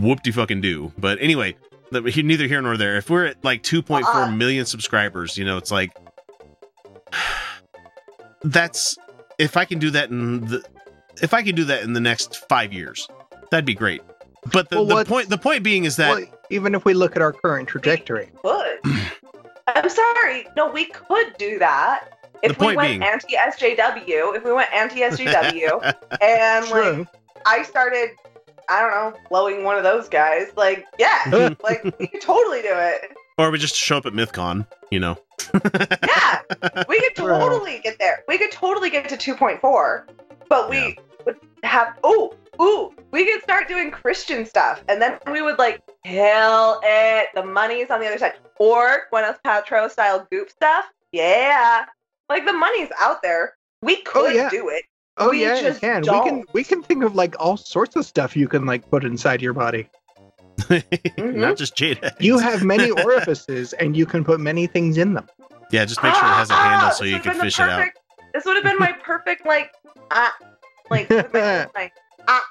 Speaker 4: whoop de fucking do. But anyway, neither here nor there. If we're at like 2.4 million subscribers, you know, it's like [SIGHS] that's if I can do that in the if I can do that in the next five years, that'd be great. But the,
Speaker 9: Well,
Speaker 4: the point the point being is that
Speaker 9: well, even if we look at our current trajectory.
Speaker 8: could. I'm sorry. No, we could do that. If
Speaker 4: The
Speaker 8: we
Speaker 4: point
Speaker 8: went
Speaker 4: being-
Speaker 8: anti SJW, if we went anti SJW, [LAUGHS] and like I started, I don't know, blowing one of those guys, like yeah, [LAUGHS] like we could totally do it.
Speaker 4: or we just show up at MythCon, you know. [LAUGHS]
Speaker 8: Yeah, we could totally get there. We could totally get to 2.4, but we would have oh ooh, we could start doing Christian stuff, and then we would like kill it. The money's on the other side, or Gwyneth Paltrow style goop stuff. Yeah, like the money's out there. We could
Speaker 9: yeah.
Speaker 8: do it.
Speaker 9: Oh
Speaker 8: We
Speaker 9: yeah, you
Speaker 8: just
Speaker 9: can. We
Speaker 8: don't.
Speaker 9: can we can think of like all sorts of stuff you can like put inside your body. [LAUGHS]
Speaker 8: Mm-hmm.
Speaker 4: Not just jade. eggs.
Speaker 9: You have many orifices [LAUGHS] and you can put many things in them.
Speaker 4: Yeah, just make sure it has a handle so you can
Speaker 8: been the
Speaker 4: fish it out.
Speaker 8: This would have been my [LAUGHS] perfect like ah like my, my ah.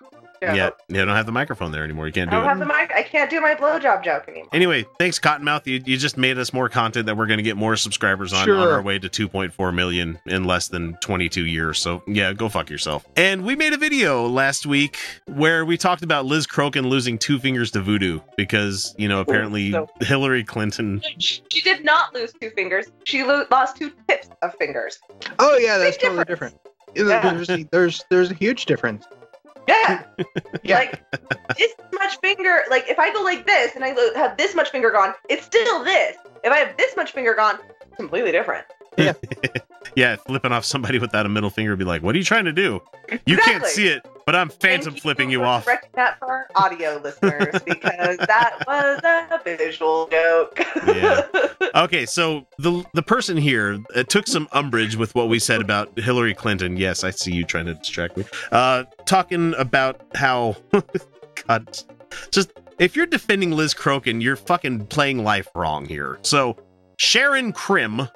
Speaker 4: Yeah, yeah, I don't have the microphone there anymore. You can't do
Speaker 8: I
Speaker 4: do
Speaker 8: don't
Speaker 4: it.
Speaker 8: have the mic. I can't do my blowjob joke anymore.
Speaker 4: Anyway, thanks Cottonmouth. You, you just made us more content that we're going to get more subscribers on on
Speaker 9: Sure.
Speaker 4: our way to 2.4 million in less than 22 years. So yeah, go fuck yourself. And we made a video last week where we talked about Liz Crokin losing two fingers to voodoo because you know apparently
Speaker 8: so-
Speaker 4: Hillary Clinton.
Speaker 8: She did not lose two fingers. She lo- lost two tips of fingers.
Speaker 9: Oh yeah, that's totally different.
Speaker 8: Yeah.
Speaker 9: There's, there's there's a huge difference. [LAUGHS]
Speaker 8: Yeah. Like this much finger. Like if I go like this and I have this much finger gone, it's still this. If I have this much finger gone, it's completely different. [LAUGHS]
Speaker 4: Yeah, yeah, flipping off somebody without a middle finger would be like, "What are you trying to do? You can't see it, but I'm phantom flipping you off."
Speaker 8: That for our audio listeners [LAUGHS] because that was a visual joke.
Speaker 4: Yeah. [LAUGHS] Okay, so the the person here uh, took some umbrage with what we said about Hillary Clinton. Yes, I see you trying to distract me. Uh, talking about how, God, just if you're defending Liz Crokin, you're fucking playing life wrong here. So, Sharon Krim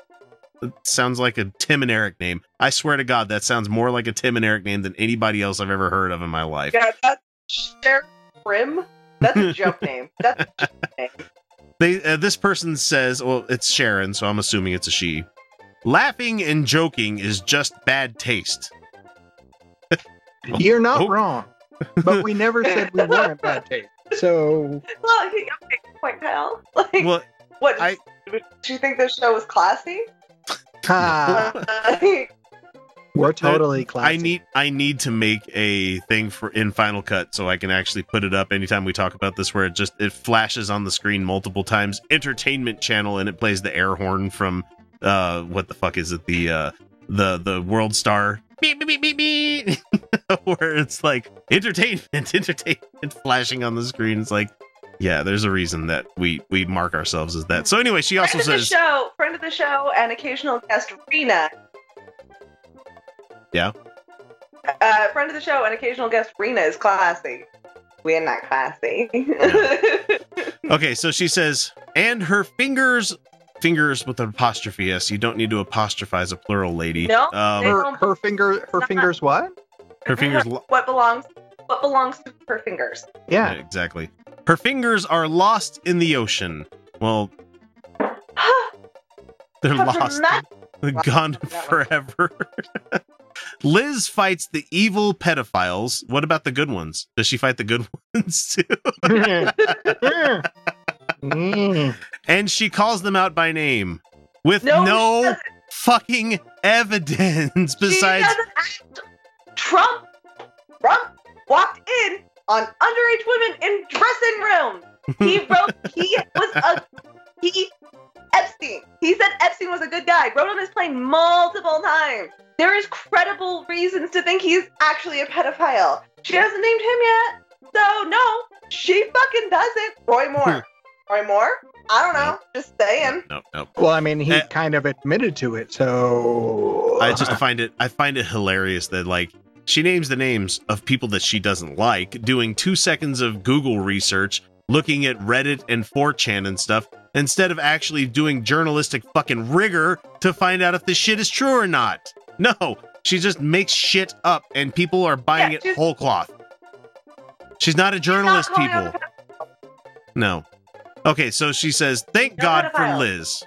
Speaker 4: it sounds like a Tim and Eric name. I swear to God, that sounds more like a Tim and Eric name than anybody else I've ever heard of in my life.
Speaker 8: Yeah, that's Sharon Prim. That's a joke name. That's a joke [LAUGHS] name.
Speaker 4: They uh, this person says, well, it's Sharon, so I'm assuming it's a she. Laughing and joking is just bad taste. [LAUGHS]
Speaker 9: You're not
Speaker 4: Oh.
Speaker 9: wrong, but we never [LAUGHS] said we weren't bad taste. So
Speaker 8: Well, okay, okay, point, pal. Like,
Speaker 4: Well,
Speaker 8: what?
Speaker 4: I-
Speaker 8: do you think this show was classy?
Speaker 9: We're totally classy.
Speaker 4: I need I need to make a thing for in Final Cut so I can actually put it up anytime we talk about this where it just it flashes on the screen multiple times. Entertainment channel and it plays the air horn from uh what the fuck is it? The uh the the World Star beep beep beep beep beep [LAUGHS] where it's like entertainment, [LAUGHS] entertainment flashing on the screen. It's like yeah, there's a reason that we we mark ourselves as that. So anyway, she also
Speaker 8: friend of the
Speaker 4: says
Speaker 8: show, friend of the show, and occasional guest Rena.
Speaker 4: yeah.
Speaker 8: Uh, friend of the show and occasional guest Rena is classy. We are not classy. [LAUGHS]
Speaker 4: Okay, so she says, and her fingers, fingers with an apostrophe s. You don't need to apostrophize a plural lady.
Speaker 8: No,
Speaker 4: um,
Speaker 9: her,
Speaker 8: don't-
Speaker 9: her finger, her fingers. What?
Speaker 4: her fingers. lo-
Speaker 8: what belongs? What belongs to her fingers?
Speaker 9: Yeah.
Speaker 4: exactly. Her fingers are lost in the ocean. Well, [GASPS] they're lost,
Speaker 8: not-
Speaker 4: gone forever. [LAUGHS] Liz fights the evil pedophiles. What about the good ones? Does she fight the good [LAUGHS] ones too? [LAUGHS] And she calls them out by name with
Speaker 8: No,
Speaker 4: no fucking evidence besides
Speaker 8: doesn't. Trump, Trump walked in on underage women in dressing rooms. He [LAUGHS] wrote. He was a he. Epstein. He said Epstein was a good guy. Wrote on his plane multiple times. There is credible reasons to think he's actually a pedophile. She hasn't named him yet, so no, she fucking doesn't. Roy Moore. [LAUGHS] Roy Moore? I don't know. Just saying.
Speaker 4: no, no.
Speaker 9: Well, I mean, he
Speaker 4: Eh.
Speaker 9: kind of admitted to it, so
Speaker 4: I just find it I find it hilarious that like she names the names of people that she doesn't like, doing two seconds of Google research, looking at Reddit and 4chan and stuff, instead of actually doing journalistic fucking rigor to find out if this shit is true or not. No, she just makes shit up and people are buying
Speaker 8: Yeah,
Speaker 4: it whole cloth. She's not a journalist,
Speaker 8: out
Speaker 4: people. No. Okay, so she says, Thank
Speaker 8: No
Speaker 4: God for. Liz.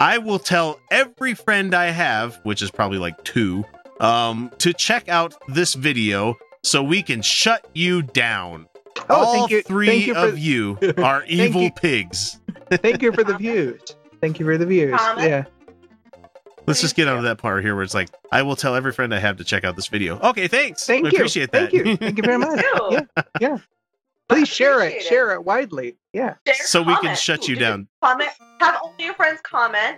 Speaker 4: I will tell every friend I have, which is probably like two, um, to check out this video so we can shut you down.
Speaker 9: Oh,
Speaker 4: All
Speaker 9: thank you-
Speaker 4: three
Speaker 9: thank you for-
Speaker 4: of you [LAUGHS] are
Speaker 9: Thank
Speaker 4: evil
Speaker 9: you.
Speaker 4: pigs.
Speaker 9: Thank you for the views. Thank you for the views.
Speaker 8: Comment?
Speaker 9: Yeah.
Speaker 4: Let's just get out of that part here where it's like, I will tell every friend I have to check out this video. Okay, thanks.
Speaker 9: Thank
Speaker 4: we
Speaker 9: you.
Speaker 4: appreciate that.
Speaker 9: Thank you. Thank you very [LAUGHS] much. Yeah. Yeah. Please share it.
Speaker 8: it.
Speaker 9: Share it widely. Yeah.
Speaker 8: Share,
Speaker 4: So we can shut you
Speaker 8: Ooh,
Speaker 4: down.
Speaker 8: Comment. Have all your friends comment.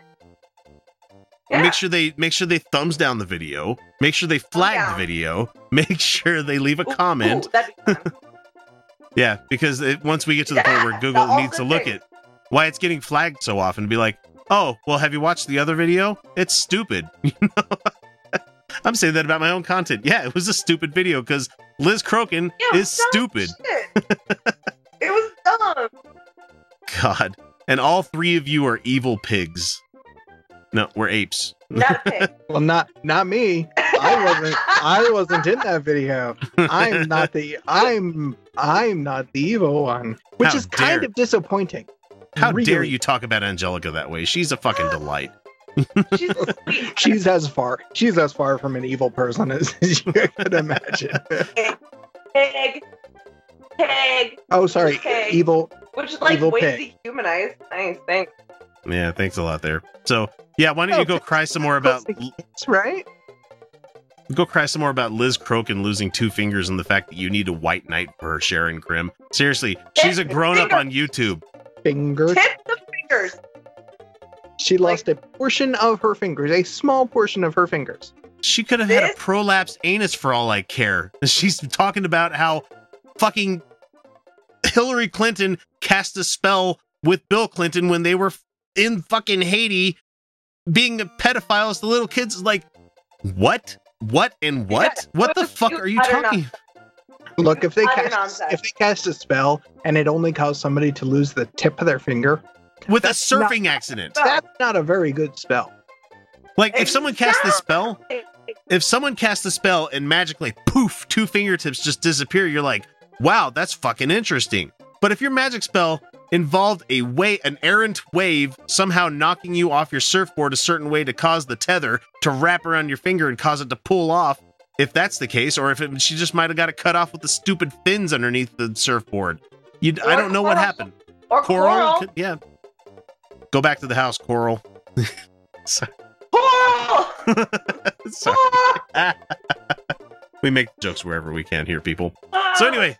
Speaker 4: And Make sure they make sure they thumbs down the video. Make sure they flag
Speaker 8: down.
Speaker 4: the video. [LAUGHS] Make sure they leave a comment.
Speaker 8: Ooh, be. [LAUGHS]
Speaker 4: Yeah, because it, once we get to the point where [LAUGHS] Google needs to look at why it's getting flagged so often, be like, oh, well, have you watched the other video? It's stupid. You know? I'm saying that about my own content. Yeah, it was a stupid video because Liz Crokin
Speaker 8: Yeah,
Speaker 4: is stupid.
Speaker 8: it was dumb.
Speaker 4: God. And all three of you are evil pigs. No, we're apes.
Speaker 8: Not a pig.
Speaker 9: Well, not not me. I wasn't. I wasn't in that video. I'm [LAUGHS] not the. I'm. I'm not the evil one, which
Speaker 4: How
Speaker 9: is kind of disappointing.
Speaker 4: How dare you talk about Angelica that way? She's a fucking delight. [LAUGHS]
Speaker 8: She's [LAUGHS] sweet.
Speaker 9: She's as far. She's as far from an evil person as, as you could imagine.
Speaker 8: Pig. Pig.
Speaker 9: oh, sorry.
Speaker 8: Pig.
Speaker 9: Evil.
Speaker 8: Which is like
Speaker 9: Evil
Speaker 8: way
Speaker 9: pig.
Speaker 8: humanize? Nice, thanks.
Speaker 4: Yeah, thanks a lot there. So, yeah, why don't you
Speaker 9: Oh,
Speaker 4: go cry some more about
Speaker 9: That's right.
Speaker 4: Go cry some more about Liz Crokin losing two fingers and the fact that you need a white knight for her, Sharon Krim. Seriously, she's a grown up on YouTube.
Speaker 9: Fingers.
Speaker 8: Tip the fingers.
Speaker 9: She lost a portion of her fingers, a small portion of her fingers.
Speaker 4: She could have had a prolapsed anus for all I care. [LAUGHS] She's talking about how fucking Hillary Clinton cast a spell with Bill Clinton when they were in fucking Haiti being pedophiles to little kids. Like, what? What and what?
Speaker 8: Yeah,
Speaker 4: what the fuck are you
Speaker 8: I don't know.
Speaker 4: talking?
Speaker 9: Look, if they cast
Speaker 8: nonsense.
Speaker 9: if they cast a spell and it only caused somebody to lose the tip of their finger,
Speaker 4: With a
Speaker 9: That's not-
Speaker 4: surfing accident.
Speaker 9: that's not a very good spell.
Speaker 4: Like if someone casts the spell, if someone casts the spell and magically poof, two fingertips just disappear, you're like, wow, that's fucking interesting. But if your magic spell involved a way an errant wave somehow knocking you off your surfboard a certain way to cause the tether to wrap around your finger and cause it to pull off, if that's the case, or if it, she just might have got it cut off with the stupid fins underneath the surfboard. You, I don't know what happened.
Speaker 8: Or coral.
Speaker 4: could- yeah. Go back to the house, Coral. [LAUGHS] Sorry.
Speaker 8: Coral! [LAUGHS]
Speaker 4: Sorry. Ah! [LAUGHS] we make jokes wherever we can here, people. So ah! anyway,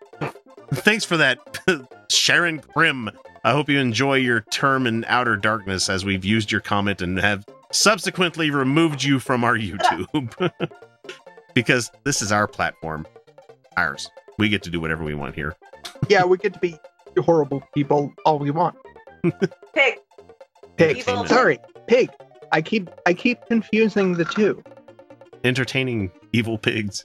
Speaker 4: thanks for that, [LAUGHS] Sharon Krim. I hope you enjoy your term in outer darkness as we've used your comment and have subsequently removed you from our YouTube. [LAUGHS] because this is our platform. Ours. We get to do whatever we want here.
Speaker 9: Yeah, we get to be horrible people all we want. [LAUGHS]
Speaker 8: Pig.
Speaker 9: Pig.
Speaker 8: Evil.
Speaker 9: Sorry, pig. I keep I keep confusing the two.
Speaker 4: Entertaining evil pigs.